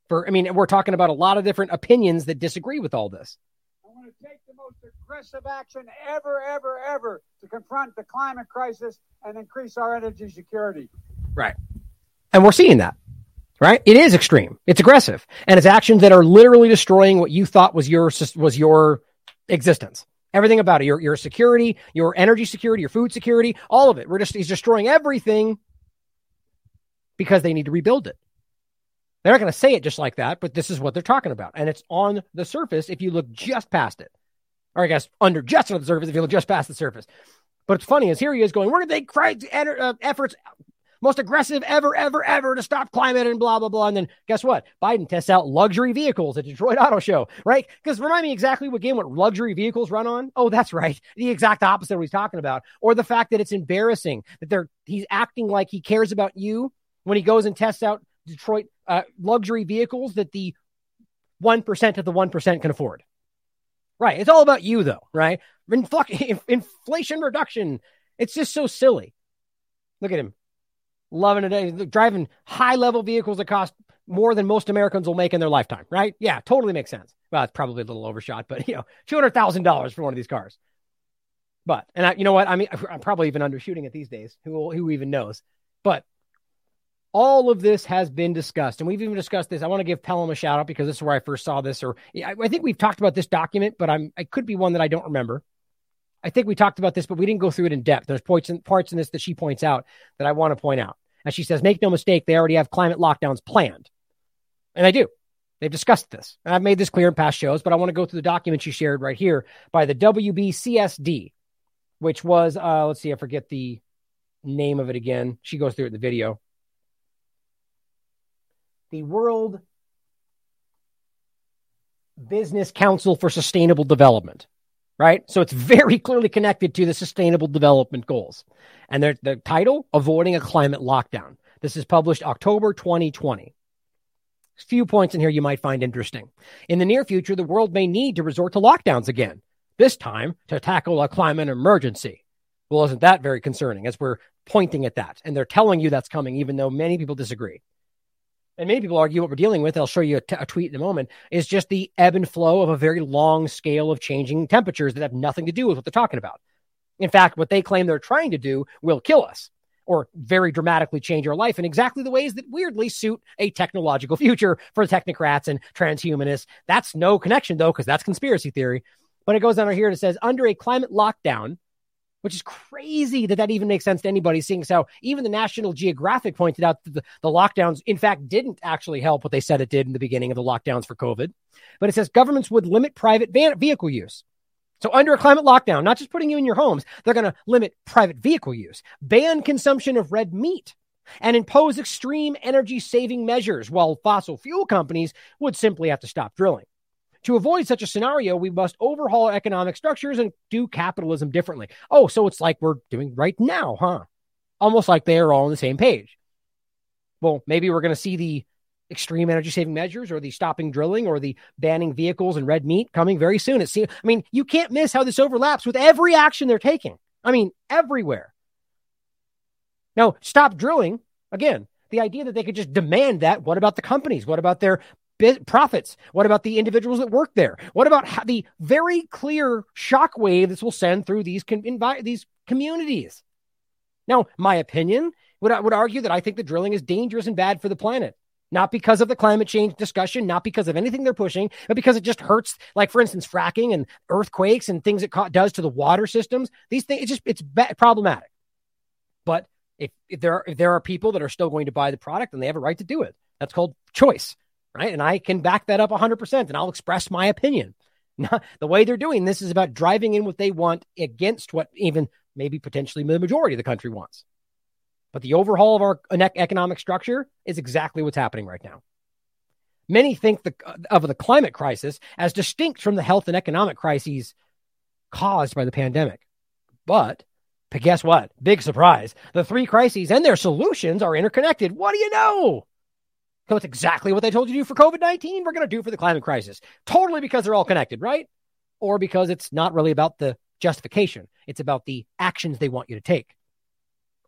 For I mean, we're talking about a lot of different opinions that disagree with all this. I want to take the most aggressive action ever, ever, ever to confront the climate crisis and increase our energy security. Right. And we're seeing that. Right? It is extreme. It's aggressive. And it's actions that are literally destroying what you thought was your was your existence. Everything about it, your, your security, your energy security, your food security, all of it. We're just, he's destroying everything because they need to rebuild it. They're not going to say it just like that, but this is what they're talking about. And it's on the surface if you look just past it. Or I guess under just on the surface if you look just past the surface. But it's funny is here he is going, where did they take uh, efforts most aggressive ever, ever, ever to stop climate and blah, blah, blah. And then guess what? Biden tests out luxury vehicles at Detroit Auto Show, right? Because remind me exactly what game what luxury vehicles run on. Oh, that's right. The exact opposite of what he's talking about. Or the fact that it's embarrassing that they're he's acting like he cares about you when he goes and tests out Detroit uh, luxury vehicles that the 1% of the 1% can afford. Right. It's all about you, though, right? Infl- inflation reduction. It's just so silly. Look at him loving it, driving high level vehicles that cost more than most Americans will make in their lifetime, right? Yeah, totally makes sense. Well, it's probably a little overshot, but you know, two hundred thousand dollars for one of these cars. But and I, you know what? I mean, I'm probably even undershooting it these days. Who who even knows? But all of this has been discussed, and we've even discussed this. I want to give Pelham a shout out because this is where I first saw this, or I, I think we've talked about this document, but I'm I could be one that I don't remember. I think we talked about this, but we didn't go through it in depth. There's points in, parts in this that she points out that I want to point out. And she says, make no mistake, they already have climate lockdowns planned. And they do. They've discussed this. And I've made this clear in past shows, but I want to go through the document she shared right here by the WBCSD, which was, uh, let's see, I forget the name of it again. She goes through it in the video the World Business Council for Sustainable Development, right? So it's very clearly connected to the Sustainable Development Goals. And the title, Avoiding a Climate Lockdown. This is published October 2020. A few points in here you might find interesting. In the near future, the world may need to resort to lockdowns again, this time to tackle a climate emergency. Well, isn't that very concerning as we're pointing at that? And they're telling you that's coming, even though many people disagree and many people argue what we're dealing with, I'll show you a, t- a tweet in a moment, is just the ebb and flow of a very long scale of changing temperatures that have nothing to do with what they're talking about. In fact, what they claim they're trying to do will kill us or very dramatically change our life in exactly the ways that weirdly suit a technological future for technocrats and transhumanists. That's no connection, though, because that's conspiracy theory. But it goes on here and it says under a climate lockdown, which is crazy that that even makes sense to anybody, seeing so even the National Geographic pointed out that the, the lockdowns, in fact, didn't actually help what they said it did in the beginning of the lockdowns for COVID. But it says governments would limit private van- vehicle use. So, under a climate lockdown, not just putting you in your homes, they're going to limit private vehicle use, ban consumption of red meat, and impose extreme energy saving measures, while fossil fuel companies would simply have to stop drilling. To avoid such a scenario, we must overhaul economic structures and do capitalism differently. Oh, so it's like we're doing right now, huh? Almost like they are all on the same page. Well, maybe we're going to see the extreme energy saving measures or the stopping drilling or the banning vehicles and red meat coming very soon. It seems, I mean, you can't miss how this overlaps with every action they're taking. I mean, everywhere. Now, stop drilling. Again, the idea that they could just demand that. What about the companies? What about their profits? What about the individuals that work there? What about the very clear shockwave this will send through these invi- these communities? Now, my opinion would I would argue that I think the drilling is dangerous and bad for the planet. Not because of the climate change discussion, not because of anything they're pushing, but because it just hurts. Like, for instance, fracking and earthquakes and things it does to the water systems. These things, it's just it's problematic. But if, if there are, if there are people that are still going to buy the product, then they have a right to do it. That's called choice right? And I can back that up 100% and I'll express my opinion. Now, the way they're doing this is about driving in what they want against what even maybe potentially the majority of the country wants. But the overhaul of our economic structure is exactly what's happening right now. Many think the, of the climate crisis as distinct from the health and economic crises caused by the pandemic. But, but guess what? Big surprise. The three crises and their solutions are interconnected. What do you know? So it's exactly what they told you to do for COVID 19. We're going to do for the climate crisis. Totally because they're all connected, right? Or because it's not really about the justification, it's about the actions they want you to take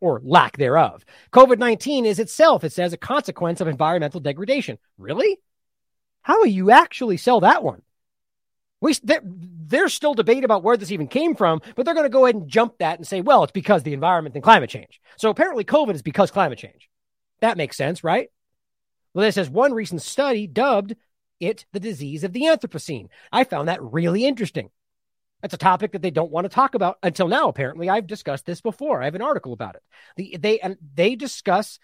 or lack thereof. COVID 19 is itself, it says, a consequence of environmental degradation. Really? How will you actually sell that one? We, there, there's still debate about where this even came from, but they're going to go ahead and jump that and say, well, it's because the environment and climate change. So apparently, COVID is because climate change. That makes sense, right? Well, this says one recent study dubbed it the disease of the Anthropocene. I found that really interesting. That's a topic that they don't want to talk about until now. Apparently, I've discussed this before. I have an article about it. The, they and they discuss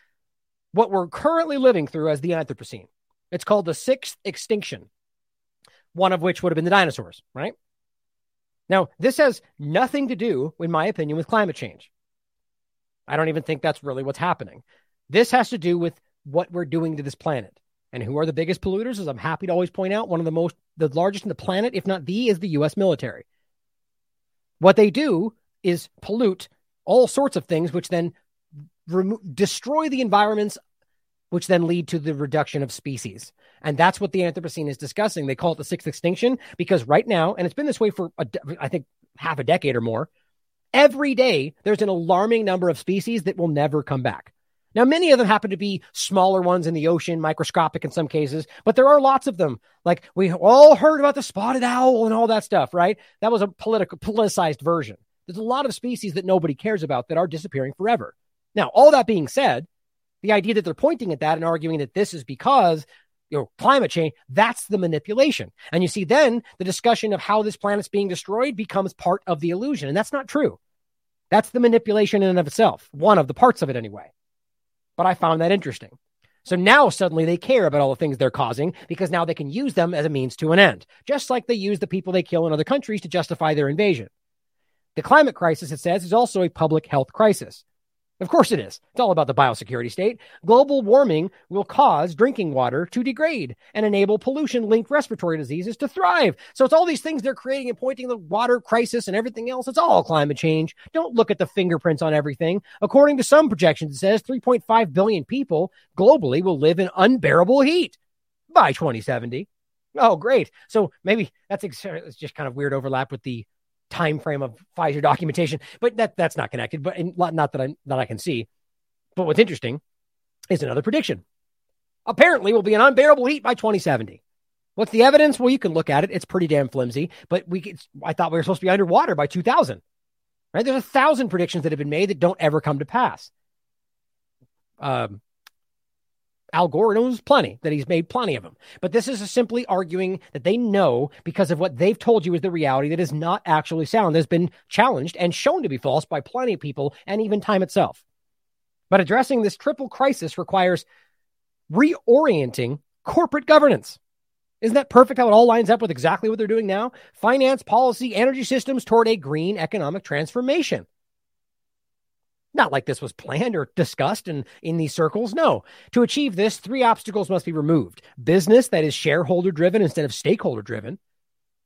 what we're currently living through as the Anthropocene. It's called the sixth extinction, one of which would have been the dinosaurs, right? Now, this has nothing to do, in my opinion, with climate change. I don't even think that's really what's happening. This has to do with what we're doing to this planet. And who are the biggest polluters? As I'm happy to always point out, one of the most, the largest in the planet, if not the, is the U.S. military. What they do is pollute all sorts of things, which then remo- destroy the environments, which then lead to the reduction of species. And that's what the Anthropocene is discussing. They call it the sixth extinction because right now, and it's been this way for, I think, half a decade or more, every day there's an alarming number of species that will never come back. Now, many of them happen to be smaller ones in the ocean, microscopic in some cases, but there are lots of them. Like we all heard about the spotted owl and all that stuff, right? That was a political, politicized version. There's a lot of species that nobody cares about that are disappearing forever. Now, all that being said, The idea that they're pointing at that and arguing that this is because you know, climate change, that's the manipulation. And you see, then the discussion of how this planet's being destroyed becomes part of the illusion. And that's not true. That's the manipulation in and of itself, one of the parts of it anyway. But I found that interesting. So now suddenly they care about all the things they're causing because now they can use them as a means to an end, just like they use the people they kill in other countries to justify their invasion. The climate crisis, it says, is also a public health crisis. Of course it is. It's all about the biosecurity state. Global warming will cause drinking water to degrade and enable pollution linked respiratory diseases to thrive. So it's all these things they're creating and pointing the water crisis and everything else. It's all climate change. Don't look at the fingerprints on everything. According to some projections, it says 3.5 billion people globally will live in unbearable heat by 2070. Oh, great. So maybe that's it's just kind of weird overlap with the time frame of Pfizer documentation, but that that's not connected. But not that I that I can see. But what's interesting is another prediction. Apparently, will be an unbearable heat by 2070. What's the evidence? Well, you can look at it. It's pretty damn flimsy. But we, I thought we were supposed to be underwater by 2000. Right? There's a thousand predictions that have been made that don't ever come to pass. Um, Al Gore knows plenty, that he's made plenty of them. But this is simply arguing that they know because of what they've told you is the reality that is not actually sound, that has been challenged and shown to be false by plenty of people and even time itself. But addressing this triple crisis requires reorienting corporate governance. Isn't that perfect how it all lines up with exactly what they're doing now? Finance, policy, energy systems toward a green economic transformation. Not like this was planned or discussed in, in these circles. No. To achieve this, three obstacles must be removed business that is shareholder driven instead of stakeholder driven.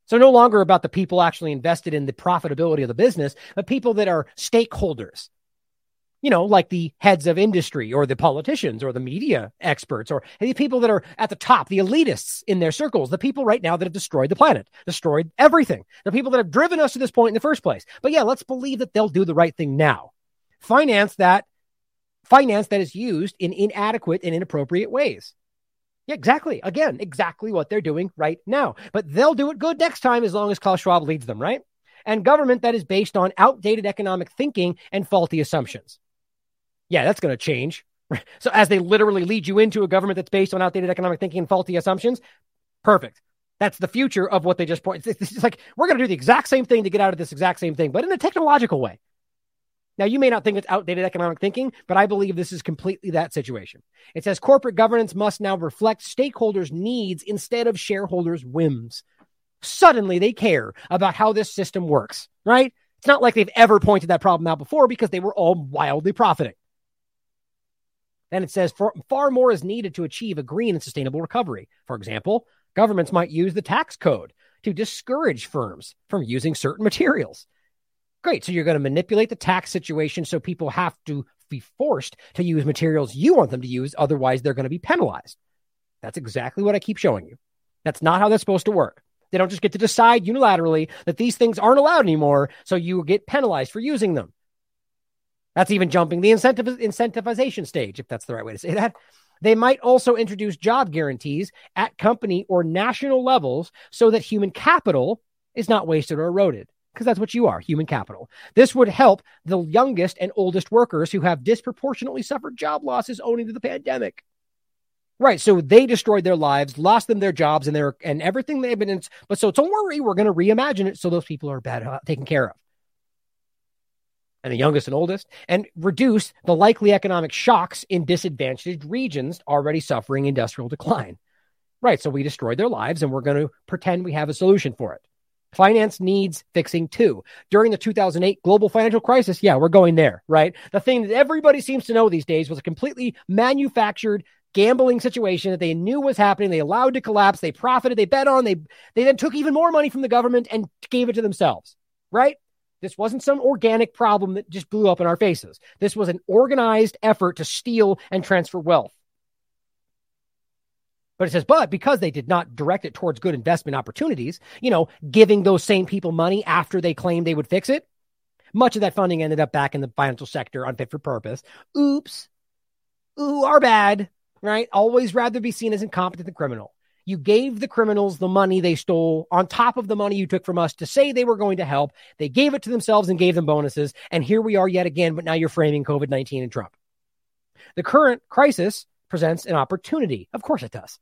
So, no longer about the people actually invested in the profitability of the business, but people that are stakeholders. You know, like the heads of industry or the politicians or the media experts or the people that are at the top, the elitists in their circles, the people right now that have destroyed the planet, destroyed everything, the people that have driven us to this point in the first place. But yeah, let's believe that they'll do the right thing now finance that finance that is used in inadequate and inappropriate ways. Yeah, exactly. Again, exactly what they're doing right now. But they'll do it good next time as long as Klaus Schwab leads them, right? And government that is based on outdated economic thinking and faulty assumptions. Yeah, that's going to change. So as they literally lead you into a government that's based on outdated economic thinking and faulty assumptions, perfect. That's the future of what they just point. It's like we're going to do the exact same thing to get out of this exact same thing, but in a technological way. Now, you may not think it's outdated economic thinking, but I believe this is completely that situation. It says corporate governance must now reflect stakeholders' needs instead of shareholders' whims. Suddenly, they care about how this system works, right? It's not like they've ever pointed that problem out before because they were all wildly profiting. Then it says far more is needed to achieve a green and sustainable recovery. For example, governments might use the tax code to discourage firms from using certain materials. Great. So you're going to manipulate the tax situation so people have to be forced to use materials you want them to use. Otherwise, they're going to be penalized. That's exactly what I keep showing you. That's not how that's supposed to work. They don't just get to decide unilaterally that these things aren't allowed anymore, so you get penalized for using them. That's even jumping the incentivization stage, if that's the right way to say that. They might also introduce job guarantees at company or national levels so that human capital is not wasted or eroded because that's what you are human capital. This would help the youngest and oldest workers who have disproportionately suffered job losses owing to the pandemic. Right. So they destroyed their lives, lost them their jobs and their and everything they've been in. But so don't worry, we're going to reimagine it so those people are uh, taken care of. And the youngest and oldest, and reduce the likely economic shocks in disadvantaged regions already suffering industrial decline. Right. So we destroyed their lives and we're going to pretend we have a solution for it. Finance needs fixing too. During the 2008 global financial crisis, yeah, we're going there, right? The thing that everybody seems to know these days was a completely manufactured gambling situation that they knew was happening. They allowed to collapse. They profited. They bet on. They they then took even more money from the government and gave it to themselves, right? This wasn't some organic problem that just blew up in our faces. This was an organized effort to steal and transfer wealth. But it says, but because they did not direct it towards good investment opportunities, you know, giving those same people money after they claimed they would fix it, much of that funding ended up back in the financial sector unfit for purpose. Oops. Ooh, our bad, right? Always rather be seen as incompetent than criminal. You gave the criminals the money they stole on top of the money you took from us to say they were going to help. They gave it to themselves and gave them bonuses. And here we are yet again, but now you're framing COVID 19 and Trump. The current crisis presents an opportunity. Of course it does.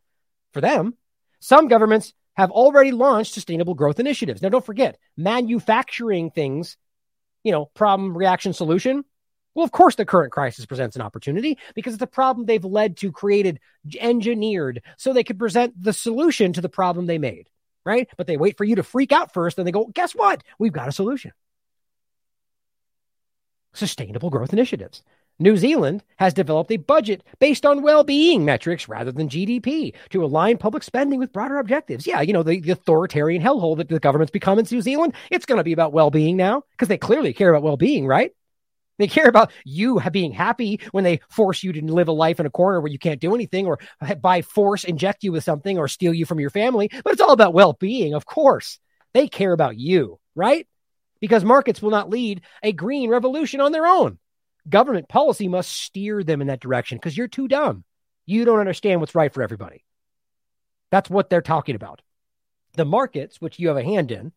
For them, some governments have already launched sustainable growth initiatives. Now, don't forget, manufacturing things, you know, problem, reaction, solution. Well, of course, the current crisis presents an opportunity because it's a problem they've led to, created, engineered, so they could present the solution to the problem they made, right? But they wait for you to freak out first, and they go, guess what? We've got a solution. Sustainable growth initiatives. New Zealand has developed a budget based on well being metrics rather than GDP to align public spending with broader objectives. Yeah, you know, the, the authoritarian hellhole that the government's become in New Zealand, it's going to be about well being now because they clearly care about well being, right? They care about you being happy when they force you to live a life in a corner where you can't do anything or by force inject you with something or steal you from your family. But it's all about well being, of course. They care about you, right? Because markets will not lead a green revolution on their own government policy must steer them in that direction because you're too dumb. You don't understand what's right for everybody. That's what they're talking about. The markets, which you have a hand in,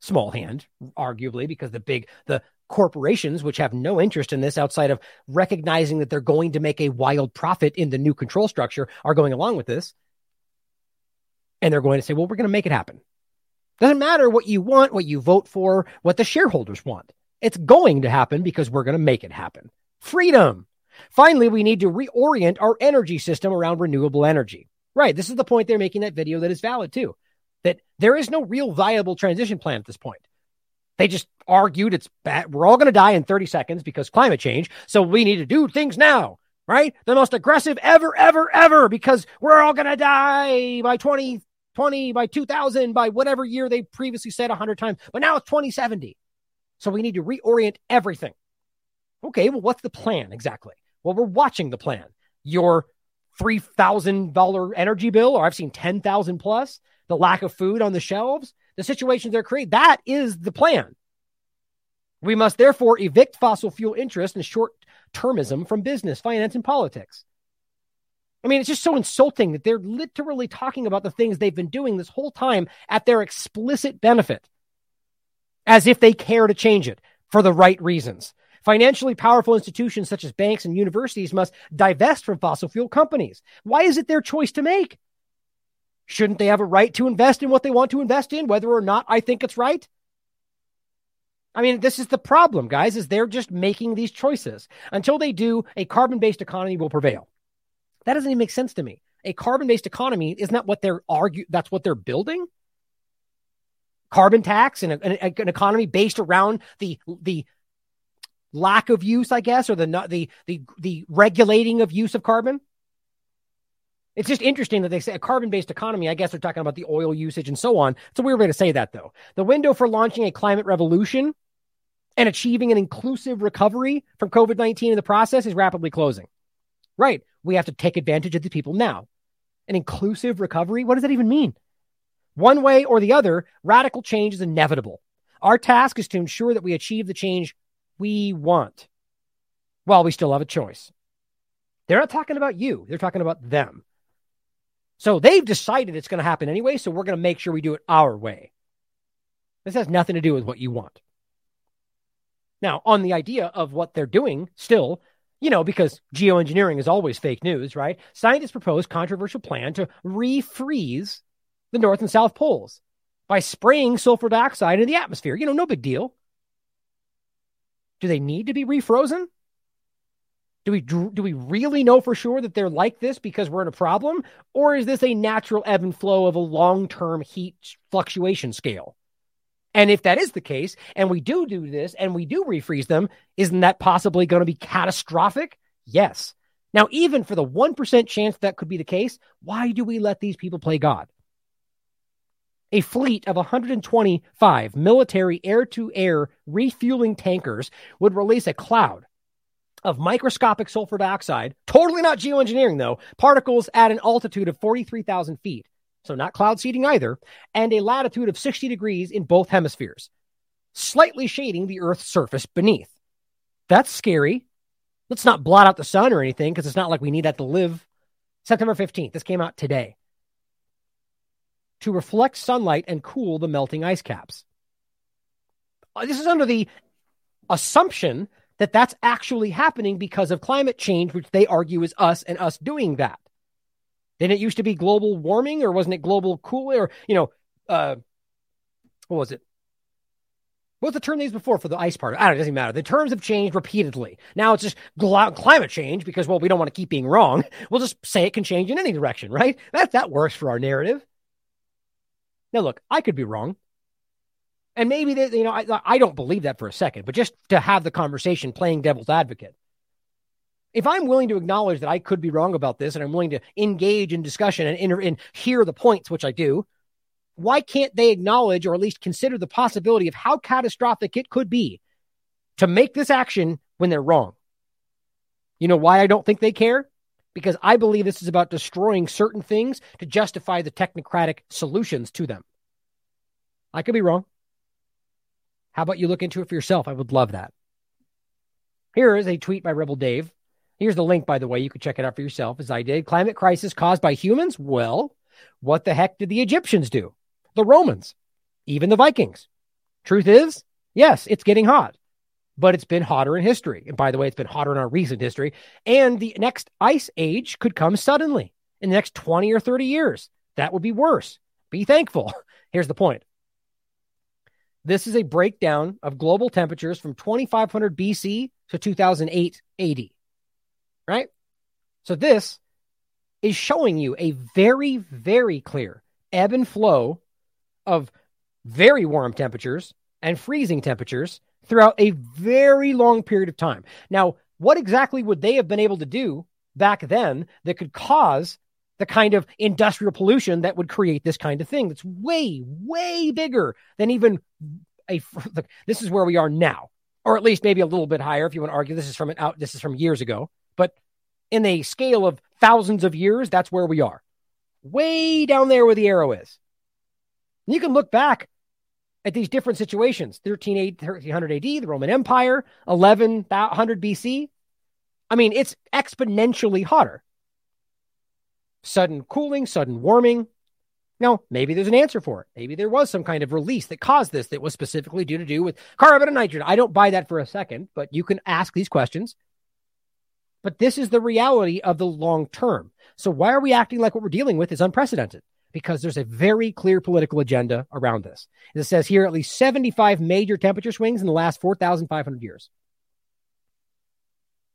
small hand, arguably, because the big, the corporations, which have no interest in this outside of recognizing that they're going to make a wild profit in the new control structure, are going along with this. And they're going to say, well, we're going to make it happen. Doesn't matter what you want, what you vote for, what the shareholders want. It's going to happen because we're going to make it happen. Freedom. Finally, we need to reorient our energy system around renewable energy. Right. This is the point they're making that video that is valid too. That there is no real viable transition plan at this point. They just argued it's bad. We're all going to die in 30 seconds because climate change. So we need to do things now, right? The most aggressive ever, ever, ever, because we're all going to die by 2020, by 2000, by whatever year they previously said 100 times. But now it's 2070. So we need to reorient everything. Okay, well, what's the plan exactly? Well, we're watching the plan. Your $3,000 energy bill, or I've seen 10,000 plus, the lack of food on the shelves, the situations they're creating, that is the plan. We must therefore evict fossil fuel interest and short termism from business, finance, and politics. I mean, it's just so insulting that they're literally talking about the things they've been doing this whole time at their explicit benefit as if they care to change it for the right reasons. Financially powerful institutions such as banks and universities must divest from fossil fuel companies. Why is it their choice to make? Shouldn't they have a right to invest in what they want to invest in, whether or not I think it's right? I mean, this is the problem, guys, is they're just making these choices. Until they do, a carbon-based economy will prevail. That doesn't even make sense to me. A carbon-based economy is not that what they're argue that's what they're building carbon tax and an, an economy based around the the lack of use, I guess, or the the the the regulating of use of carbon. It's just interesting that they say a carbon based economy. I guess they're talking about the oil usage and so on. It's a weird way to say that, though. The window for launching a climate revolution and achieving an inclusive recovery from COVID 19 in the process is rapidly closing. Right. We have to take advantage of the people now. An inclusive recovery? What does that even mean? One way or the other, radical change is inevitable. Our task is to ensure that we achieve the change we want while we still have a choice. They're not talking about you, they're talking about them. So they've decided it's going to happen anyway, so we're going to make sure we do it our way. This has nothing to do with what you want. Now, on the idea of what they're doing, still, you know, because geoengineering is always fake news, right? Scientists propose controversial plan to refreeze the North and South poles by spraying sulfur dioxide into the atmosphere. You know, no big deal. Do they need to be refrozen? Do we do we really know for sure that they're like this because we're in a problem, or is this a natural ebb and flow of a long-term heat fluctuation scale? And if that is the case, and we do do this, and we do refreeze them, isn't that possibly going to be catastrophic? Yes. Now, even for the 1% chance that could be the case, why do we let these people play God? A fleet of 125 military air to air refueling tankers would release a cloud of microscopic sulfur dioxide, totally not geoengineering though, particles at an altitude of 43,000 feet. So not cloud seeding either, and a latitude of 60 degrees in both hemispheres, slightly shading the Earth's surface beneath. That's scary. Let's not blot out the sun or anything because it's not like we need that to live. September 15th. This came out today to reflect sunlight and cool the melting ice caps. Uh, this is under the assumption that that's actually happening because of climate change, which they argue is us and us doing that. Didn't it used to be global warming or wasn't it global cooling or, you know, uh, what was it? What's the term they used before for the ice part? I don't know, it doesn't matter. The terms have changed repeatedly. Now it's just gl- climate change because, well, we don't want to keep being wrong. We'll just say it can change in any direction, right? That, that works for our narrative. Now, look, I could be wrong. And maybe, they, you know, I, I don't believe that for a second, but just to have the conversation playing devil's advocate. If I'm willing to acknowledge that I could be wrong about this and I'm willing to engage in discussion and, inter- and hear the points, which I do, why can't they acknowledge or at least consider the possibility of how catastrophic it could be to make this action when they're wrong? You know why I don't think they care? Because I believe this is about destroying certain things to justify the technocratic solutions to them. I could be wrong. How about you look into it for yourself? I would love that. Here is a tweet by Rebel Dave. Here's the link, by the way. You could check it out for yourself, as I did. Climate crisis caused by humans? Well, what the heck did the Egyptians do? the Romans, even the Vikings. Truth is, yes, it's getting hot, but it's been hotter in history. And by the way, it's been hotter in our recent history. And the next ice age could come suddenly in the next 20 or 30 years. That would be worse. Be thankful. Here's the point. This is a breakdown of global temperatures from 2500 BC to 2008 AD. Right? So this is showing you a very, very clear ebb and flow of very warm temperatures and freezing temperatures throughout a very long period of time. Now, what exactly would they have been able to do back then that could cause the kind of industrial pollution that would create this kind of thing that's way, way bigger than even a. This is where we are now, or at least maybe a little bit higher if you want to argue. This is from an out. This is from years ago, but in a scale of thousands of years, that's where we are. Way down there where the arrow is. You can look back at these different situations 1300 AD, the Roman Empire, 1100 BC. I mean, it's exponentially hotter. Sudden cooling, sudden warming. Now, maybe there's an answer for it. Maybe there was some kind of release that caused this that was specifically due to do with carbon and nitrogen. I don't buy that for a second, but you can ask these questions. But this is the reality of the long term. So why are we acting like what we're dealing with is unprecedented? Because there's a very clear political agenda around this. It says here at least 75 major temperature swings in the last 4,500 years.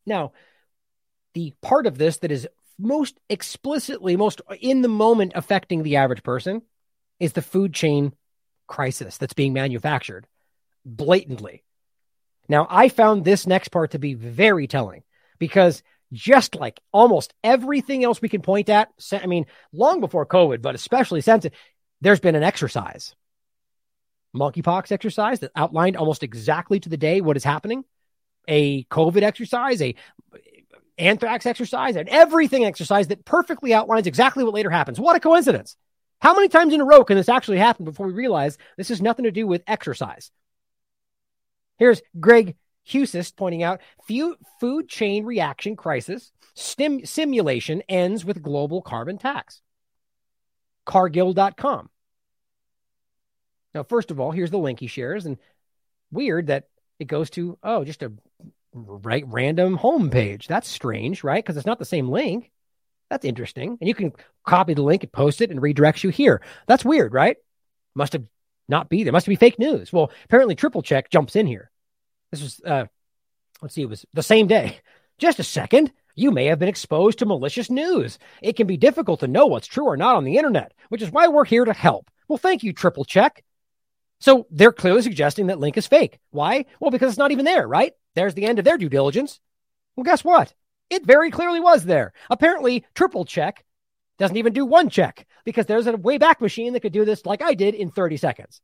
Now, the part of this that is most explicitly, most in the moment affecting the average person is the food chain crisis that's being manufactured blatantly. Now, I found this next part to be very telling because just like almost everything else we can point at. I mean, long before COVID, but especially since it, there's been an exercise, monkeypox exercise that outlined almost exactly to the day what is happening, a COVID exercise, a anthrax exercise, and everything exercise that perfectly outlines exactly what later happens. What a coincidence. How many times in a row can this actually happen before we realize this has nothing to do with exercise? Here's Greg Husis pointing out food chain reaction crisis stim- simulation ends with global carbon tax. Cargill.com. Now, first of all, here's the link he shares, and weird that it goes to oh, just a right random home page. That's strange, right? Because it's not the same link. That's interesting. And you can copy the link and post it and redirects you here. That's weird, right? Must have not be there. Must be fake news. Well, apparently triple check jumps in here. This was, uh, let's see, it was the same day. Just a second. You may have been exposed to malicious news. It can be difficult to know what's true or not on the internet, which is why we're here to help. Well, thank you, Triple Check. So they're clearly suggesting that link is fake. Why? Well, because it's not even there, right? There's the end of their due diligence. Well, guess what? It very clearly was there. Apparently, Triple Check doesn't even do one check because there's a Wayback Machine that could do this like I did in 30 seconds.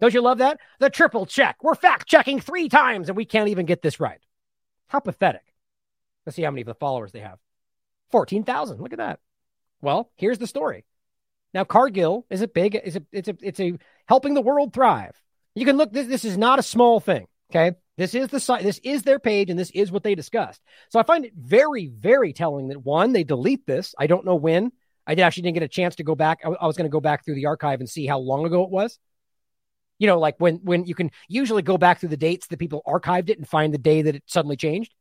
Don't you love that? The triple check. We're fact checking three times and we can't even get this right. How pathetic. Let's see how many of the followers they have 14,000. Look at that. Well, here's the story. Now, Cargill is a big, is a, it's a, it's a helping the world thrive. You can look, this, this is not a small thing. Okay. This is the site, this is their page, and this is what they discussed. So I find it very, very telling that one, they delete this. I don't know when. I actually didn't get a chance to go back. I, I was going to go back through the archive and see how long ago it was. You know, like when when you can usually go back through the dates that people archived it and find the day that it suddenly changed.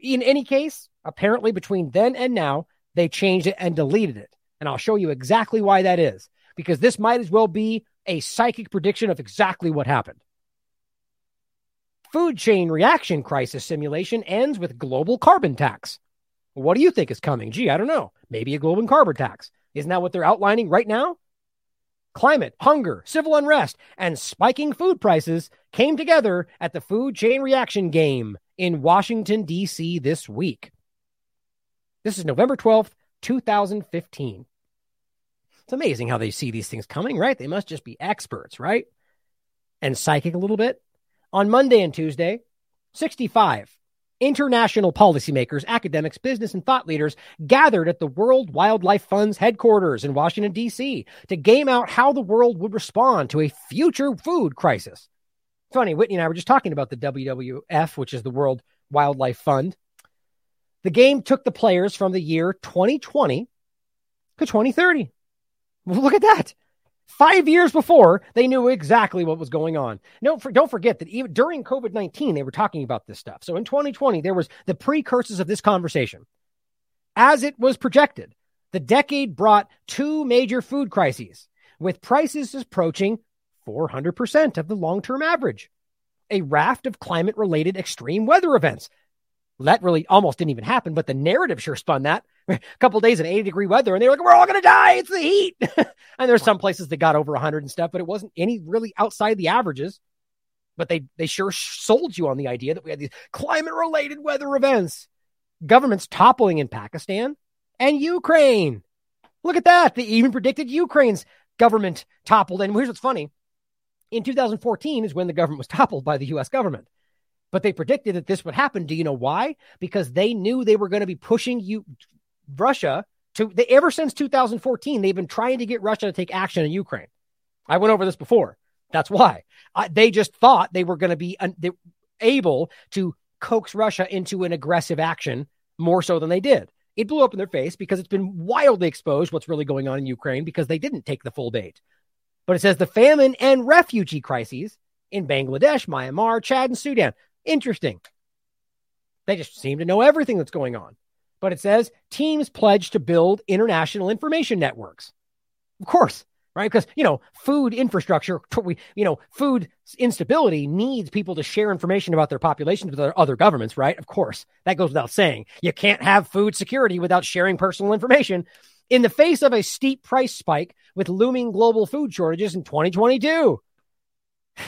In any case, apparently between then and now, they changed it and deleted it. And I'll show you exactly why that is, because this might as well be a psychic prediction of exactly what happened. Food chain reaction crisis simulation ends with global carbon tax. What do you think is coming? Gee, I don't know. Maybe a global carbon tax. Isn't that what they're outlining right now? Climate, hunger, civil unrest, and spiking food prices came together at the food chain reaction game in Washington, D.C. this week. This is November 12th, 2015. It's amazing how they see these things coming, right? They must just be experts, right? And psychic a little bit. On Monday and Tuesday, 65 international policymakers, academics, business, and thought leaders gathered at the World Wildlife Fund's headquarters in Washington, D.C. to game out how the world would respond to a future food crisis. Funny, Whitney and I were just talking about the WWF, which is the World Wildlife Fund. The game took the players from the year 2020 to 2030. Look at that. Five years before, they knew exactly what was going on. No, for, don't forget that even during COVID 19, they were talking about this stuff. So in 2020, there was the precursors of this conversation. As it was projected, the decade brought two major food crises, with prices approaching 400% of the long term average, a raft of climate related extreme weather events. That really almost didn't even happen, but the narrative sure spun that a couple days in 80 degree weather and they were like, we're all going to die. It's the heat. and there's some places that got over 100 and stuff, but it wasn't any really outside the averages. But they, they sure sold you on the idea that we had these climate related weather events. Governments toppling in Pakistan and Ukraine. Look at that. They even predicted Ukraine's government toppled. And here's what's funny in 2014 is when the government was toppled by the US government. But they predicted that this would happen. Do you know why? Because they knew they were going to be pushing you Russia to they, ever since 2014, they've been trying to get Russia to take action in Ukraine. I went over this before. That's why uh, they just thought they were going to be they, able to coax Russia into an aggressive action more so than they did. It blew up in their face because it's been wildly exposed what's really going on in Ukraine because they didn't take the full bait. But it says the famine and refugee crises in Bangladesh, Myanmar, Chad, and Sudan. Interesting. They just seem to know everything that's going on but it says teams pledge to build international information networks. Of course, right? Because, you know, food infrastructure, you know, food instability needs people to share information about their populations with other governments, right? Of course, that goes without saying. You can't have food security without sharing personal information. In the face of a steep price spike with looming global food shortages in 2022.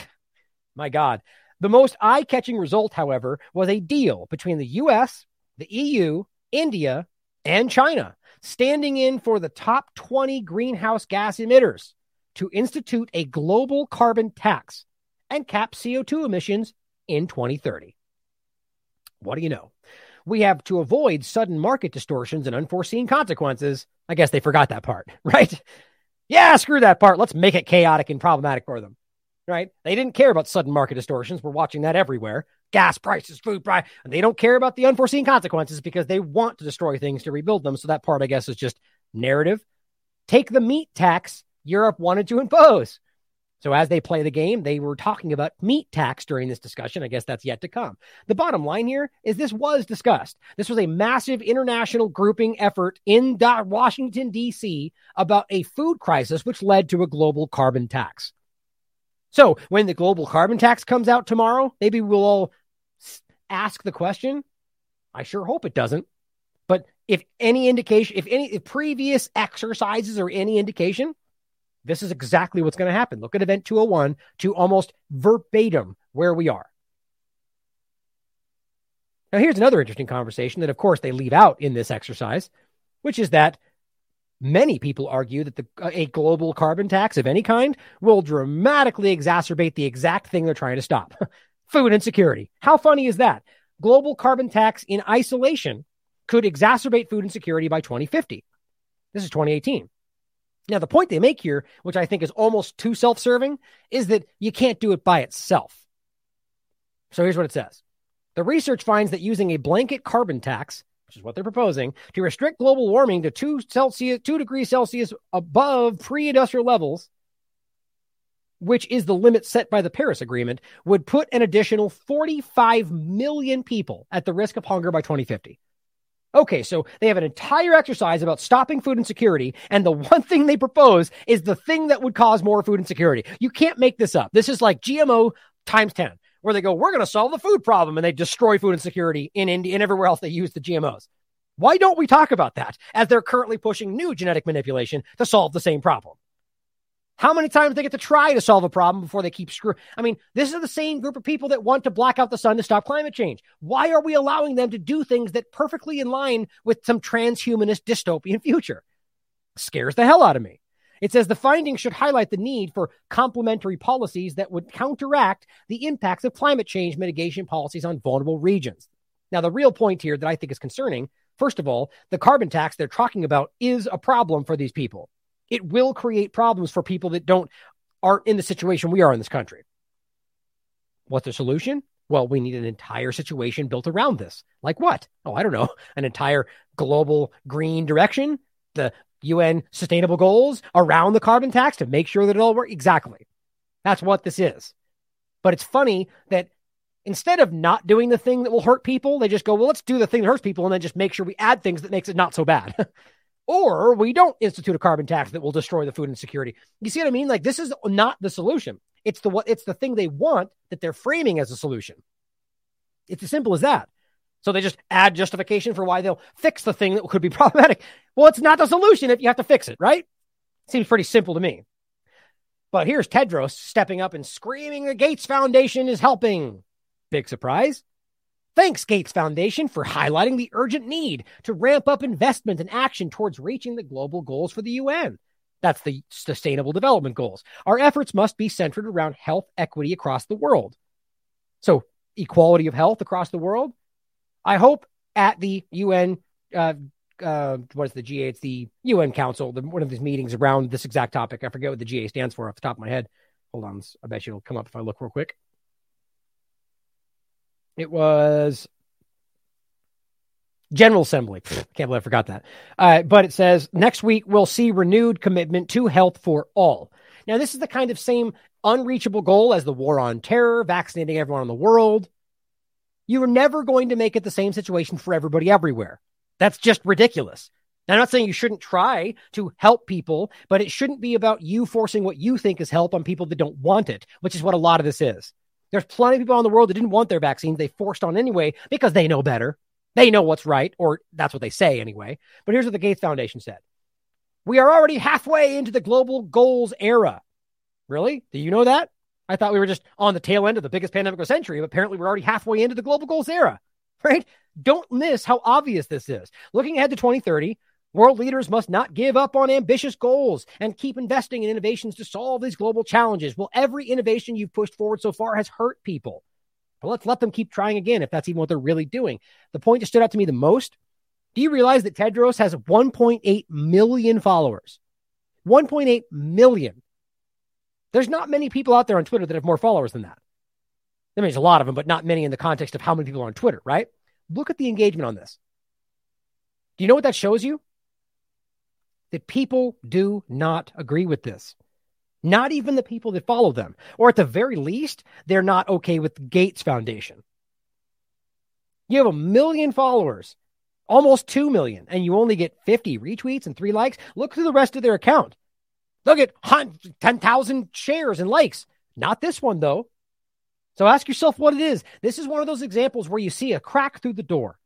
My God. The most eye catching result, however, was a deal between the US, the EU, India, and China, standing in for the top 20 greenhouse gas emitters to institute a global carbon tax and cap CO2 emissions in 2030. What do you know? We have to avoid sudden market distortions and unforeseen consequences. I guess they forgot that part, right? Yeah, screw that part. Let's make it chaotic and problematic for them, right? They didn't care about sudden market distortions. We're watching that everywhere gas prices, food price, and they don't care about the unforeseen consequences because they want to destroy things to rebuild them. So that part, I guess, is just narrative. Take the meat tax Europe wanted to impose. So as they play the game, they were talking about meat tax during this discussion. I guess that's yet to come. The bottom line here is this was discussed. This was a massive international grouping effort in Washington, D.C. about a food crisis, which led to a global carbon tax. So when the global carbon tax comes out tomorrow, maybe we'll all ask the question. I sure hope it doesn't. But if any indication, if any if previous exercises are any indication, this is exactly what's going to happen. Look at Event 201 to almost verbatim where we are. Now, here's another interesting conversation that, of course, they leave out in this exercise, which is that many people argue that the, uh, a global carbon tax of any kind will dramatically exacerbate the exact thing they're trying to stop food insecurity. How funny is that? Global carbon tax in isolation could exacerbate food insecurity by 2050. This is 2018. Now, the point they make here, which I think is almost too self serving, is that you can't do it by itself. So here's what it says The research finds that using a blanket carbon tax, which is what they're proposing, to restrict global warming to 2, Celsius, 2 degrees Celsius above pre industrial levels which is the limit set by the Paris Agreement, would put an additional 45 million people at the risk of hunger by 2050. Okay, so they have an entire exercise about stopping food insecurity, and the one thing they propose is the thing that would cause more food insecurity. You can't make this up. This is like GMO times 10, where they go, We're going to solve the food problem, and they destroy food insecurity in India and everywhere else they use the GMOs. Why don't we talk about that as they're currently pushing new genetic manipulation to solve the same problem? How many times they get to try to solve a problem before they keep screwing? I mean, this is the same group of people that want to black out the sun to stop climate change. Why are we allowing them to do things that perfectly in line with some transhumanist dystopian future? Scares the hell out of me. It says the findings should highlight the need for complementary policies that would counteract the impacts of climate change mitigation policies on vulnerable regions. Now, the real point here that I think is concerning First of all, the carbon tax they're talking about is a problem for these people. It will create problems for people that don't aren't in the situation we are in this country. What's the solution? Well, we need an entire situation built around this. Like what? Oh, I don't know. An entire global green direction, the UN sustainable goals around the carbon tax to make sure that it all works. Exactly. That's what this is. But it's funny that instead of not doing the thing that will hurt people, they just go, well, let's do the thing that hurts people and then just make sure we add things that makes it not so bad. or we don't institute a carbon tax that will destroy the food insecurity. You see what I mean? Like this is not the solution. It's the what it's the thing they want that they're framing as a solution. It's as simple as that. So they just add justification for why they'll fix the thing that could be problematic. Well, it's not the solution if you have to fix it, right? Seems pretty simple to me. But here's Tedros stepping up and screaming the Gates Foundation is helping. Big surprise. Thanks, Gates Foundation, for highlighting the urgent need to ramp up investment and action towards reaching the global goals for the UN. That's the Sustainable Development Goals. Our efforts must be centered around health equity across the world. So, equality of health across the world. I hope at the UN, uh, uh, what is the GA? It's the UN Council, the, one of these meetings around this exact topic. I forget what the GA stands for off the top of my head. Hold on. I bet you it'll come up if I look real quick. It was General Assembly. Can't believe I forgot that. Uh, but it says next week we'll see renewed commitment to health for all. Now, this is the kind of same unreachable goal as the war on terror, vaccinating everyone in the world. You're never going to make it the same situation for everybody everywhere. That's just ridiculous. Now, I'm not saying you shouldn't try to help people, but it shouldn't be about you forcing what you think is help on people that don't want it, which is what a lot of this is. There's plenty of people in the world that didn't want their vaccines. They forced on anyway because they know better. They know what's right, or that's what they say anyway. But here's what the Gates Foundation said We are already halfway into the global goals era. Really? Do you know that? I thought we were just on the tail end of the biggest pandemic of the century, but apparently we're already halfway into the global goals era, right? Don't miss how obvious this is. Looking ahead to 2030, World leaders must not give up on ambitious goals and keep investing in innovations to solve these global challenges. Well, every innovation you've pushed forward so far has hurt people. But let's let them keep trying again if that's even what they're really doing. The point that stood out to me the most do you realize that Tedros has 1.8 million followers? 1.8 million. There's not many people out there on Twitter that have more followers than that. I mean, there's a lot of them, but not many in the context of how many people are on Twitter, right? Look at the engagement on this. Do you know what that shows you? that people do not agree with this. Not even the people that follow them. Or at the very least, they're not okay with Gates Foundation. You have a million followers, almost 2 million, and you only get 50 retweets and three likes. Look through the rest of their account. They'll get 10,000 shares and likes. Not this one, though. So ask yourself what it is. This is one of those examples where you see a crack through the door.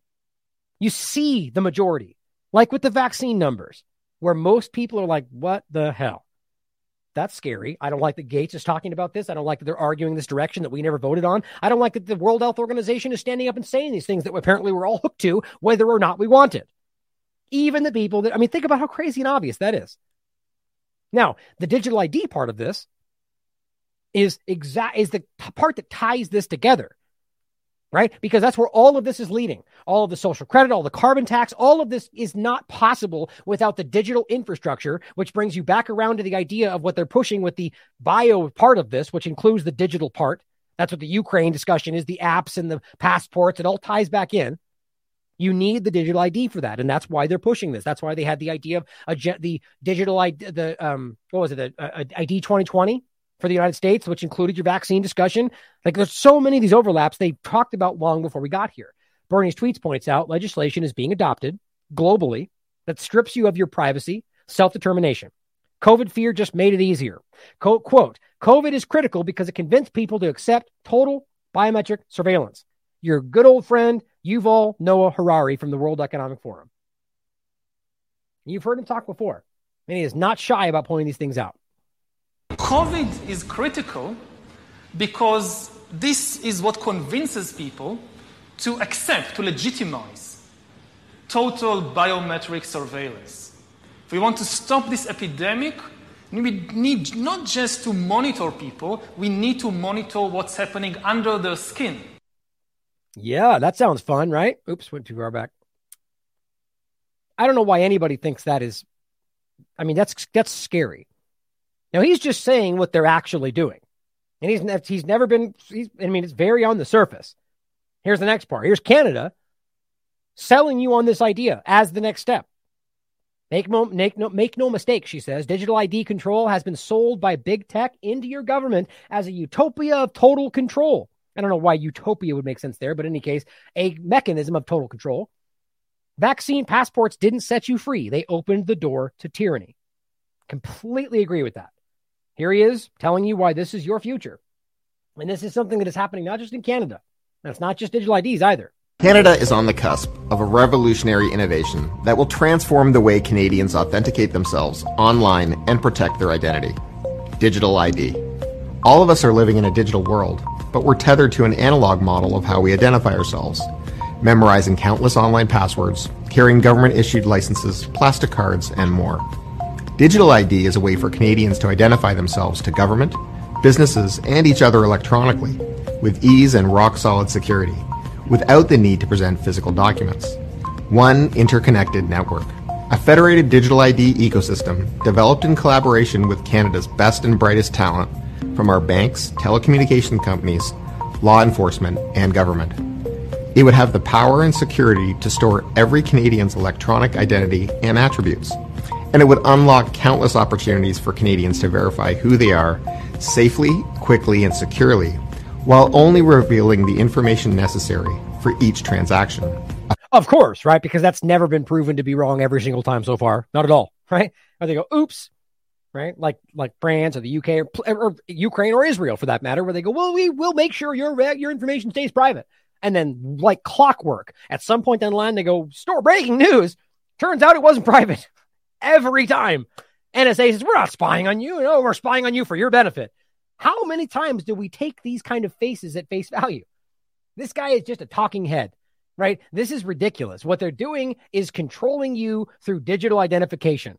You see the majority, like with the vaccine numbers where most people are like, what the hell? That's scary. I don't like that Gates is talking about this. I don't like that they're arguing this direction that we never voted on. I don't like that the World Health Organization is standing up and saying these things that apparently we're all hooked to, whether or not we want it. Even the people that, I mean, think about how crazy and obvious that is. Now, the digital ID part of this is exact is the part that ties this together right? Because that's where all of this is leading. All of the social credit, all the carbon tax, all of this is not possible without the digital infrastructure, which brings you back around to the idea of what they're pushing with the bio part of this, which includes the digital part. That's what the Ukraine discussion is the apps and the passports. It all ties back in. You need the digital ID for that, and that's why they're pushing this. That's why they had the idea of a, the digital ID, the um, what was it, the uh, ID 2020, for the United States, which included your vaccine discussion. Like there's so many of these overlaps they talked about long before we got here. Bernie's tweets points out legislation is being adopted globally that strips you of your privacy, self determination. COVID fear just made it easier. Co- quote, COVID is critical because it convinced people to accept total biometric surveillance. Your good old friend, Yuval Noah Harari from the World Economic Forum. You've heard him talk before, and he is not shy about pointing these things out. COVID is critical because this is what convinces people to accept, to legitimize total biometric surveillance. If we want to stop this epidemic, we need not just to monitor people, we need to monitor what's happening under their skin. Yeah, that sounds fun, right? Oops, went too far back. I don't know why anybody thinks that is. I mean, that's that's scary. Now he's just saying what they're actually doing, and he's he's never been. He's, I mean, it's very on the surface. Here's the next part. Here's Canada selling you on this idea as the next step. Make no, make no, make no mistake, she says. Digital ID control has been sold by big tech into your government as a utopia of total control. I don't know why utopia would make sense there, but in any case, a mechanism of total control. Vaccine passports didn't set you free, they opened the door to tyranny. Completely agree with that. Here he is telling you why this is your future. And this is something that is happening not just in Canada, and it's not just digital IDs either. Canada is on the cusp of a revolutionary innovation that will transform the way Canadians authenticate themselves online and protect their identity. Digital ID. All of us are living in a digital world, but we're tethered to an analog model of how we identify ourselves, memorizing countless online passwords, carrying government issued licenses, plastic cards, and more. Digital ID is a way for Canadians to identify themselves to government, businesses, and each other electronically with ease and rock solid security without the need to present physical documents. One interconnected network. A federated digital ID ecosystem developed in collaboration with Canada's best and brightest talent from our banks, telecommunication companies, law enforcement, and government. It would have the power and security to store every Canadian's electronic identity and attributes. And it would unlock countless opportunities for Canadians to verify who they are safely, quickly, and securely while only revealing the information necessary for each transaction. Of course, right? Because that's never been proven to be wrong every single time so far. Not at all, right? Or they go, oops, right? Like like France or the UK or, or, Ukraine or Israel for that matter, where they go, well, we will make sure your your information stays private. And then, like clockwork, at some point down the line, they go, store breaking news. Turns out it wasn't private every time. NSA says, we're not spying on you. No, we're spying on you for your benefit. How many times do we take these kind of faces at face value? This guy is just a talking head, right? This is ridiculous. What they're doing is controlling you through digital identification.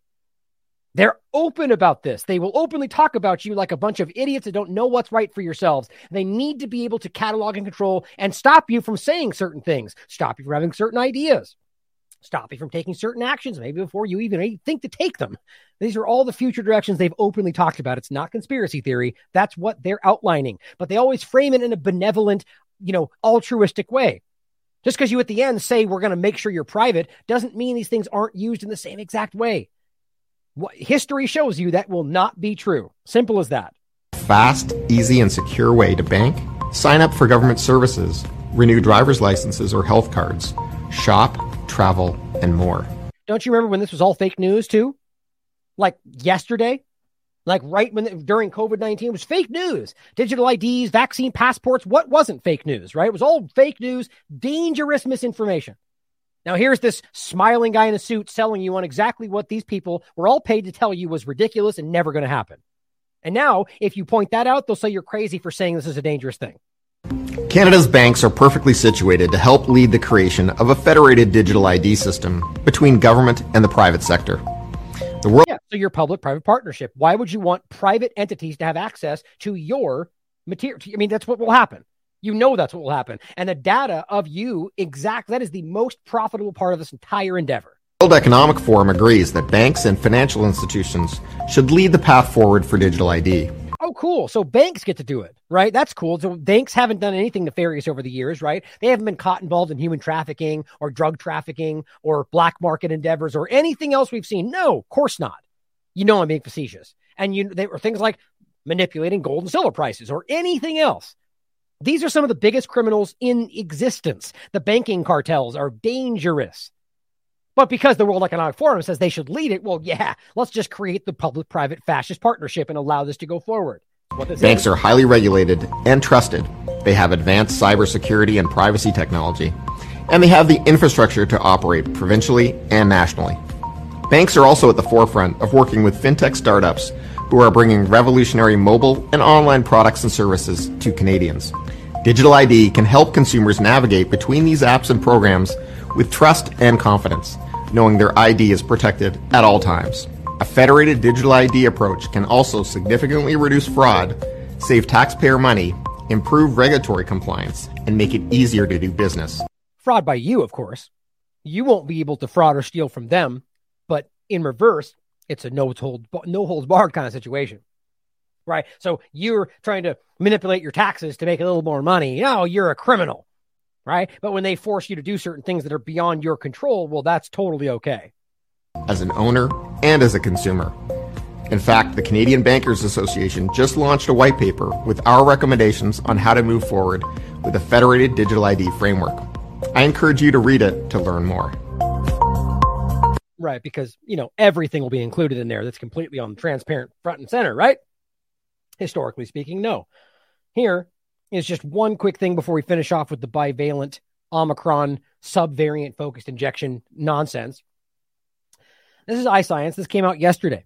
They're open about this. They will openly talk about you like a bunch of idiots that don't know what's right for yourselves. They need to be able to catalog and control and stop you from saying certain things, stop you from having certain ideas stop you from taking certain actions, maybe before you even think to take them. These are all the future directions they've openly talked about. It's not conspiracy theory. That's what they're outlining, but they always frame it in a benevolent, you know, altruistic way. Just because you at the end say we're going to make sure you're private doesn't mean these things aren't used in the same exact way. What history shows you that will not be true. Simple as that. Fast, easy, and secure way to bank, sign up for government services, renew driver's licenses or health cards, shop, travel, and more. Don't you remember when this was all fake news too? Like yesterday? Like right when during COVID 19 was fake news. Digital IDs, vaccine passports. What wasn't fake news, right? It was all fake news, dangerous misinformation. Now, here's this smiling guy in a suit selling you on exactly what these people were all paid to tell you was ridiculous and never going to happen. And now, if you point that out, they'll say you're crazy for saying this is a dangerous thing. Canada's banks are perfectly situated to help lead the creation of a federated digital ID system between government and the private sector. The world Yeah, so your public private partnership. Why would you want private entities to have access to your material? I mean, that's what will happen. You know that's what will happen. And the data of you exact that is the most profitable part of this entire endeavor. The World Economic Forum agrees that banks and financial institutions should lead the path forward for digital ID. Cool. So banks get to do it, right? That's cool. So banks haven't done anything nefarious over the years, right? They haven't been caught involved in human trafficking or drug trafficking or black market endeavors or anything else we've seen. No, of course not. You know I'm being facetious. And you they were things like manipulating gold and silver prices or anything else. These are some of the biggest criminals in existence. The banking cartels are dangerous. But because the World Economic Forum says they should lead it, well, yeah, let's just create the public private fascist partnership and allow this to go forward. Banks are highly regulated and trusted. They have advanced cybersecurity and privacy technology, and they have the infrastructure to operate provincially and nationally. Banks are also at the forefront of working with fintech startups who are bringing revolutionary mobile and online products and services to Canadians. Digital ID can help consumers navigate between these apps and programs with trust and confidence, knowing their ID is protected at all times. A federated digital ID approach can also significantly reduce fraud, save taxpayer money, improve regulatory compliance, and make it easier to do business. Fraud by you, of course. You won't be able to fraud or steal from them, but in reverse, it's a no hold no holds barred kind of situation. Right? So you're trying to manipulate your taxes to make a little more money. No, you're a criminal. Right? But when they force you to do certain things that are beyond your control, well, that's totally okay. As an owner and as a consumer. In fact, the Canadian Bankers Association just launched a white paper with our recommendations on how to move forward with a federated digital ID framework. I encourage you to read it to learn more. Right, because you know everything will be included in there that's completely on transparent front and center, right? Historically speaking, no. Here is just one quick thing before we finish off with the bivalent Omicron subvariant focused injection nonsense. This is iScience. This came out yesterday.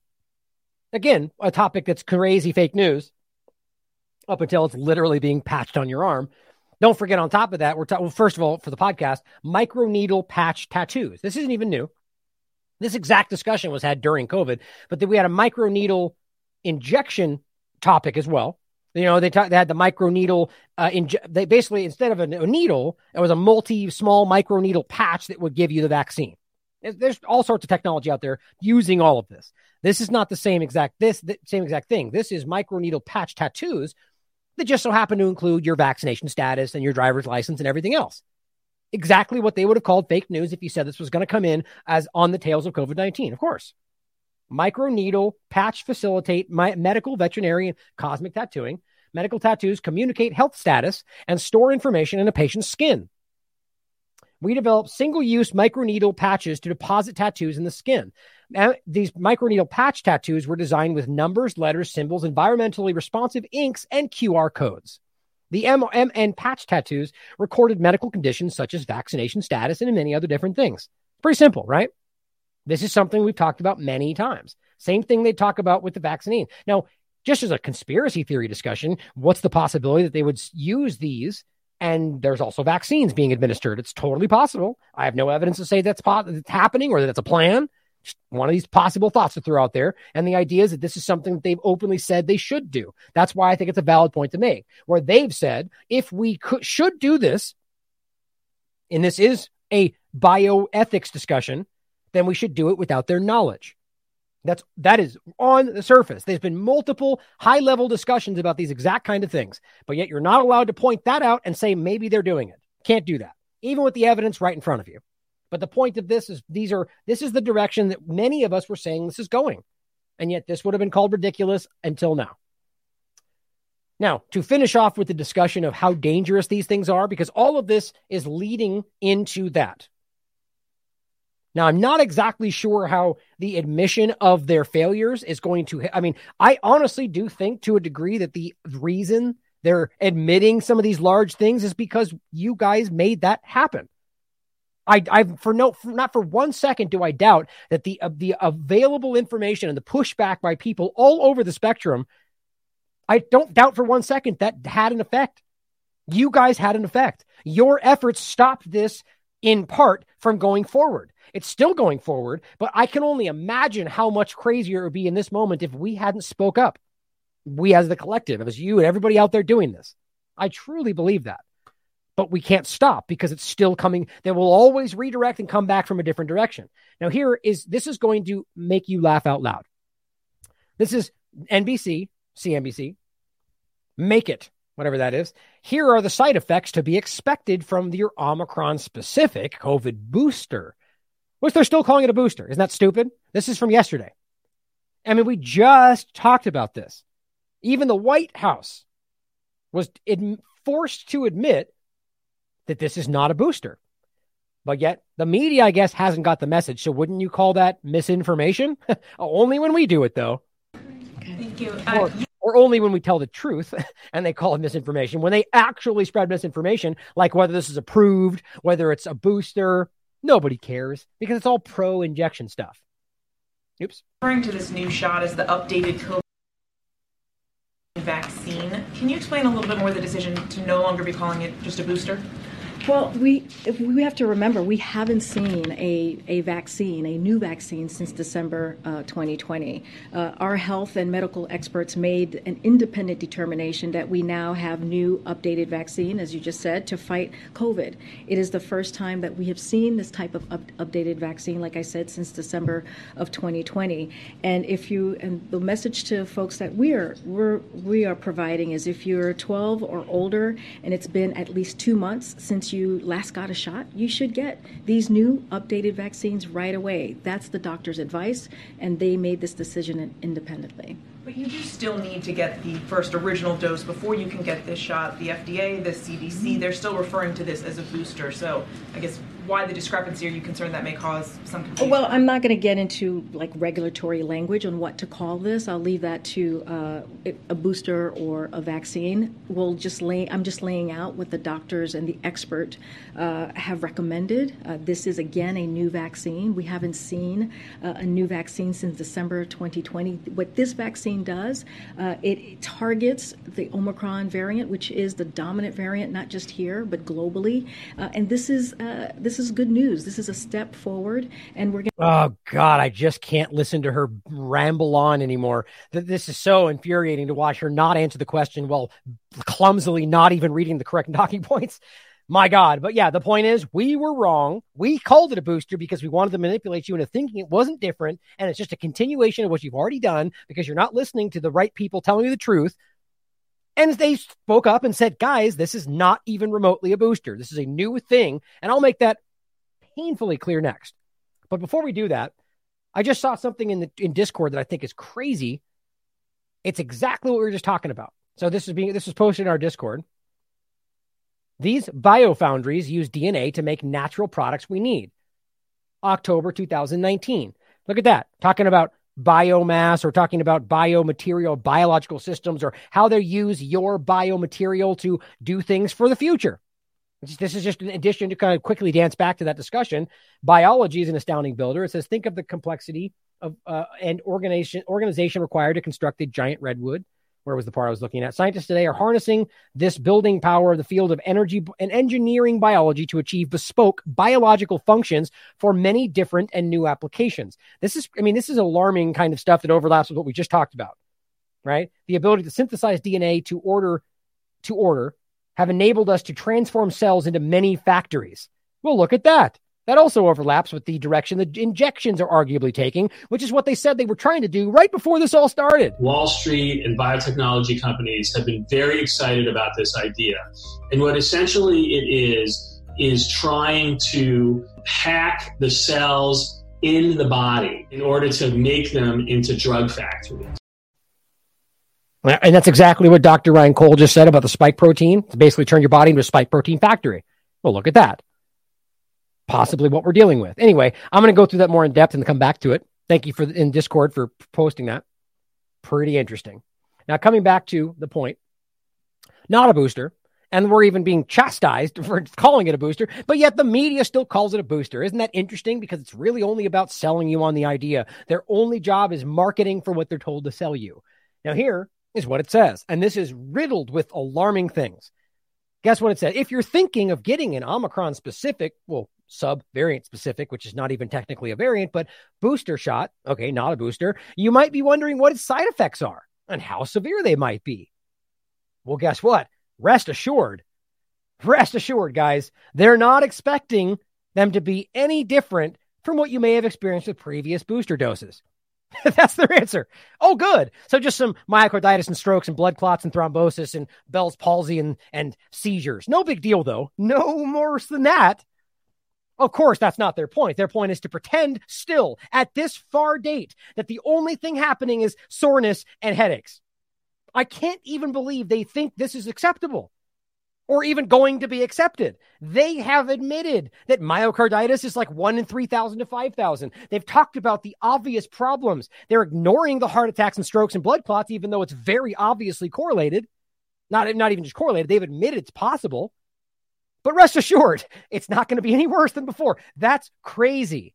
Again, a topic that's crazy fake news up until it's literally being patched on your arm. Don't forget, on top of that, we're talking, well, first of all, for the podcast, microneedle patch tattoos. This isn't even new. This exact discussion was had during COVID, but then we had a microneedle injection topic as well. You know, they, they had the microneedle. Uh, inje- they basically instead of a, a needle, it was a multi small microneedle patch that would give you the vaccine. There's all sorts of technology out there using all of this. This is not the same exact this the same exact thing. This is microneedle patch tattoos that just so happen to include your vaccination status and your driver's license and everything else exactly what they would have called fake news if you said this was going to come in as on the tails of COVID 19. Of course. Microneedle, patch facilitate my, medical, veterinary, cosmic tattooing. Medical tattoos communicate health status and store information in a patient's skin. We develop single use microneedle patches to deposit tattoos in the skin. these microneedle patch tattoos were designed with numbers, letters, symbols, environmentally responsive inks, and QR codes. The MN patch tattoos recorded medical conditions such as vaccination status and many other different things. Pretty simple, right? This is something we've talked about many times. Same thing they talk about with the vaccine. Now, just as a conspiracy theory discussion, what's the possibility that they would use these and there's also vaccines being administered? It's totally possible. I have no evidence to say that's, po- that's happening or that it's a plan one of these possible thoughts to throw out there. And the idea is that this is something that they've openly said they should do. That's why I think it's a valid point to make, where they've said if we could, should do this, and this is a bioethics discussion, then we should do it without their knowledge. That's that is on the surface. There's been multiple high level discussions about these exact kind of things, but yet you're not allowed to point that out and say maybe they're doing it. Can't do that, even with the evidence right in front of you. But the point of this is these are this is the direction that many of us were saying this is going. And yet this would have been called ridiculous until now. Now, to finish off with the discussion of how dangerous these things are, because all of this is leading into that. Now, I'm not exactly sure how the admission of their failures is going to. I mean, I honestly do think to a degree that the reason they're admitting some of these large things is because you guys made that happen. I, I for no, for not for one second do I doubt that the uh, the available information and the pushback by people all over the spectrum. I don't doubt for one second that had an effect. You guys had an effect. Your efforts stopped this in part from going forward. It's still going forward, but I can only imagine how much crazier it would be in this moment if we hadn't spoke up. We as the collective, as you and everybody out there doing this. I truly believe that but we can't stop because it's still coming. They will always redirect and come back from a different direction. Now, here is this is going to make you laugh out loud. This is NBC, CNBC. Make it, whatever that is. Here are the side effects to be expected from your Omicron specific COVID booster, which they're still calling it a booster. Isn't that stupid? This is from yesterday. I mean, we just talked about this. Even the White House was forced to admit that this is not a booster. But yet the media, I guess, hasn't got the message. So wouldn't you call that misinformation? only when we do it, though. Thank you. Uh, or, or only when we tell the truth and they call it misinformation. When they actually spread misinformation, like whether this is approved, whether it's a booster, nobody cares because it's all pro injection stuff. Oops. Referring to this new shot as the updated COVID vaccine, can you explain a little bit more the decision to no longer be calling it just a booster? Well, we we have to remember we haven't seen a, a vaccine, a new vaccine, since December uh, 2020. Uh, our health and medical experts made an independent determination that we now have new updated vaccine, as you just said, to fight COVID. It is the first time that we have seen this type of up, updated vaccine, like I said, since December of 2020. And if you and the message to folks that we are we're, we are providing is if you're 12 or older and it's been at least two months since you last got a shot, you should get these new updated vaccines right away. That's the doctor's advice, and they made this decision independently. But you do still need to get the first original dose before you can get this shot. The FDA, the CDC, mm-hmm. they're still referring to this as a booster. So I guess why the discrepancy? Are you concerned that may cause some confusion? Well, I'm not going to get into like regulatory language on what to call this. I'll leave that to uh, a booster or a vaccine. We'll just lay. I'm just laying out what the doctors and the expert uh, have recommended. Uh, this is again a new vaccine. We haven't seen uh, a new vaccine since December 2020. What this vaccine does, uh, it targets the Omicron variant, which is the dominant variant, not just here but globally. Uh, and this is this this is good news. This is a step forward, and we're going. Oh God, I just can't listen to her ramble on anymore. This is so infuriating to watch her not answer the question while clumsily not even reading the correct talking points. My God. But yeah, the point is, we were wrong. We called it a booster because we wanted to manipulate you into thinking it wasn't different. And it's just a continuation of what you've already done because you're not listening to the right people telling you the truth. And they spoke up and said, guys, this is not even remotely a booster. This is a new thing. And I'll make that painfully clear next. But before we do that, I just saw something in the in Discord that I think is crazy. It's exactly what we were just talking about. So this is being this was posted in our Discord. These biofoundries use DNA to make natural products we need. October 2019. Look at that. Talking about biomass or talking about biomaterial, biological systems, or how they use your biomaterial to do things for the future. This is just an addition to kind of quickly dance back to that discussion. Biology is an astounding builder. It says, think of the complexity of uh, and organization organization required to construct a giant redwood. Where was the part I was looking at? Scientists today are harnessing this building power of the field of energy and engineering biology to achieve bespoke biological functions for many different and new applications. This is, I mean, this is alarming kind of stuff that overlaps with what we just talked about, right? The ability to synthesize DNA to order to order have enabled us to transform cells into many factories. Well, look at that. That also overlaps with the direction the injections are arguably taking, which is what they said they were trying to do right before this all started. Wall Street and biotechnology companies have been very excited about this idea. And what essentially it is, is trying to hack the cells in the body in order to make them into drug factories. And that's exactly what Dr. Ryan Cole just said about the spike protein. To basically turn your body into a spike protein factory. Well, look at that. Possibly what we're dealing with. Anyway, I'm going to go through that more in depth and come back to it. Thank you for in Discord for posting that. Pretty interesting. Now, coming back to the point, not a booster, and we're even being chastised for calling it a booster, but yet the media still calls it a booster. Isn't that interesting? Because it's really only about selling you on the idea. Their only job is marketing for what they're told to sell you. Now, here, is what it says. And this is riddled with alarming things. Guess what it said? If you're thinking of getting an Omicron specific, well, sub variant specific, which is not even technically a variant, but booster shot, okay, not a booster, you might be wondering what its side effects are and how severe they might be. Well, guess what? Rest assured, rest assured, guys, they're not expecting them to be any different from what you may have experienced with previous booster doses. That's their answer. Oh, good. So just some myocarditis and strokes and blood clots and thrombosis and Bell's palsy and, and seizures. No big deal, though. No worse than that. Of course, that's not their point. Their point is to pretend still at this far date that the only thing happening is soreness and headaches. I can't even believe they think this is acceptable or even going to be accepted. They have admitted that myocarditis is like 1 in 3,000 to 5,000. They've talked about the obvious problems. They're ignoring the heart attacks and strokes and blood clots, even though it's very obviously correlated. Not, not even just correlated, they've admitted it's possible. But rest assured, it's not going to be any worse than before. That's crazy.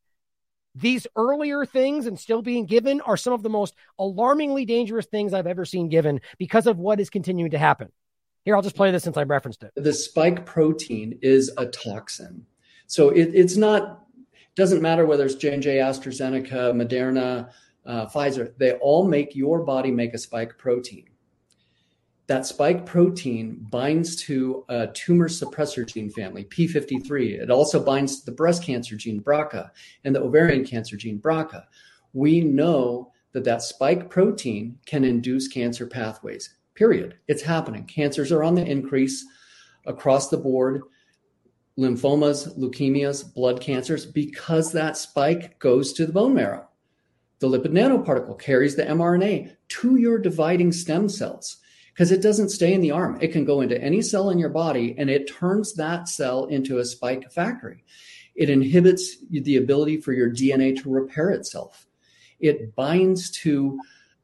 These earlier things and still being given are some of the most alarmingly dangerous things I've ever seen given because of what is continuing to happen. Here, I'll just play this since I referenced it. The spike protein is a toxin. So it, it's not, doesn't matter whether it's J&J, AstraZeneca, Moderna, uh, Pfizer, they all make your body make a spike protein. That spike protein binds to a tumor suppressor gene family, P53. It also binds to the breast cancer gene, BRCA, and the ovarian cancer gene, BRCA. We know that that spike protein can induce cancer pathways period. It's happening. Cancers are on the increase across the board lymphomas, leukemias, blood cancers, because that spike goes to the bone marrow. The lipid nanoparticle carries the mRNA to your dividing stem cells because it doesn't stay in the arm. It can go into any cell in your body and it turns that cell into a spike factory. It inhibits the ability for your DNA to repair itself. It binds to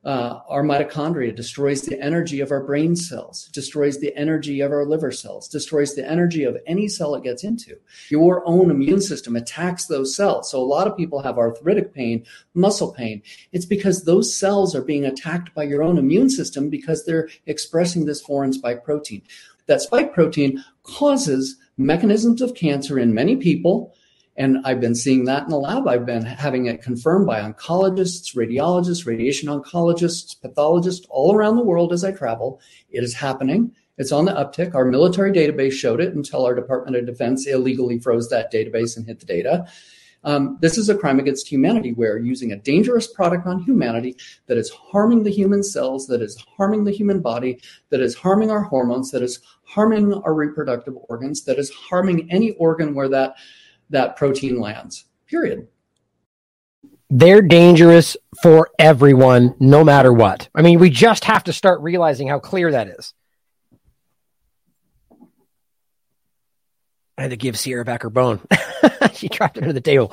uh, our mitochondria, destroys the energy of our brain cells, destroys the energy of our liver cells, destroys the energy of any cell it gets into. Your own immune system attacks those cells. So a lot of people have arthritic pain, muscle pain. It's because those cells are being attacked by your own immune system because they're expressing this foreign spike protein. That spike protein causes mechanisms of cancer in many people and I've been seeing that in the lab. I've been having it confirmed by oncologists, radiologists, radiation oncologists, pathologists all around the world as I travel. It is happening. It's on the uptick. Our military database showed it until our Department of Defense illegally froze that database and hit the data. Um, this is a crime against humanity where using a dangerous product on humanity that is harming the human cells, that is harming the human body, that is harming our hormones, that is harming our reproductive organs, that is harming any organ where that that protein lands, period. They're dangerous for everyone, no matter what. I mean, we just have to start realizing how clear that is. I had to give Sierra back her bone. she dropped it under the table.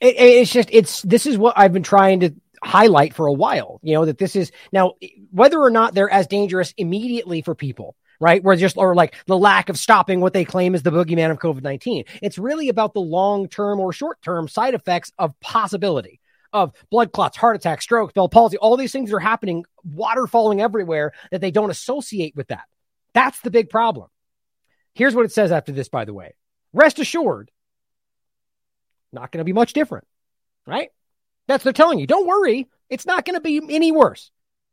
It, it's just, it's, this is what I've been trying to highlight for a while, you know, that this is now, whether or not they're as dangerous immediately for people, right? Where just, or like the lack of stopping what they claim is the boogeyman of COVID 19. It's really about the long term or short term side effects of possibility of blood clots, heart attacks, strokes, Bell palsy, all these things are happening, water falling everywhere that they don't associate with that. That's the big problem. Here's what it says after this, by the way. Rest assured, not going to be much different, right? That's they're telling you. Don't worry, it's not going to be any worse.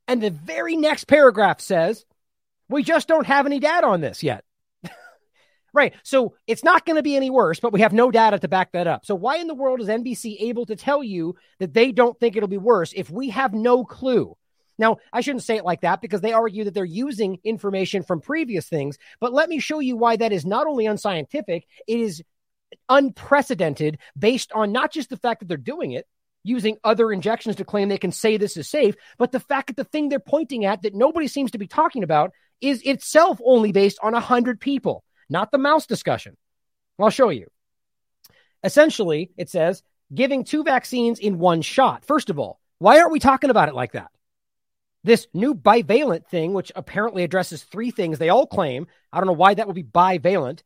And the very next paragraph says, we just don't have any data on this yet. right. So it's not going to be any worse, but we have no data to back that up. So why in the world is NBC able to tell you that they don't think it'll be worse if we have no clue? Now, I shouldn't say it like that because they argue that they're using information from previous things, but let me show you why that is not only unscientific, it is unprecedented based on not just the fact that they're doing it, using other injections to claim they can say this is safe, but the fact that the thing they're pointing at that nobody seems to be talking about is itself only based on 100 people, not the mouse discussion. I'll show you. Essentially, it says giving two vaccines in one shot. First of all, why aren't we talking about it like that? This new bivalent thing, which apparently addresses three things they all claim. I don't know why that would be bivalent.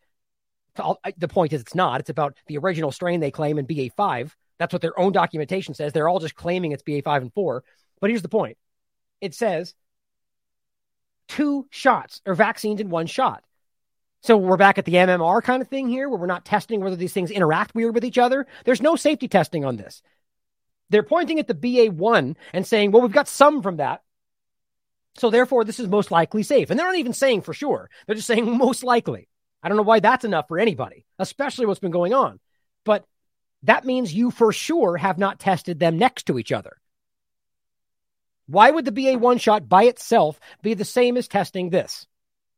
The point is, it's not. It's about the original strain they claim in BA5. That's what their own documentation says. They're all just claiming it's BA5 and 4. But here's the point it says two shots or vaccines in one shot. So we're back at the MMR kind of thing here where we're not testing whether these things interact weird with each other. There's no safety testing on this. They're pointing at the BA1 and saying, well, we've got some from that. So therefore, this is most likely safe. And they're not even saying for sure. They're just saying most likely. I don't know why that's enough for anybody, especially what's been going on. But that means you for sure have not tested them next to each other. Why would the BA1 shot by itself be the same as testing this?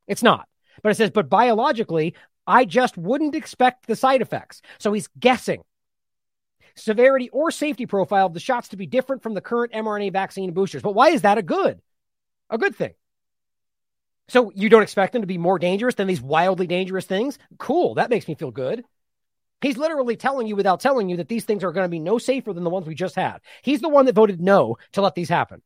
It's not. But it says, but biologically, I just wouldn't expect the side effects. So he's guessing. Severity or safety profile of the shots to be different from the current mRNA vaccine boosters. But why is that a good? A good thing. So you don't expect them to be more dangerous than these wildly dangerous things? Cool. That makes me feel good. He's literally telling you without telling you that these things are going to be no safer than the ones we just had. He's the one that voted no to let these happen.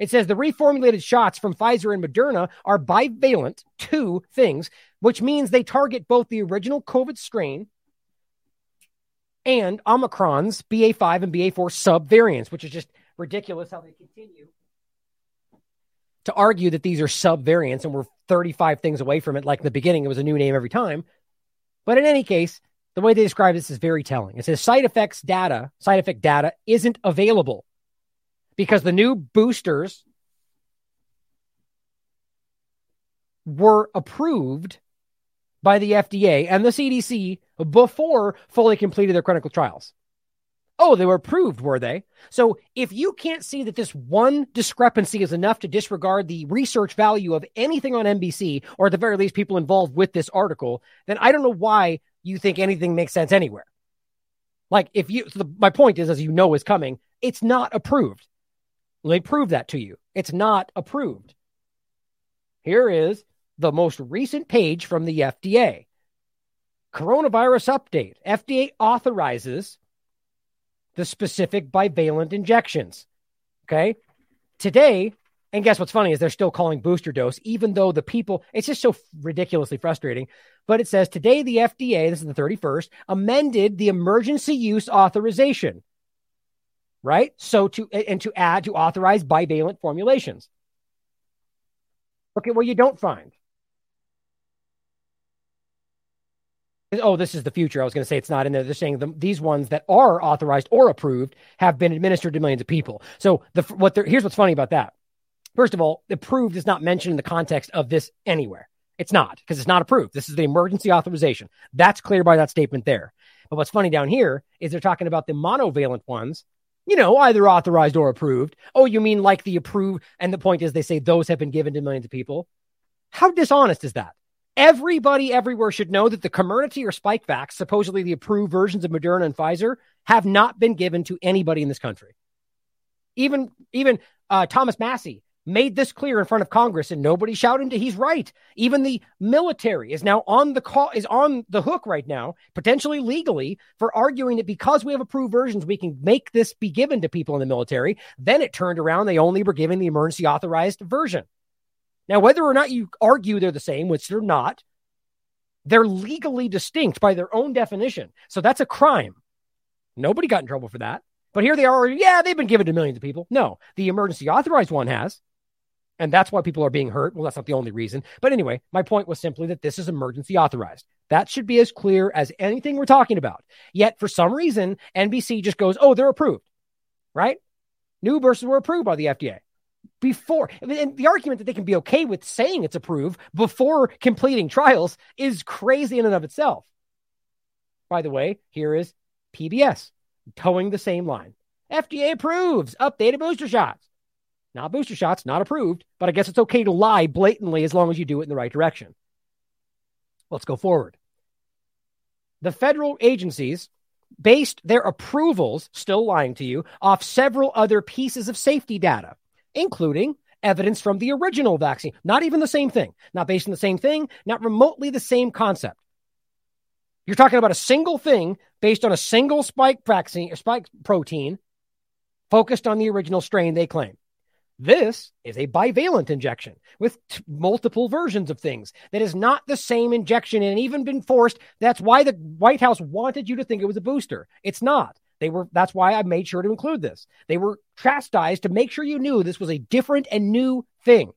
It says the reformulated shots from Pfizer and Moderna are bivalent, two things, which means they target both the original COVID strain and Omicron's BA5 and BA4 subvariants, which is just ridiculous how they continue to argue that these are subvariants and we're 35 things away from it. Like in the beginning, it was a new name every time. But in any case, the way they describe this is very telling. It says side effects data, side effect data isn't available because the new boosters were approved by the FDA and the CDC before fully completed their clinical trials. Oh, they were approved, were they? So if you can't see that this one discrepancy is enough to disregard the research value of anything on NBC, or at the very least, people involved with this article, then I don't know why you think anything makes sense anywhere. Like, if you, so the, my point is, as you know is coming, it's not approved. Me prove that to you. It's not approved. Here is the most recent page from the FDA. Coronavirus update. FDA authorizes the specific bivalent injections. Okay. Today, and guess what's funny is they're still calling booster dose, even though the people, it's just so ridiculously frustrating. But it says today the FDA, this is the 31st, amended the emergency use authorization. Right? So to, and to add, to authorize bivalent formulations. Okay, well, you don't find. Oh, this is the future. I was going to say it's not in there. They're saying the, these ones that are authorized or approved have been administered to millions of people. So the what here's what's funny about that. First of all, approved is not mentioned in the context of this anywhere. It's not because it's not approved. This is the emergency authorization. That's clear by that statement there. But what's funny down here is they're talking about the monovalent ones, you know, either authorized or approved. Oh, you mean like the approved? And the point is they say those have been given to millions of people. How dishonest is that? Everybody everywhere should know that the Comirnaty or Spikevax, supposedly the approved versions of Moderna and Pfizer, have not been given to anybody in this country. Even even uh, Thomas Massie made this clear in front of Congress, and nobody shouted. He's right. Even the military is now on the call is on the hook right now, potentially legally, for arguing that because we have approved versions, we can make this be given to people in the military. Then it turned around; they only were giving the emergency authorized version. Now, whether or not you argue they're the same, which they're not, they're legally distinct by their own definition. So that's a crime. Nobody got in trouble for that. But here they are. Yeah, they've been given to millions of people. No, the emergency authorized one has. And that's why people are being hurt. Well, that's not the only reason. But anyway, my point was simply that this is emergency authorized. That should be as clear as anything we're talking about. Yet, for some reason, NBC just goes, oh, they're approved, right? New boosters were approved by the FDA before and the argument that they can be okay with saying it's approved before completing trials is crazy in and of itself. By the way, here is PBS towing the same line. FDA approves updated booster shots. Not booster shots, not approved, but I guess it's okay to lie blatantly as long as you do it in the right direction. Let's go forward. The federal agencies based their approvals, still lying to you, off several other pieces of safety data including evidence from the original vaccine. Not even the same thing, not based on the same thing, not remotely the same concept. You're talking about a single thing based on a single spike vaccine spike protein focused on the original strain they claim. This is a bivalent injection with t- multiple versions of things that is not the same injection and even been forced. That's why the White House wanted you to think it was a booster. It's not. They were that's why I made sure to include this. They were chastised to make sure you knew this was a different and new thing.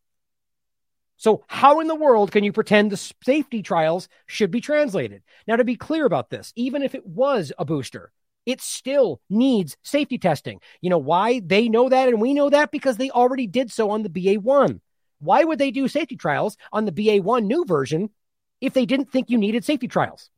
So, how in the world can you pretend the safety trials should be translated? Now, to be clear about this, even if it was a booster, it still needs safety testing. You know why they know that and we know that? Because they already did so on the BA1. Why would they do safety trials on the BA1 new version if they didn't think you needed safety trials?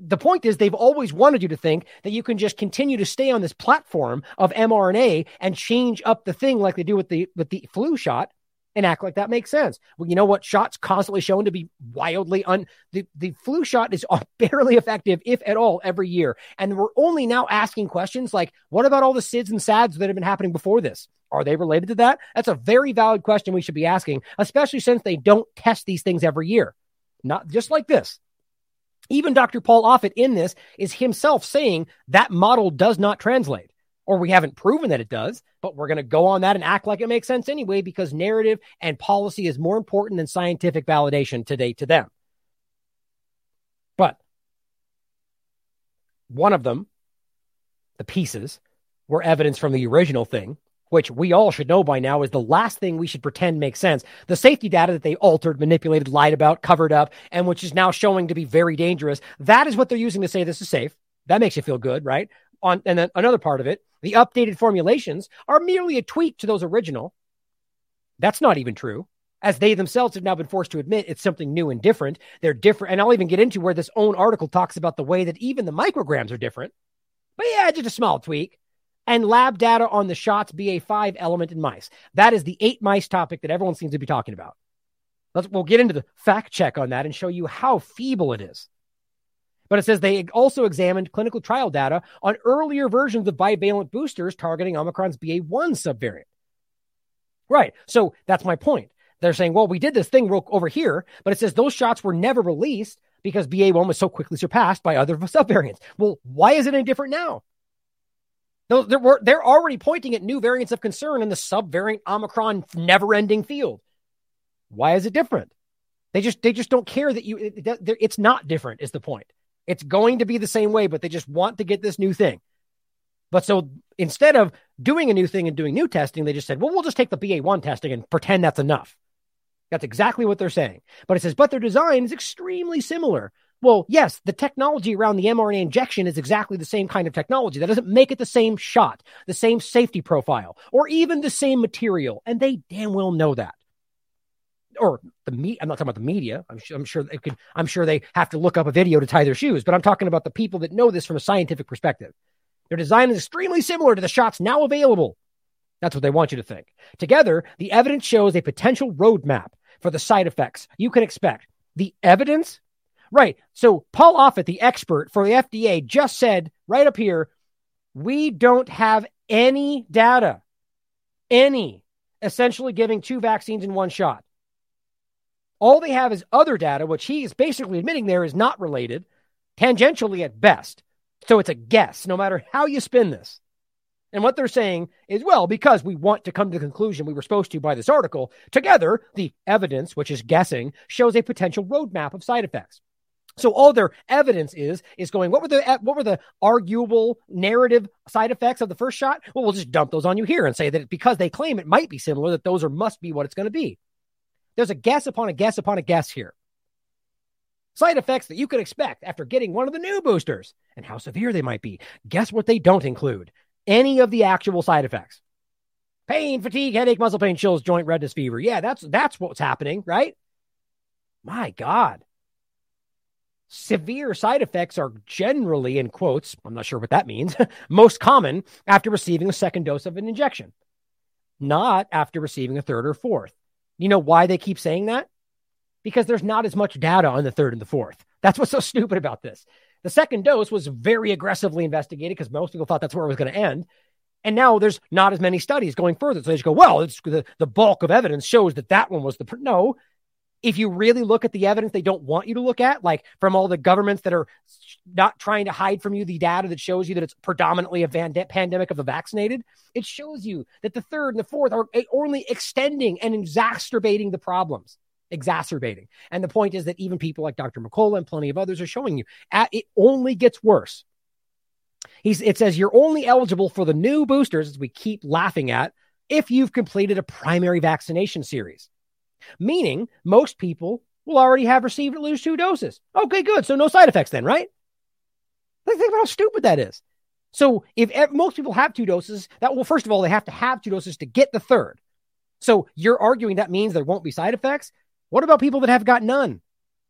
the point is they've always wanted you to think that you can just continue to stay on this platform of mRNA and change up the thing like they do with the with the flu shot and act like that makes sense. Well, you know what? Shots constantly shown to be wildly un. The, the flu shot is barely effective, if at all, every year. And we're only now asking questions like, what about all the SIDS and SADS that have been happening before this? Are they related to that? That's a very valid question we should be asking, especially since they don't test these things every year. Not just like this. Even Dr. Paul Offit in this is himself saying that model does not translate or we haven't proven that it does, but we're going to go on that and act like it makes sense anyway because narrative and policy is more important than scientific validation today to them. But one of them, the pieces, were evidence from the original thing, which we all should know by now is the last thing we should pretend makes sense. The safety data that they altered, manipulated, lied about, covered up, and which is now showing to be very dangerous. That is what they're using to say this is safe. That makes you feel good, right? On and then another part of it, the updated formulations are merely a tweak to those original. That's not even true, as they themselves have now been forced to admit it's something new and different. They're different. And I'll even get into where this own article talks about the way that even the micrograms are different. But yeah, just a small tweak. And lab data on the shots BA5 element in mice. That is the eight mice topic that everyone seems to be talking about. Let's, we'll get into the fact check on that and show you how feeble it is. But it says they also examined clinical trial data on earlier versions of bivalent boosters targeting Omicron's BA1 subvariant. Right. So that's my point. They're saying, well, we did this thing over here, but it says those shots were never released because BA1 was so quickly surpassed by other subvariants. Well, why is it any different now? They're, they're already pointing at new variants of concern in the subvariant Omicron never ending field. Why is it different? They just they just don't care that you it, it's not different is the point. It's going to be the same way, but they just want to get this new thing. But so instead of doing a new thing and doing new testing, they just said, well, we'll just take the BA1 testing and pretend that's enough. That's exactly what they're saying. But it says, but their design is extremely similar. Well, yes, the technology around the mRNA injection is exactly the same kind of technology. That doesn't make it the same shot, the same safety profile, or even the same material. And they damn well know that or the meat. I'm not talking about the media. I'm, I'm sure they could. I'm sure they have to look up a video to tie their shoes. But I'm talking about the people that know this from a scientific perspective. Their design is extremely similar to the shots now available. That's what they want you to think. Together, the evidence shows a potential roadmap for the side effects you can expect. The evidence, right? So Paul Offit, the expert for the FDA, just said right up here, we don't have any data, any essentially giving two vaccines in one shot. All they have is other data, which he is basically admitting there is not related, tangentially at best. So it's a guess, no matter how you spin this. And what they're saying is, well, because we want to come to the conclusion we were supposed to by this article, together, the evidence, which is guessing, shows a potential roadmap of side effects. So all their evidence is is going. What were the what were the arguable narrative side effects of the first shot? Well, we'll just dump those on you here and say that because they claim it might be similar, that those are must be what it's going to be. There's a guess upon a guess upon a guess here. Side effects that you could expect after getting one of the new boosters and how severe they might be. Guess what they don't include? Any of the actual side effects. Pain, fatigue, headache, muscle pain, chills, joint redness, fever. Yeah, that's that's what's happening, right? My God. Severe side effects are generally, in quotes, I'm not sure what that means, most common after receiving a second dose of an injection, not after receiving a third or fourth. You know why they keep saying that? Because there's not as much data on the third and the fourth. That's what's so stupid about this. The second dose was very aggressively investigated because most people thought that's where it was going to end. And now there's not as many studies going further. So they just go, well, the, the bulk of evidence shows that that one was the. No, if you really look at the evidence they don't want you to look at, like from all the governments that are not trying to hide from you the data that shows you that it's predominantly a van- pandemic of the vaccinated, it shows you that the third and the fourth are eh, only extending and exacerbating the problems. Exacerbating. And the point is that even people like Dr. McCullough and plenty of others are showing you at, it only gets worse. He's, it says you're only eligible for the new boosters, as we keep laughing at, if you've completed a primary vaccination series meaning most people will already have received at least two doses. Okay, good. So no side effects then, right? Think about how stupid that is. So if most people have two doses, that well, first of all, they have to have two doses to get the third. So you're arguing that means there won't be side effects. What about people that have got none?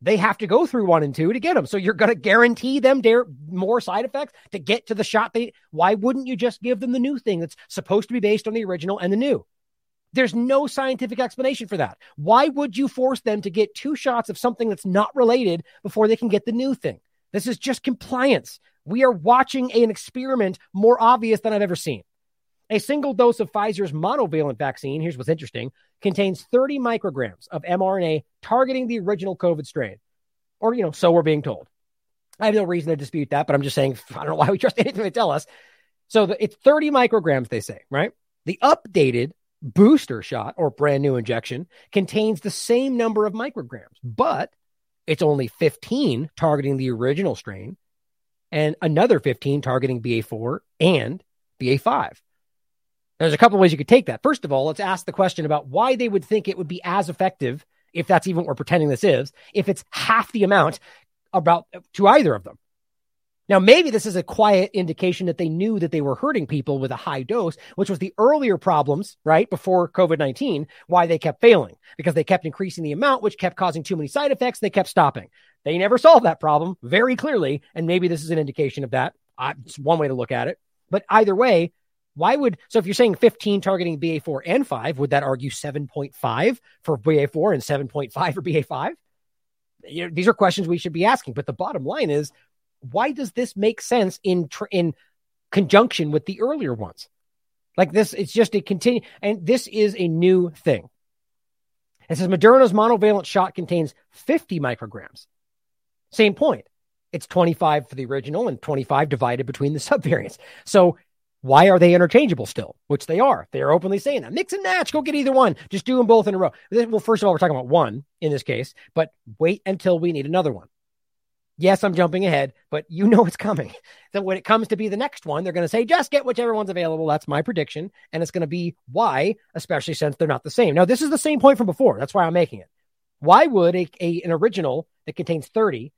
They have to go through one and two to get them. So you're going to guarantee them dare more side effects to get to the shot. They why wouldn't you just give them the new thing that's supposed to be based on the original and the new? There's no scientific explanation for that. Why would you force them to get two shots of something that's not related before they can get the new thing? This is just compliance. We are watching an experiment more obvious than I've ever seen. A single dose of Pfizer's monovalent vaccine, here's what's interesting, contains 30 micrograms of mRNA targeting the original COVID strain. Or, you know, so we're being told. I have no reason to dispute that, but I'm just saying, I don't know why we trust anything they tell us. So the, it's 30 micrograms, they say, right? The updated booster shot or brand new injection contains the same number of micrograms, but it's only 15 targeting the original strain and another 15 targeting BA4 and BA5. There's a couple ways you could take that. First of all, let's ask the question about why they would think it would be as effective, if that's even what we're pretending this is, if it's half the amount about to either of them. Now, maybe this is a quiet indication that they knew that they were hurting people with a high dose, which was the earlier problems, right, before COVID 19, why they kept failing, because they kept increasing the amount, which kept causing too many side effects. They kept stopping. They never solved that problem very clearly. And maybe this is an indication of that. It's one way to look at it. But either way, why would so if you're saying 15 targeting BA4 and 5, would that argue 7.5 for BA4 and 7.5 for BA5? You know, these are questions we should be asking. But the bottom line is, why does this make sense in tr- in conjunction with the earlier ones? Like this, it's just a continue, and this is a new thing. It says Moderna's monovalent shot contains 50 micrograms. Same point. It's 25 for the original and 25 divided between the subvariants. So why are they interchangeable still? Which they are. They are openly saying that. Mix and match. Go get either one. Just do them both in a row. Well, first of all, we're talking about one in this case, but wait until we need another one. Yes, I'm jumping ahead, but you know it's coming. So when it comes to be the next one, they're going to say, just get whichever one's available. That's my prediction. And it's going to be why, especially since they're not the same. Now, this is the same point from before. That's why I'm making it. Why would a, a an original that contains 30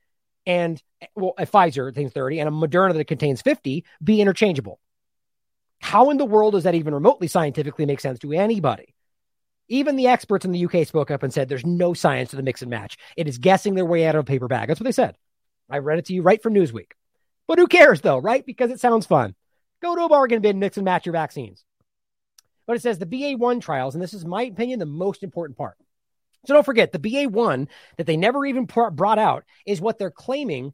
and well, a Pfizer contains 30 and a Moderna that contains 50 be interchangeable? How in the world does that even remotely scientifically make sense to anybody? Even the experts in the UK spoke up and said there's no science to the mix and match. It is guessing their way out of a paper bag. That's what they said. I read it to you right from Newsweek. But who cares though, right? Because it sounds fun. Go to a bargain bin, mix and match your vaccines. But it says the BA1 trials, and this is my opinion, the most important part. So don't forget the BA1 that they never even brought out is what they're claiming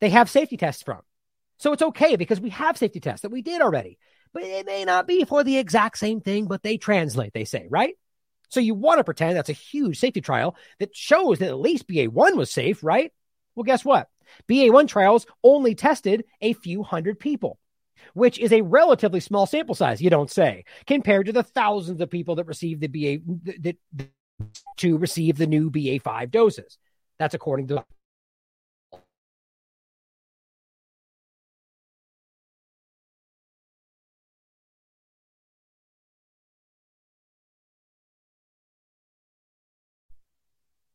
they have safety tests from. So it's okay because we have safety tests that we did already but it may not be for the exact same thing, but they translate, they say, right? So you want to pretend that's a huge safety trial that shows that at least BA1 was safe, right? Well, guess what? BA1 trials only tested a few hundred people, which is a relatively small sample size, you don't say, compared to the thousands of people that received the BA that, to receive the new BA5 doses. That's according to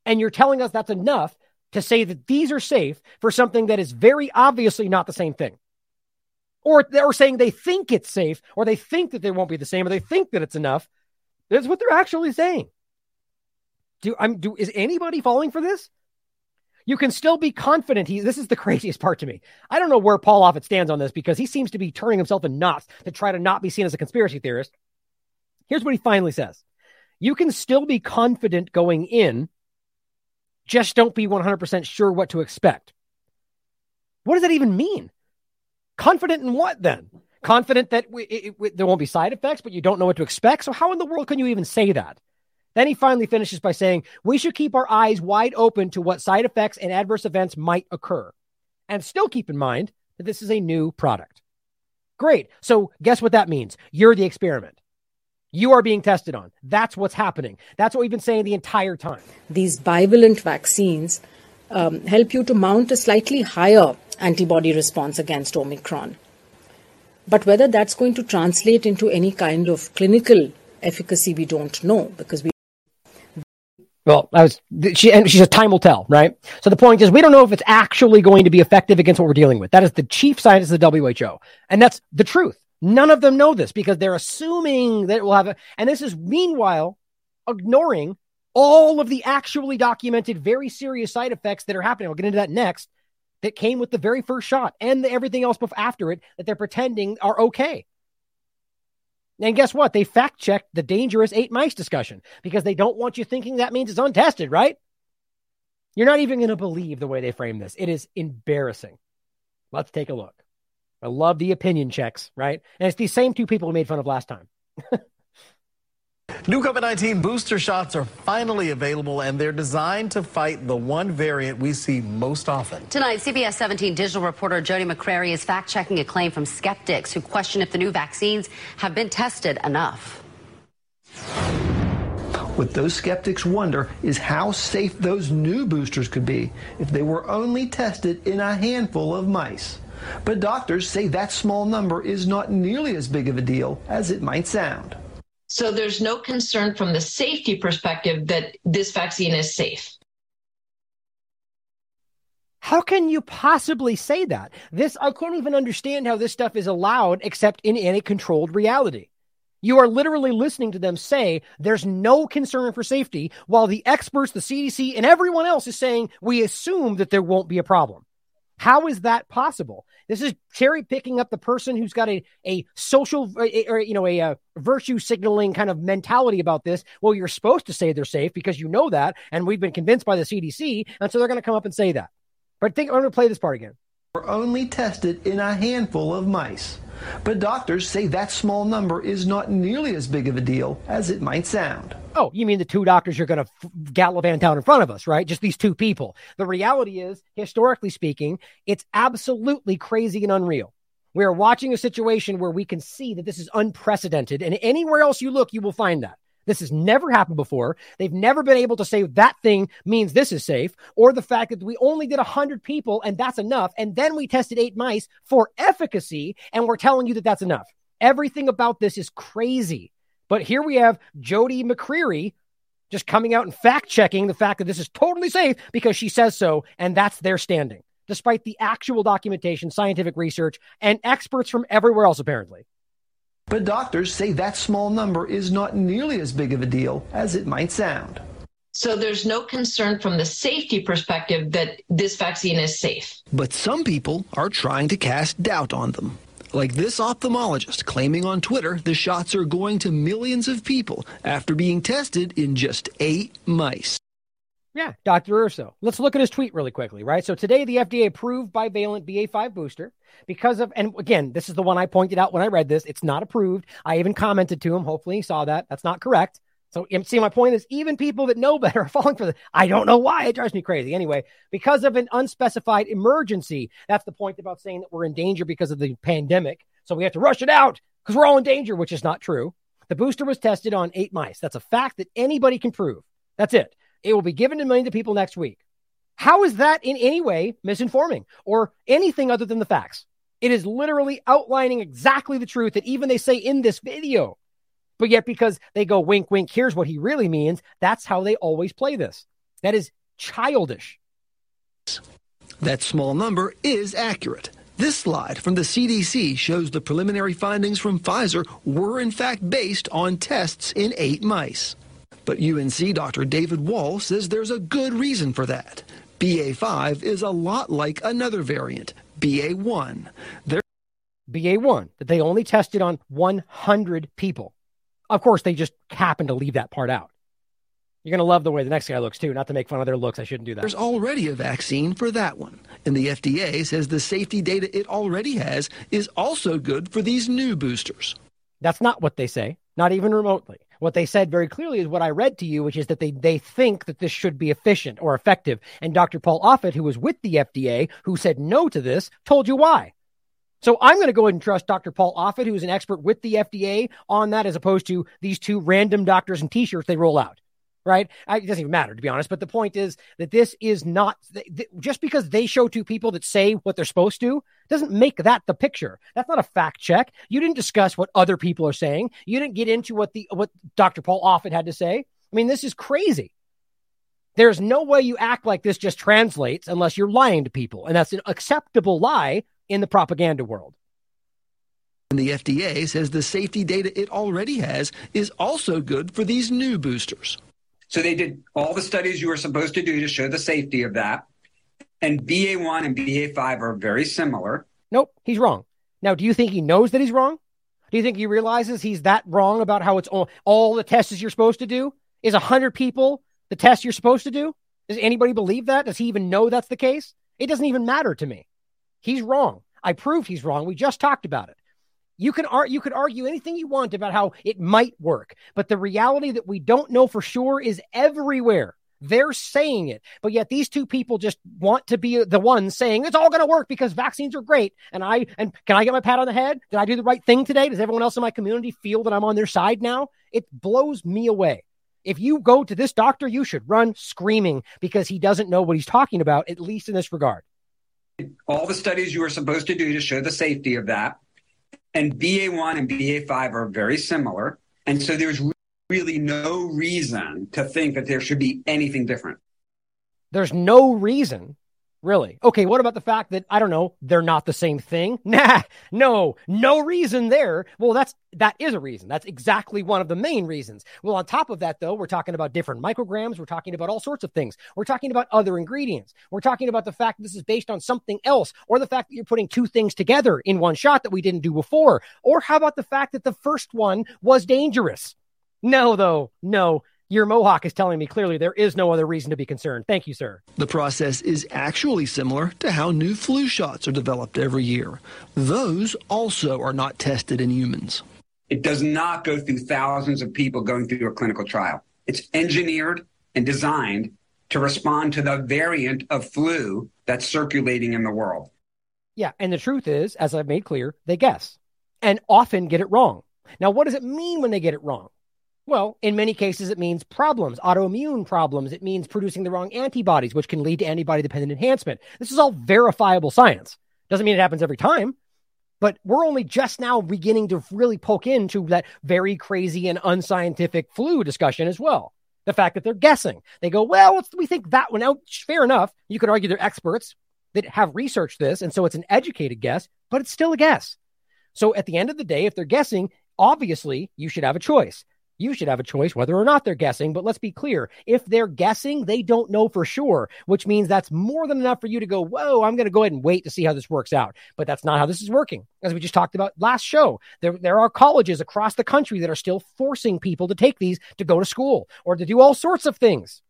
And you're telling us that's enough to say that these are safe for something that is very obviously not the same thing. Or they're saying they think it's safe, or they think that they won't be the same, or they think that it's enough. That's what they're actually saying. Do I'm do is anybody falling for this? You can still be confident. He this is the craziest part to me. I don't know where Paul Offit stands on this because he seems to be turning himself in knots to try to not be seen as a conspiracy theorist. Here's what he finally says. You can still be confident going in just don't be 100% sure what to expect. What does that even mean? Confident in what then? Confident that we, it, there won't be side effects, but you don't know what to expect. So, how in the world can you even say that? Then he finally finishes by saying, We should keep our eyes wide open to what side effects and adverse events might occur. And still keep in mind that this is a new product. Great. So, guess what that means? You're the experiment. You are being tested on. That's what's happening. That's what we've been saying the entire time. These bivalent vaccines um, help you to mount a slightly higher antibody response against Omicron. But whether that's going to translate into any kind of clinical efficacy, we don't know because we. Well, I was she and she says time will tell, right? So the point is we don't know if it's actually going to be effective against what we're dealing with. That is the chief scientist of the WHO, and that's the truth. None of them know this because they're assuming that it will have a, and this is meanwhile ignoring all of the actually documented very serious side effects that are happening. I'll get into that next that came with the very first shot and the, everything else after it that they're pretending are okay. And guess what? They fact checked the dangerous eight mice discussion because they don't want you thinking that means it's untested, right? You're not even going to believe the way they frame this. It is embarrassing. Let's take a look. I love the opinion checks, right? And it's these same two people we made fun of last time. New COVID 19 booster shots are finally available, and they're designed to fight the one variant we see most often. Tonight, CBS 17 digital reporter Jody McCrary is fact checking a claim from skeptics who question if the new vaccines have been tested enough. What those skeptics wonder is how safe those new boosters could be if they were only tested in a handful of mice. But doctors say that small number is not nearly as big of a deal as it might sound. So there's no concern from the safety perspective that this vaccine is safe. How can you possibly say that? This I can't even understand how this stuff is allowed except in any controlled reality. You are literally listening to them say there's no concern for safety while the experts, the CDC, and everyone else is saying we assume that there won't be a problem. How is that possible? This is cherry picking up the person who's got a, a social or, you know, a, a, virtue signaling kind of mentality about this. Well, you're supposed to say they're safe because you know that. And we've been convinced by the CDC. And so they're going to come up and say that. But think, I'm going to play this part again. We're only tested in a handful of mice. But doctors say that small number is not nearly as big of a deal as it might sound. Oh, you mean the two doctors you're going to f- gallivant down in front of us, right? Just these two people. The reality is, historically speaking, it's absolutely crazy and unreal. We are watching a situation where we can see that this is unprecedented, and anywhere else you look, you will find that. This has never happened before. They've never been able to say that thing means this is safe, or the fact that we only did 100 people and that's enough. And then we tested eight mice for efficacy, and we're telling you that that's enough. Everything about this is crazy. But here we have Jody McCreary just coming out and fact checking the fact that this is totally safe because she says so, and that's their standing, despite the actual documentation, scientific research, and experts from everywhere else, apparently. But doctors say that small number is not nearly as big of a deal as it might sound. So there's no concern from the safety perspective that this vaccine is safe. But some people are trying to cast doubt on them. Like this ophthalmologist claiming on Twitter the shots are going to millions of people after being tested in just eight mice. Yeah, Dr. Urso. Let's look at his tweet really quickly, right? So today, the FDA approved bivalent BA5 booster because of, and again, this is the one I pointed out when I read this. It's not approved. I even commented to him. Hopefully, he saw that. That's not correct. So, see, my point is, even people that know better are falling for this. I don't know why. It drives me crazy. Anyway, because of an unspecified emergency, that's the point about saying that we're in danger because of the pandemic. So we have to rush it out because we're all in danger, which is not true. The booster was tested on eight mice. That's a fact that anybody can prove. That's it. It will be given to millions of people next week. How is that in any way misinforming or anything other than the facts? It is literally outlining exactly the truth that even they say in this video. But yet, because they go wink, wink, here's what he really means, that's how they always play this. That is childish. That small number is accurate. This slide from the CDC shows the preliminary findings from Pfizer were in fact based on tests in eight mice. But UNC Dr. David Wohl says there's a good reason for that. BA5 is a lot like another variant, BA1. They're BA1, that they only tested on 100 people. Of course, they just happen to leave that part out. You're going to love the way the next guy looks, too. Not to make fun of their looks. I shouldn't do that. There's already a vaccine for that one. And the FDA says the safety data it already has is also good for these new boosters. That's not what they say, not even remotely. What they said very clearly is what I read to you, which is that they, they think that this should be efficient or effective. And Dr. Paul Offit, who was with the FDA, who said no to this, told you why. So I'm going to go ahead and trust Dr. Paul Offit, who is an expert with the FDA on that, as opposed to these two random doctors and t-shirts they roll out right? it doesn't even matter, to be honest. But the point is that this is not just because they show two people that say what they're supposed to doesn't make that the picture. That's not a fact check. You didn't discuss what other people are saying. You didn't get into what the what Dr. Paul Offit had to say. I mean, this is crazy. There's no way you act like this just translates unless you're lying to people, and that's an acceptable lie in the propaganda world. And the FDA says the safety data it already has is also good for these new boosters. So they did all the studies you were supposed to do to show the safety of that. And BA1 and BA5 are very similar. Nope, he's wrong. Now, do you think he knows that he's wrong? Do you think he realizes he's that wrong about how it's all, all the tests you're supposed to do? Is 100 people the test you're supposed to do? Does anybody believe that? Does he even know that's the case? It doesn't even matter to me. He's wrong. I proved he's wrong. We just talked about it. You can ar- you could argue anything you want about how it might work, but the reality that we don't know for sure is everywhere. They're saying it, but yet these two people just want to be the ones saying it's all going to work because vaccines are great. And I and can I get my pat on the head? Did I do the right thing today? Does everyone else in my community feel that I'm on their side now? It blows me away. If you go to this doctor, you should run screaming because he doesn't know what he's talking about, at least in this regard. All the studies you were supposed to do to show the safety of that and BA1 and BA5 are very similar. And so there's really no reason to think that there should be anything different. There's no reason Really? Okay, what about the fact that I don't know, they're not the same thing? Nah, no, no reason there. Well, that's that is a reason. That's exactly one of the main reasons. Well, on top of that though, we're talking about different micrograms, we're talking about all sorts of things. We're talking about other ingredients. We're talking about the fact this is based on something else or the fact that you're putting two things together in one shot that we didn't do before. Or how about the fact that the first one was dangerous? No, though. No. Your Mohawk is telling me clearly there is no other reason to be concerned. Thank you, sir. The process is actually similar to how new flu shots are developed every year. Those also are not tested in humans. It does not go through thousands of people going through a clinical trial. It's engineered and designed to respond to the variant of flu that's circulating in the world. Yeah. And the truth is, as I've made clear, they guess and often get it wrong. Now, what does it mean when they get it wrong? Well, in many cases, it means problems, autoimmune problems. It means producing the wrong antibodies, which can lead to antibody dependent enhancement. This is all verifiable science. Doesn't mean it happens every time, but we're only just now beginning to really poke into that very crazy and unscientific flu discussion as well. The fact that they're guessing. They go, well, we think that one out. Fair enough. You could argue they're experts that have researched this. And so it's an educated guess, but it's still a guess. So at the end of the day, if they're guessing, obviously you should have a choice you should have a choice whether or not they're guessing. But let's be clear if they're guessing, they don't know for sure, which means that's more than enough for you to go, Whoa, I'm going to go ahead and wait to see how this works out. But that's not how this is working. As we just talked about last show, there, there are colleges across the country that are still forcing people to take these to go to school or to do all sorts of things.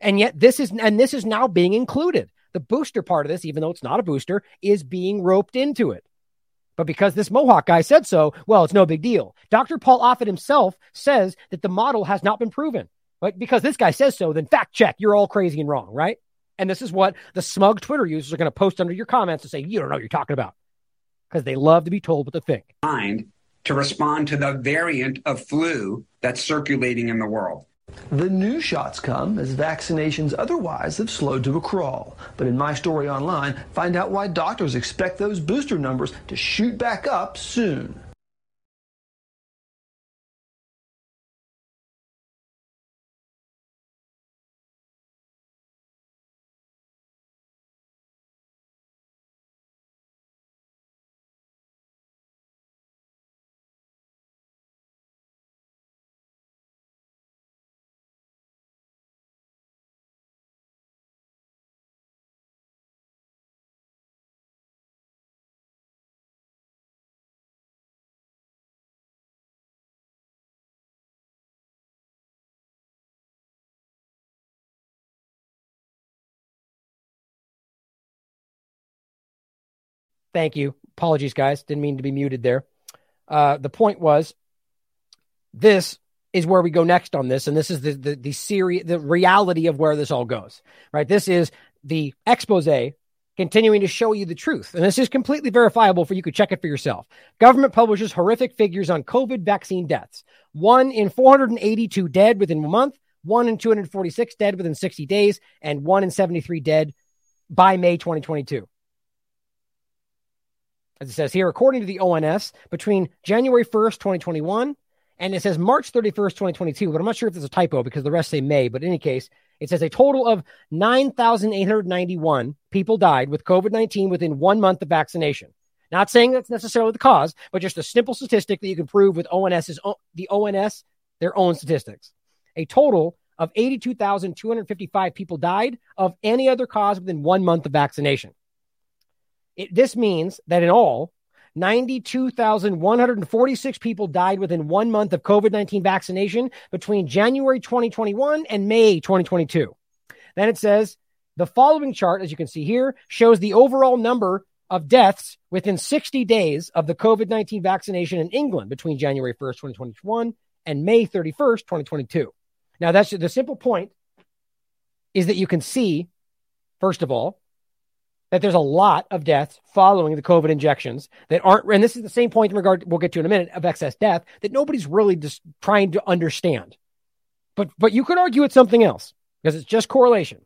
And yet this is, and this is now being included. The booster part of this, even though it's not a booster, is being roped into it. But because this Mohawk guy said so, well, it's no big deal. Dr. Paul Offit himself says that the model has not been proven. But because this guy says so, then fact check, you're all crazy and wrong, right? And this is what the smug Twitter users are going to post under your comments to say, you don't know what you're talking about. Because they love to be told what to think. To respond to the variant of flu that's circulating in the world. The new shots come as vaccinations otherwise have slowed to a crawl. But in my story online, find out why doctors expect those booster numbers to shoot back up soon. Thank you. Apologies, guys. Didn't mean to be muted there. Uh, the point was this is where we go next on this, and this is the the the the reality of where this all goes. Right. This is the expose continuing to show you the truth. And this is completely verifiable for you could check it for yourself. Government publishes horrific figures on COVID vaccine deaths. One in 482 dead within a month, one in 246 dead within 60 days, and one in 73 dead by May 2022 as it says here, according to the ONS, between January 1st, 2021, and it says March 31st, 2022, but I'm not sure if there's a typo because the rest say May. But in any case, it says a total of 9,891 people died with COVID 19 within one month of vaccination. Not saying that's necessarily the cause, but just a simple statistic that you can prove with ONS's the ONS their own statistics. A total of 82,255 people died of any other cause within one month of vaccination. It, this means that in all, 92,146 people died within one month of COVID 19 vaccination between January 2021 and May 2022. Then it says the following chart, as you can see here, shows the overall number of deaths within 60 days of the COVID 19 vaccination in England between January 1st, 2021 and May 31st, 2022. Now, that's the simple point is that you can see, first of all, that there's a lot of deaths following the COVID injections that aren't, and this is the same point in regard, we'll get to in a minute, of excess death that nobody's really just trying to understand. But, but you could argue it's something else because it's just correlation.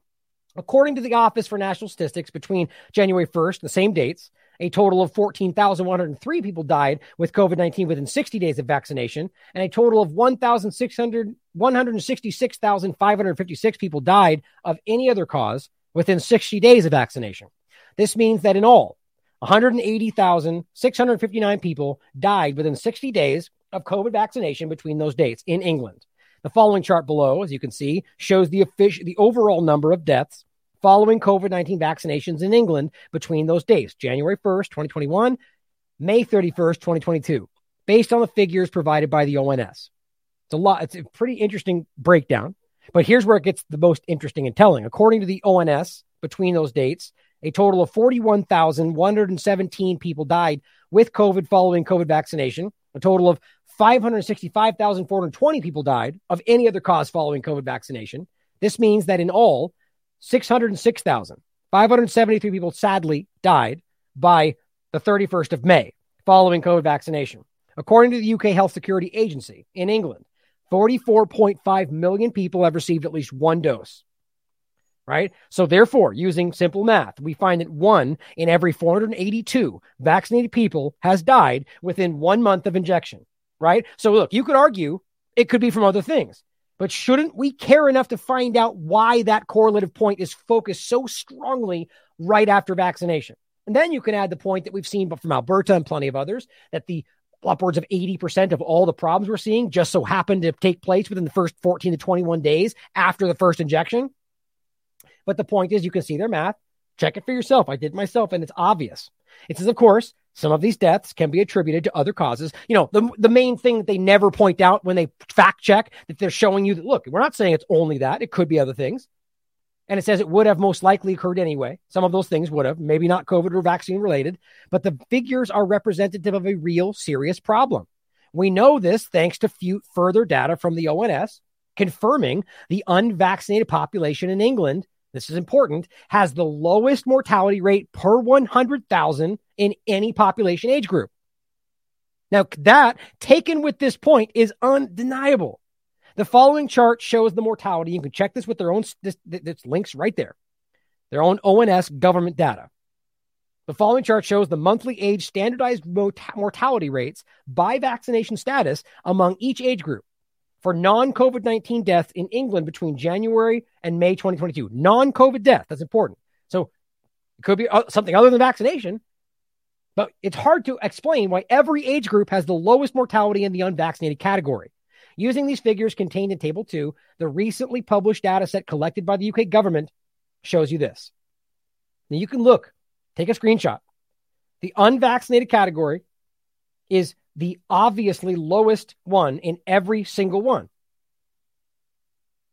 According to the Office for National Statistics, between January 1st, the same dates, a total of 14,103 people died with COVID 19 within 60 days of vaccination, and a total of 1,600, 166,556 people died of any other cause within 60 days of vaccination. This means that in all, 180,659 people died within 60 days of COVID vaccination between those dates in England. The following chart below, as you can see, shows the official, the overall number of deaths following COVID 19 vaccinations in England between those dates, January 1st, 2021, May 31st, 2022, based on the figures provided by the ONS. It's a lot, it's a pretty interesting breakdown, but here's where it gets the most interesting and telling. According to the ONS, between those dates, a total of 41,117 people died with COVID following COVID vaccination. A total of 565,420 people died of any other cause following COVID vaccination. This means that in all, 606,573 people sadly died by the 31st of May following COVID vaccination. According to the UK Health Security Agency in England, 44.5 million people have received at least one dose right? So, therefore, using simple math, we find that one in every 482 vaccinated people has died within one month of injection, right? So, look, you could argue it could be from other things, but shouldn't we care enough to find out why that correlative point is focused so strongly right after vaccination? And then you can add the point that we've seen but from Alberta and plenty of others that the upwards of 80% of all the problems we're seeing just so happened to take place within the first 14 to 21 days after the first injection. But the point is, you can see their math. Check it for yourself. I did myself, and it's obvious. It says, of course, some of these deaths can be attributed to other causes. You know, the, the main thing that they never point out when they fact check that they're showing you that, look, we're not saying it's only that. It could be other things. And it says it would have most likely occurred anyway. Some of those things would have, maybe not COVID or vaccine related, but the figures are representative of a real serious problem. We know this thanks to few further data from the ONS confirming the unvaccinated population in England this is important, has the lowest mortality rate per 100,000 in any population age group. Now, that taken with this point is undeniable. The following chart shows the mortality. You can check this with their own, this, this links right there, their own ONS government data. The following chart shows the monthly age standardized mortality rates by vaccination status among each age group for non COVID 19 deaths in England between January and May 2022. Non COVID death, that's important. So it could be uh, something other than vaccination, but it's hard to explain why every age group has the lowest mortality in the unvaccinated category. Using these figures contained in Table 2, the recently published data set collected by the UK government shows you this. Now you can look, take a screenshot. The unvaccinated category is the obviously lowest one in every single one.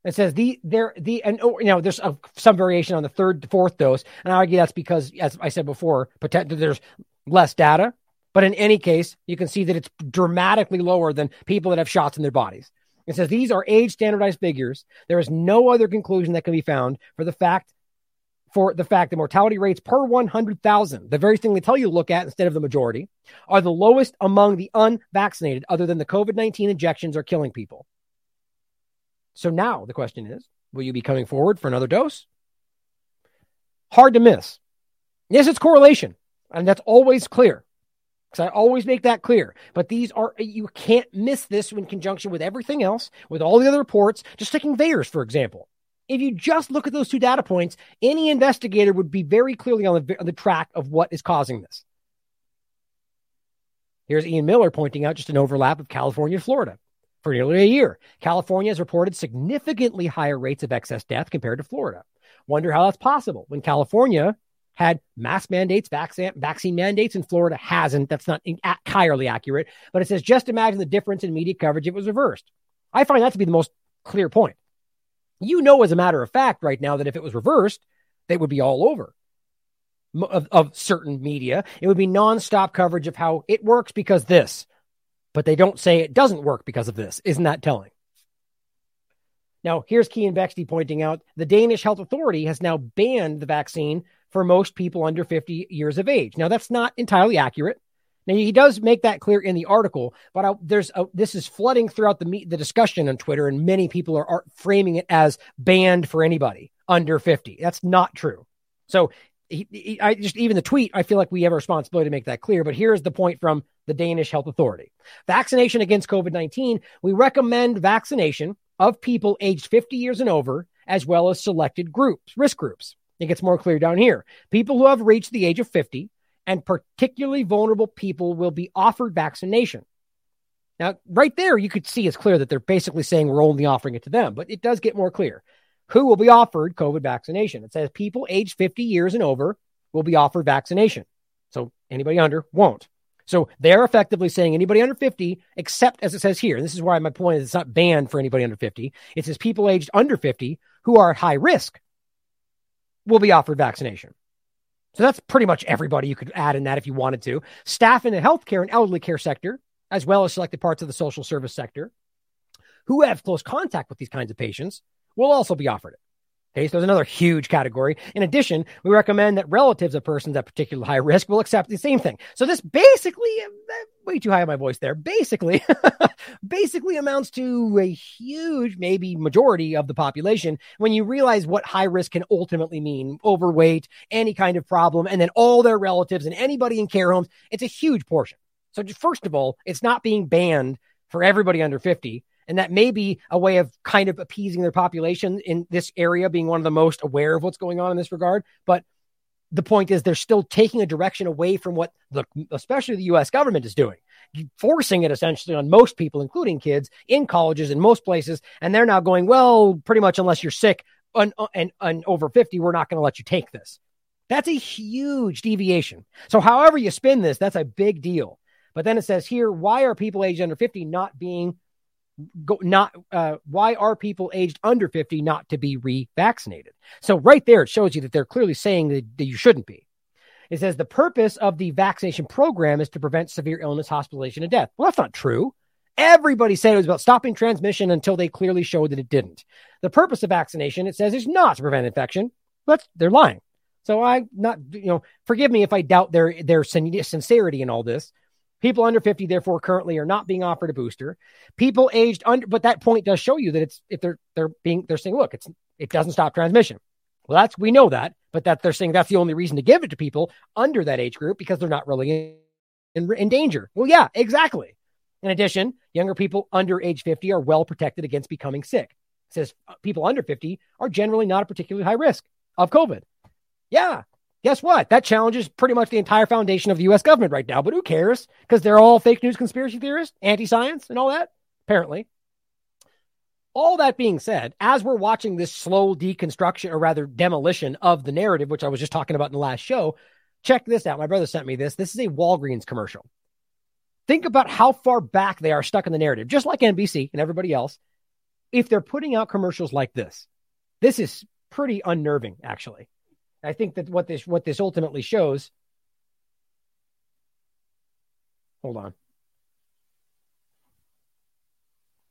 It says the there the and oh, you know there's a, some variation on the third fourth dose, and I argue that's because as I said before, there's less data. But in any case, you can see that it's dramatically lower than people that have shots in their bodies. It says these are age standardized figures. There is no other conclusion that can be found for the fact for the fact that mortality rates per 100,000, the very thing they tell you to look at instead of the majority, are the lowest among the unvaccinated, other than the COVID 19 injections are killing people. So now the question is will you be coming forward for another dose? Hard to miss. Yes, it's correlation, and that's always clear because I always make that clear. But these are, you can't miss this in conjunction with everything else, with all the other reports. Just taking VAERS, for example. If you just look at those two data points, any investigator would be very clearly on the, on the track of what is causing this. Here's Ian Miller pointing out just an overlap of California and Florida. For nearly a year, California has reported significantly higher rates of excess death compared to Florida. Wonder how that's possible when California had mask mandates, vaccine, vaccine mandates, and Florida hasn't. That's not entirely accurate, but it says just imagine the difference in media coverage if it was reversed. I find that to be the most clear point. You know, as a matter of fact, right now, that if it was reversed, they would be all over of, of certain media. It would be nonstop coverage of how it works because this, but they don't say it doesn't work because of this. Isn't that telling? Now, here's Keean Bexte pointing out the Danish Health Authority has now banned the vaccine for most people under 50 years of age. Now, that's not entirely accurate. Now, he does make that clear in the article, but I, there's a, this is flooding throughout the the discussion on Twitter, and many people are, are framing it as banned for anybody under 50. That's not true. So, he, he, I just even the tweet, I feel like we have a responsibility to make that clear. But here's the point from the Danish Health Authority: vaccination against COVID 19. We recommend vaccination of people aged 50 years and over, as well as selected groups, risk groups. It gets more clear down here. People who have reached the age of 50 and particularly vulnerable people will be offered vaccination. Now, right there, you could see it's clear that they're basically saying we're only offering it to them, but it does get more clear. Who will be offered COVID vaccination? It says people aged 50 years and over will be offered vaccination. So anybody under won't. So they're effectively saying anybody under 50, except as it says here, and this is why my point is it's not banned for anybody under 50. It says people aged under 50 who are at high risk will be offered vaccination. So that's pretty much everybody you could add in that if you wanted to. Staff in the healthcare and elderly care sector, as well as selected parts of the social service sector, who have close contact with these kinds of patients, will also be offered it. Okay, so there's another huge category. In addition, we recommend that relatives of persons at particular high risk will accept the same thing. So this basically, uh, way too high on my voice there, basically, basically amounts to a huge, maybe majority of the population when you realize what high risk can ultimately mean overweight, any kind of problem, and then all their relatives and anybody in care homes. It's a huge portion. So, first of all, it's not being banned for everybody under 50 and that may be a way of kind of appeasing their population in this area, being one of the most aware of what's going on in this regard. But the point is, they're still taking a direction away from what the, especially the U.S. government is doing, forcing it essentially on most people, including kids in colleges in most places. And they're now going, well, pretty much unless you're sick and, and, and over 50, we're not going to let you take this. That's a huge deviation. So, however you spin this, that's a big deal. But then it says here, why are people aged under 50 not being go not uh, why are people aged under 50 not to be revaccinated? So right there it shows you that they're clearly saying that, that you shouldn't be. It says the purpose of the vaccination program is to prevent severe illness hospitalization and death. Well that's not true. Everybody said it was about stopping transmission until they clearly showed that it didn't. The purpose of vaccination it says is not to prevent infection. But they're lying. So i not you know forgive me if i doubt their their sincerity in all this People under 50, therefore, currently are not being offered a booster. People aged under, but that point does show you that it's if they're they're being they're saying, look, it's it doesn't stop transmission. Well, that's we know that, but that they're saying that's the only reason to give it to people under that age group because they're not really in, in, in danger. Well, yeah, exactly. In addition, younger people under age 50 are well protected against becoming sick. It says uh, people under 50 are generally not a particularly high risk of COVID. Yeah, guess what? That challenges pretty much the entire foundation of the US government right now. But who cares? Because they're all fake news conspiracy theorists, anti science, and all that, apparently. All that being said, as we're watching this slow deconstruction, or rather demolition of the narrative, which I was just talking about in the last show, check this out. My brother sent me this. This is a Walgreens commercial. Think about how far back they are stuck in the narrative, just like NBC and everybody else. If they're putting out commercials like this, this is pretty unnerving, actually. I think that what this what this ultimately shows. Hold on.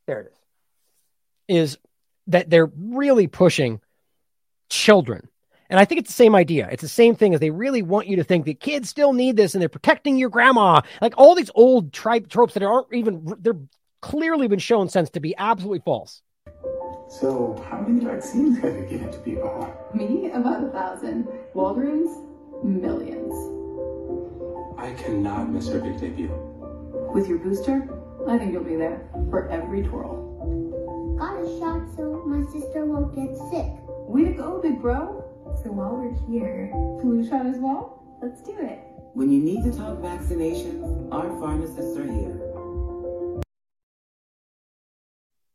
There it is. Is that they're really pushing children. And I think it's the same idea. It's the same thing as they really want you to think that kids still need this and they're protecting your grandma. Like all these old tropes that aren't even, they're clearly been shown since to be absolutely false. So, how many vaccines have you given to people? Me? About a thousand. Walgreens? Millions. I cannot miss our big debut. With your booster, I think you'll be there for every twirl. Got a shot so my sister won't get sick. Way to go, big bro. So while we're here, flu shot as well? Let's do it. When you need to talk vaccinations, our pharmacists are here.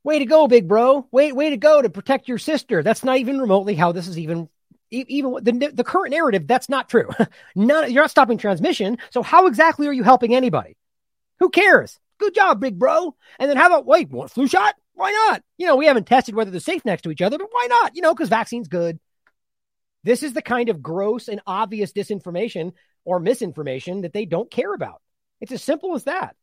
Way to go, big bro. Way, way to go to protect your sister. That's not even remotely how this is even Even the the current narrative, that's not true. None, you're not stopping transmission. So how exactly are you helping anybody? Who cares? Good job, big bro. And then how about wait, want flu shot? Why not? You know, we haven't tested whether they're safe next to each other, but why not? You know, because vaccine's good. This is the kind of gross and obvious disinformation or misinformation that they don't care about. It's as simple as that.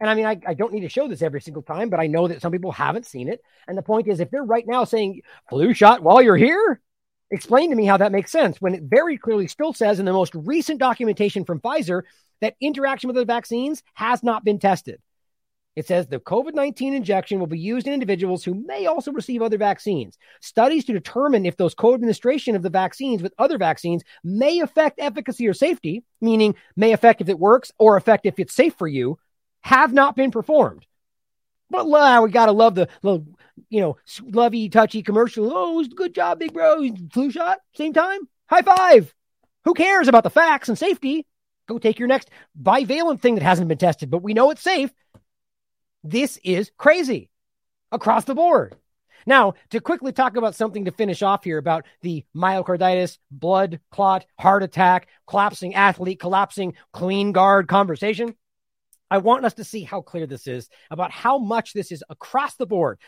And I mean, I, I don't need to show this every single time, but I know that some people haven't seen it. And the point is, if they're right now saying flu shot while you're here, explain to me how that makes sense when it very clearly still says in the most recent documentation from Pfizer that interaction with the vaccines has not been tested. It says the COVID 19 injection will be used in individuals who may also receive other vaccines. Studies to determine if those co administration of the vaccines with other vaccines may affect efficacy or safety, meaning may affect if it works or affect if it's safe for you, have not been performed. But uh, we got to love the little, you know, lovey touchy commercial. Oh, good job, big bro. Flu shot, same time. High five. Who cares about the facts and safety? Go take your next bivalent thing that hasn't been tested, but we know it's safe. This is crazy across the board. Now, to quickly talk about something to finish off here about the myocarditis, blood clot, heart attack, collapsing athlete, collapsing Queen guard conversation. I want us to see how clear this is about how much this is across the board.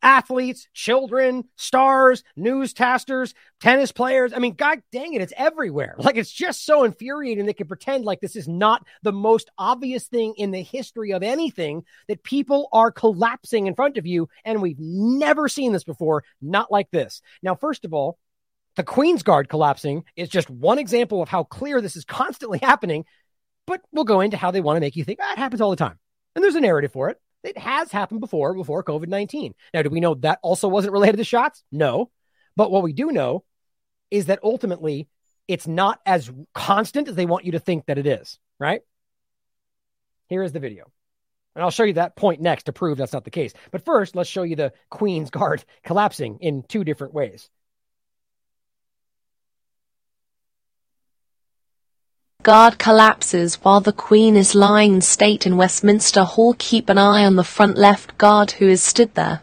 Athletes, children, stars, newscasters, tennis players. I mean, God dang it, it's everywhere. Like, it's just so infuriating they can pretend like this is not the most obvious thing in the history of anything that people are collapsing in front of you. And we've never seen this before, not like this. Now, first of all, the Queen's Guard collapsing is just one example of how clear this is constantly happening but we'll go into how they want to make you think ah, it happens all the time. And there's a narrative for it. It has happened before, before COVID 19. Now, do we know that also wasn't related to shots? No. But what we do know is that ultimately it's not as constant as they want you to think that it is, right? Here is the video. And I'll show you that point next to prove that's not the case. But first, let's show you the Queen's Guard collapsing in two different ways. Guard collapses while the Queen is lying in state in Westminster Hall. Keep an eye on the front left guard who is stood there.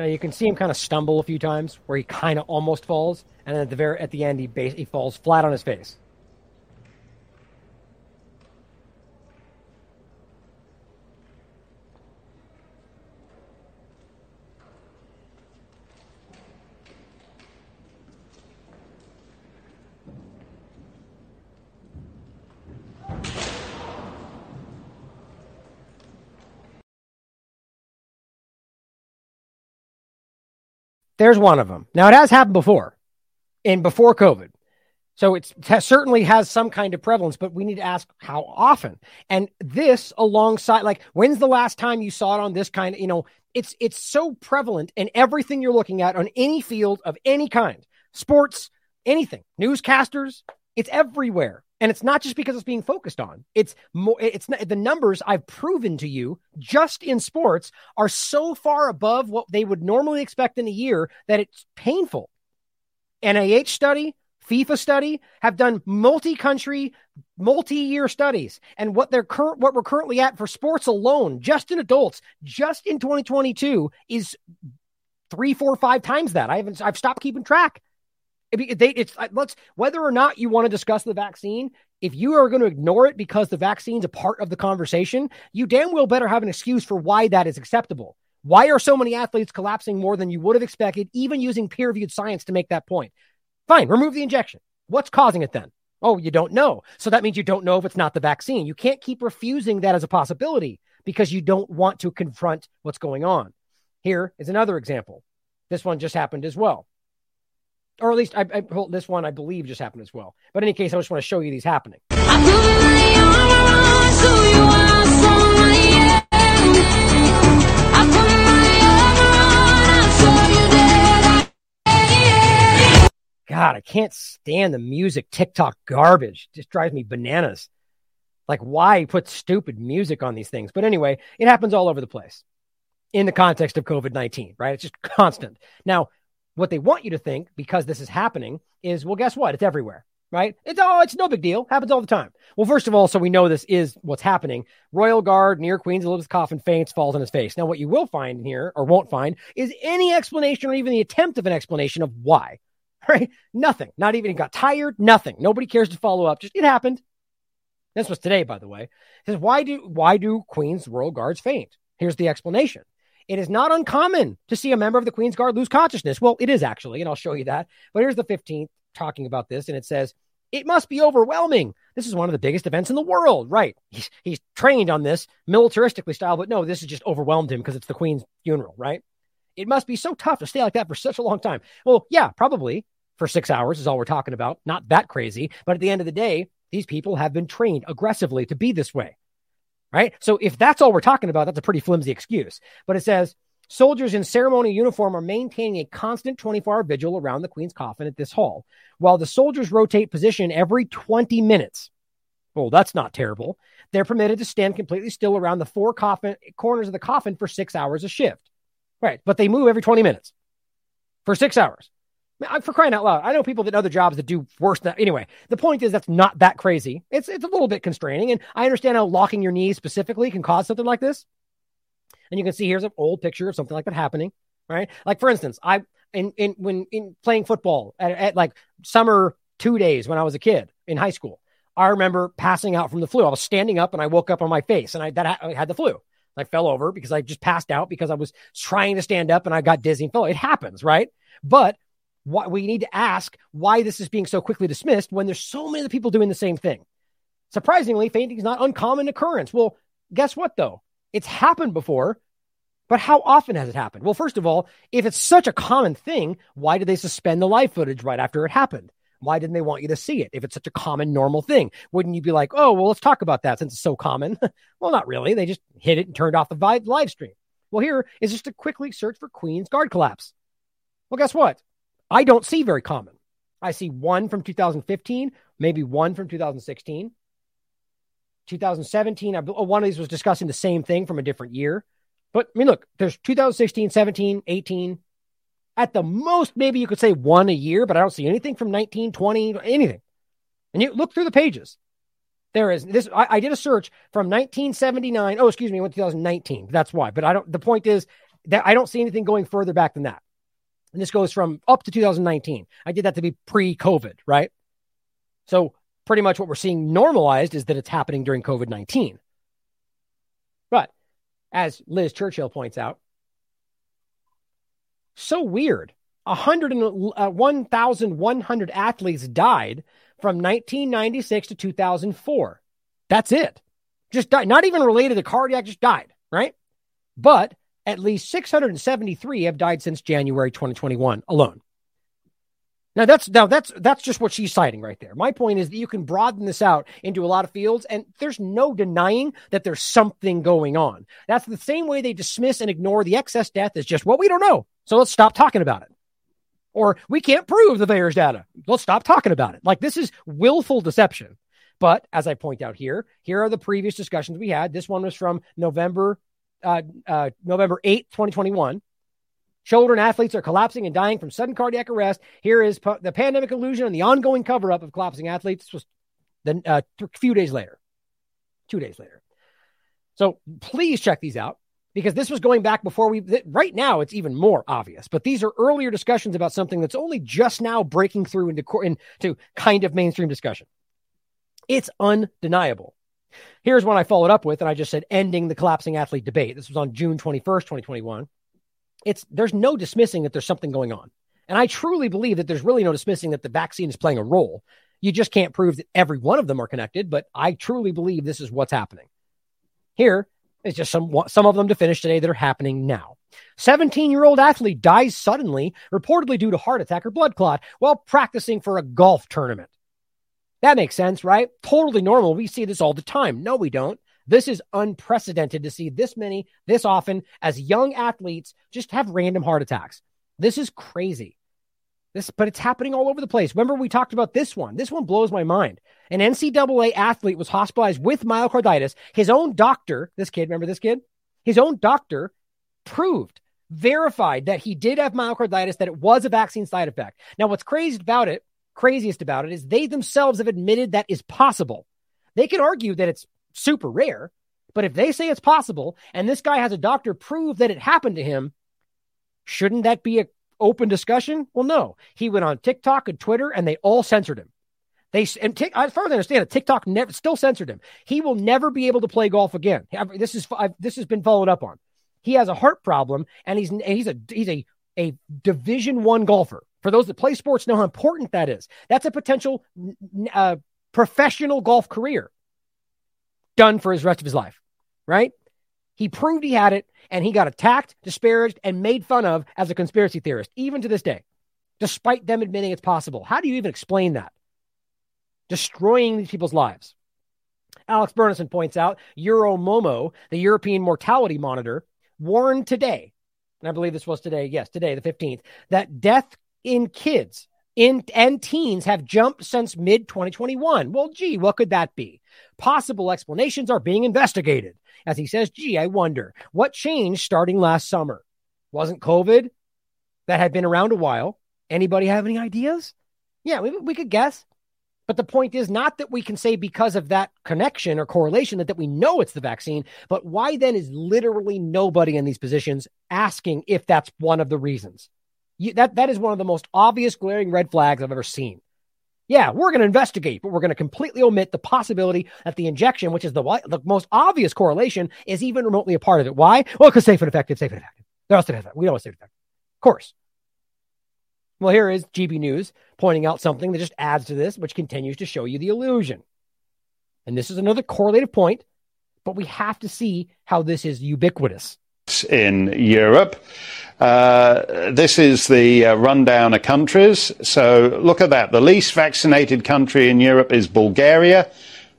Now you can see him kind of stumble a few times, where he kind of almost falls, and then at the very at the end he base, he falls flat on his face. There's one of them. Now it has happened before, and before COVID. So it certainly has some kind of prevalence, but we need to ask how often. And this alongside, like, when's the last time you saw it on this kind of, you know, it's it's so prevalent in everything you're looking at on any field of any kind, sports, anything, newscasters, it's everywhere. And it's not just because it's being focused on. It's more it's not the numbers I've proven to you just in sports are so far above what they would normally expect in a year that it's painful. NIH study, FIFA study have done multi-country, multi-year studies. And what they're current what we're currently at for sports alone, just in adults, just in 2022 is three, four, five times that. I haven't I've stopped keeping track. They, it's uh, let's whether or not you want to discuss the vaccine. If you are going to ignore it because the vaccine's a part of the conversation, you damn well better have an excuse for why that is acceptable. Why are so many athletes collapsing more than you would have expected, even using peer-reviewed science to make that point? Fine, remove the injection. What's causing it then? Oh, you don't know. So that means you don't know if it's not the vaccine. You can't keep refusing that as a possibility because you don't want to confront what's going on. Here is another example. This one just happened as well or at least I, I, this one I believe just happened as well. But in any case, I just want to show you these happening. God, I can't stand the music TikTok garbage. It just drives me bananas. Like, why put stupid music on these things? But anyway, it happens all over the place in the context of COVID 19, right? It's just constant. Now, what they want you to think, because this is happening, is well, guess what? It's everywhere, right? It's oh, it's no big deal. Happens all the time. Well, first of all, so we know this is what's happening. Royal Guard near Queen's Elizabeth's coffin faints, falls on his face. Now, what you will find here, or won't find, is any explanation or even the attempt of an explanation of why. Right? Nothing. Not even he got tired. Nothing. Nobody cares to follow up. Just it happened. This was today, by the way. It says why do why do Queen's Royal Guards faint? Here's the explanation. It is not uncommon to see a member of the Queen's Guard lose consciousness. Well, it is actually, and I'll show you that. But here's the 15th talking about this, and it says, it must be overwhelming. This is one of the biggest events in the world, right? He's, he's trained on this militaristically style, but no, this has just overwhelmed him because it's the Queen's funeral, right? It must be so tough to stay like that for such a long time. Well, yeah, probably for six hours is all we're talking about. Not that crazy. But at the end of the day, these people have been trained aggressively to be this way. Right. So if that's all we're talking about, that's a pretty flimsy excuse. But it says soldiers in ceremonial uniform are maintaining a constant 24 hour vigil around the Queen's coffin at this hall, while the soldiers rotate position every 20 minutes. Well, that's not terrible. They're permitted to stand completely still around the four coffin corners of the coffin for six hours a shift. Right. But they move every 20 minutes for six hours. For crying out loud, I know people that know other jobs that do worse than anyway. The point is that's not that crazy. It's it's a little bit constraining, and I understand how locking your knees specifically can cause something like this. And you can see here's an old picture of something like that happening, right? Like for instance, I in in when in playing football at, at like summer two days when I was a kid in high school, I remember passing out from the flu. I was standing up and I woke up on my face, and I that I had the flu. I fell over because I just passed out because I was trying to stand up and I got dizzy and fell. It happens, right? But what we need to ask why this is being so quickly dismissed when there's so many people doing the same thing. Surprisingly, fainting is not uncommon occurrence. Well, guess what though? It's happened before, but how often has it happened? Well, first of all, if it's such a common thing, why did they suspend the live footage right after it happened? Why didn't they want you to see it if it's such a common, normal thing? Wouldn't you be like, oh, well, let's talk about that since it's so common? well, not really. They just hit it and turned off the live stream. Well, here is just a quickly search for Queen's guard collapse. Well, guess what? I don't see very common. I see one from 2015, maybe one from 2016. 2017, I, oh, one of these was discussing the same thing from a different year. But I mean, look, there's 2016, 17, 18. At the most, maybe you could say one a year, but I don't see anything from 19, 20, anything. And you look through the pages. There is this. I, I did a search from 1979. Oh, excuse me, went 2019. That's why. But I don't. The point is that I don't see anything going further back than that. And this goes from up to 2019. I did that to be pre COVID, right? So pretty much what we're seeing normalized is that it's happening during COVID 19. But as Liz Churchill points out, so weird. 100 and, uh, 1,100 athletes died from 1996 to 2004. That's it. Just died. Not even related to cardiac, just died, right? But at least 673 have died since January 2021 alone. Now that's now that's that's just what she's citing right there. My point is that you can broaden this out into a lot of fields, and there's no denying that there's something going on. That's the same way they dismiss and ignore the excess death as just what well, we don't know. So let's stop talking about it. Or we can't prove the VAERS data. Let's stop talking about it. Like this is willful deception. But as I point out here, here are the previous discussions we had. This one was from November uh, uh, November 8th, 2021. Children athletes are collapsing and dying from sudden cardiac arrest. Here is po- the pandemic illusion and the ongoing cover up of collapsing athletes. This was then uh, a few days later, two days later. So please check these out because this was going back before we. Th- right now, it's even more obvious. But these are earlier discussions about something that's only just now breaking through into into kind of mainstream discussion. It's undeniable Here's one I followed up with, and I just said ending the collapsing athlete debate. This was on June 21st, 2021. It's there's no dismissing that there's something going on. And I truly believe that there's really no dismissing that the vaccine is playing a role. You just can't prove that every one of them are connected, but I truly believe this is what's happening. Here is just some some of them to finish today that are happening now. 17 year old athlete dies suddenly, reportedly due to heart attack or blood clot, while practicing for a golf tournament. That makes sense, right? Totally normal. We see this all the time. No, we don't. This is unprecedented to see this many, this often, as young athletes just have random heart attacks. This is crazy. This, but it's happening all over the place. Remember, we talked about this one. This one blows my mind. An NCAA athlete was hospitalized with myocarditis. His own doctor, this kid, remember this kid? His own doctor proved, verified that he did have myocarditis, that it was a vaccine side effect. Now, what's crazy about it, craziest about it, is they themselves have admitted that is possible. They can argue that it's super rare, but if they say it's possible and this guy has a doctor prove that it happened to him, shouldn't that be a open discussion? Well, no. He went on TikTok and Twitter, and they all censored him. They and Tick, as far as I understand it, TikTok never still censored him. He will never be able to play golf again. This is I've, this has been followed up on. He has a heart problem, and he's and he's a he's a a Division One golfer. For those that play sports, know how important that is. That's a potential uh, professional golf career done for his rest of his life, right? He proved he had it, and he got attacked, disparaged, and made fun of as a conspiracy theorist, even to this day, despite them admitting it's possible. How do you even explain that? Destroying these people's lives. Alex Berenson points out Euromomo, the European Mortality Monitor, warned today, and I believe this was today, yes, today, the 15th, that death in kids in, and teens have jumped since mid 2021. Well, gee, what could that be? Possible explanations are being investigated as he says, gee, I wonder what changed starting last summer? Wasn't COVID that had been around a while? Anybody have any ideas? Yeah, we, we could guess. But the point is not that we can say because of that connection or correlation that, that we know it's the vaccine, but why then is literally nobody in these positions asking if that's one of the reasons? You, that, that is one of the most obvious glaring red flags I've ever seen. Yeah, we're going to investigate, but we're going to completely omit the possibility that the injection, which is the, the most obvious correlation, is even remotely a part of it. Why? Well, because safe and effective, safe and effective. They're all safe and effective. We know it's safe and effective. Of course. Well, here is GB News pointing out something that just adds to this, which continues to show you the illusion. And this is another correlative point, but we have to see how this is ubiquitous. In Europe, uh, this is the uh, rundown of countries. So look at that. The least vaccinated country in Europe is Bulgaria,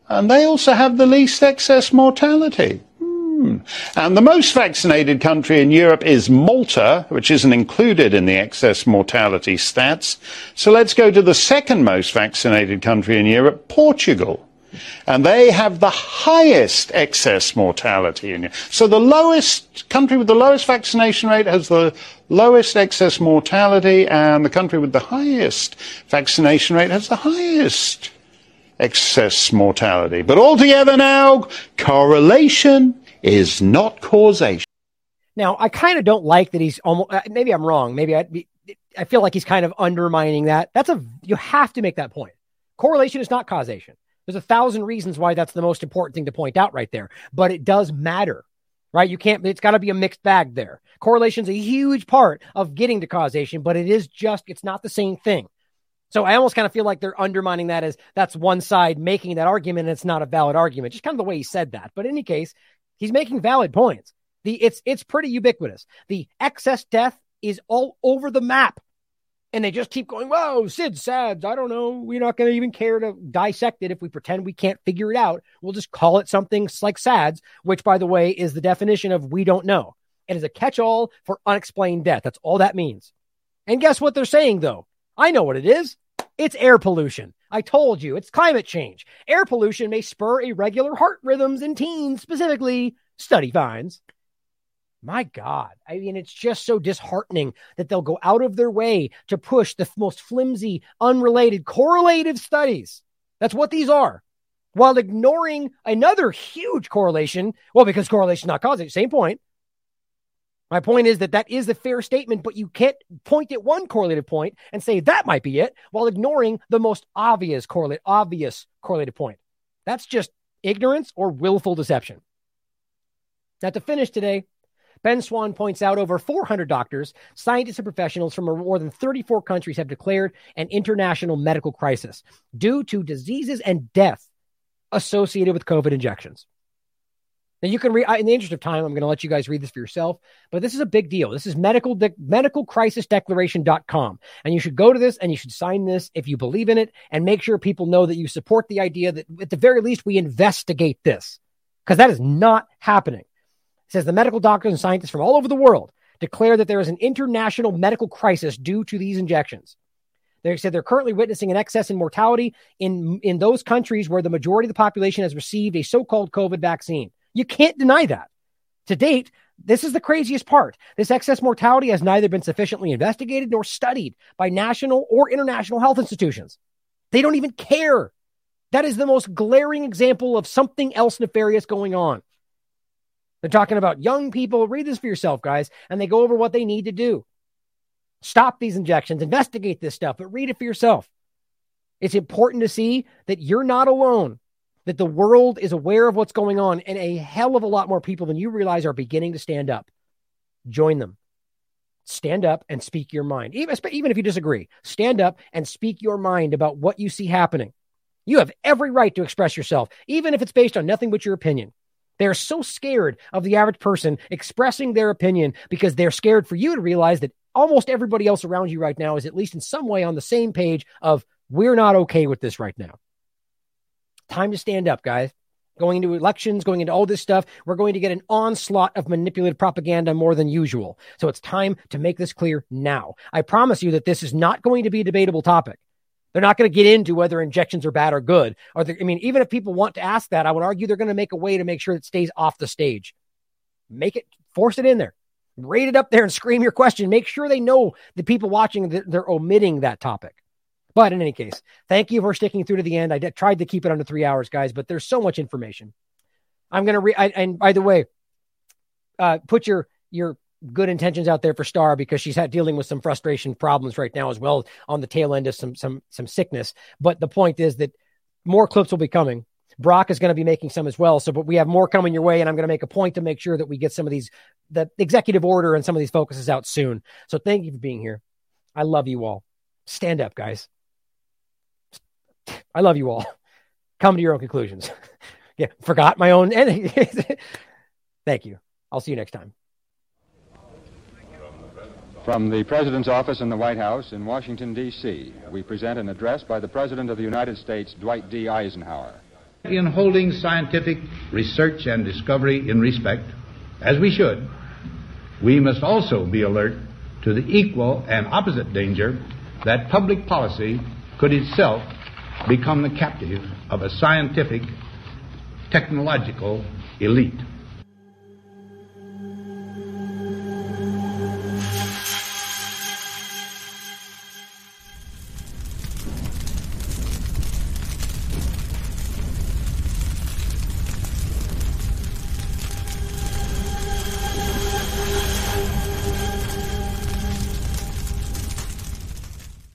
and they also have the least excess mortality. Hmm. And the most vaccinated country in Europe is Malta, which isn't included in the excess mortality stats. So let's go to the second most vaccinated country in Europe, Portugal and they have the highest excess mortality in Europe. So the lowest country with the lowest vaccination rate has the lowest excess mortality, and the country with the highest vaccination rate has the highest excess mortality. But altogether now, correlation is not causation. Now, I kind of don't like that he's almost, uh, maybe I'm wrong. Maybe I, I feel like he's kind of undermining that. That's a, you have to make that point. Correlation is not causation. There's a thousand reasons why that's the most important thing to point out right there, but it does matter, right? You can't, it's got to be a mixed bag there. Correlation's a huge part of getting to causation, but it is just, it's not the same thing. So I almost kind of feel like they're undermining that as that's one side making that argument and it's not a valid argument. Just kind of the way he said that. But in any case, he's making valid points. The it's it's pretty ubiquitous. The excess death is all over the map and they just keep going, whoa, Sid, SADS. I don't know. We're not going to even care to dissect it if we pretend we can't figure it out. We'll just call it something like SADS, which, by the way, is the definition of we don't know. It is a catch all for unexplained death. That's all that means. And guess what they're saying, though? I know what it is. It's air pollution. I told you, it's climate change. Air pollution may spur irregular heart rhythms in teens, specifically, study finds. My God. I mean, it's just so disheartening that they'll go out of their way to push the most flimsy, unrelated, correlative studies. That's what these are, while ignoring another huge correlation. Well, because correlation not causation, same point. My point is that that is a fair statement, but you can't point at one correlative point and say that might be it while ignoring the most obvious correlate, obvious correlated point. That's just ignorance or willful deception. Now, to finish today, Ben Swann points out over 400 doctors, scientists, and professionals from more than 34 countries have declared an international medical crisis due to diseases and death associated with COVID injections. Now you can read in the interest of time, I'm going to let you guys read this for yourself, but this is a big deal. This is medical de- medicalcrisisdeclaration.com. And you should go to this and you should sign this if you believe in it and make sure people know that you support the idea that at the very least we investigate this because that is not happening says the medical doctors and scientists from all over the world declare that there is an international medical crisis due to these injections. They said they're currently witnessing an excess in mortality in, in those countries where the majority of the population has received a so called COVID vaccine. You can't deny that. To date, this is the craziest part. This excess mortality has neither been sufficiently investigated nor studied by national or international health institutions. They don't even care. That is the most glaring example of something else nefarious going on. They're talking about young people. Read this for yourself, guys. And they go over what they need to do. Stop these injections, investigate this stuff, but read it for yourself. It's important to see that you're not alone, that the world is aware of what's going on, and a hell of a lot more people than you realize are beginning to stand up. Join them. Stand up and speak your mind. Even, even if you disagree, stand up and speak your mind about what you see happening. You have every right to express yourself, even if it's based on nothing but your opinion. They're so scared of the average person expressing their opinion because they're scared for you to realize that almost everybody else around you right now is at least in some way on the same page of we're not okay with this right now. Time to stand up, guys. Going into elections, going into all this stuff, we're going to get an onslaught of manipulated propaganda more than usual. So it's time to make this clear now. I promise you that this is not going to be a debatable topic. They're not going to get into whether injections are bad or good. Or I mean, even if people want to ask that, I would argue they're going to make a way to make sure it stays off the stage. Make it, force it in there, rate it up there and scream your question. Make sure they know the people watching that they're omitting that topic. But in any case, thank you for sticking through to the end. I d- tried to keep it under three hours, guys, but there's so much information. I'm to read, and by the way, uh, put your your good intentions out there for Star because she's had dealing with some frustration problems right now as well on the tail end of some some some sickness. But the point is that more clips will be coming. Brock is going to be making some as well. So, but we have more coming your way, and I'm going to make a point to make sure that we get some of these the executive order and some of these focuses out soon. So, thank you for being here. I love you all. Stand up, guys. I love you all. Come to your own conclusions. yeah, forgot my own. thank you. I'll see you next time. From the President's office in the White House in Washington, D.C., we present an address by the President of the United States, Dwight D. Eisenhower. In holding scientific research and discovery in respect, as we should, we must also be alert to the equal and opposite danger that public policy could itself become the captive of a scientific, technological elite.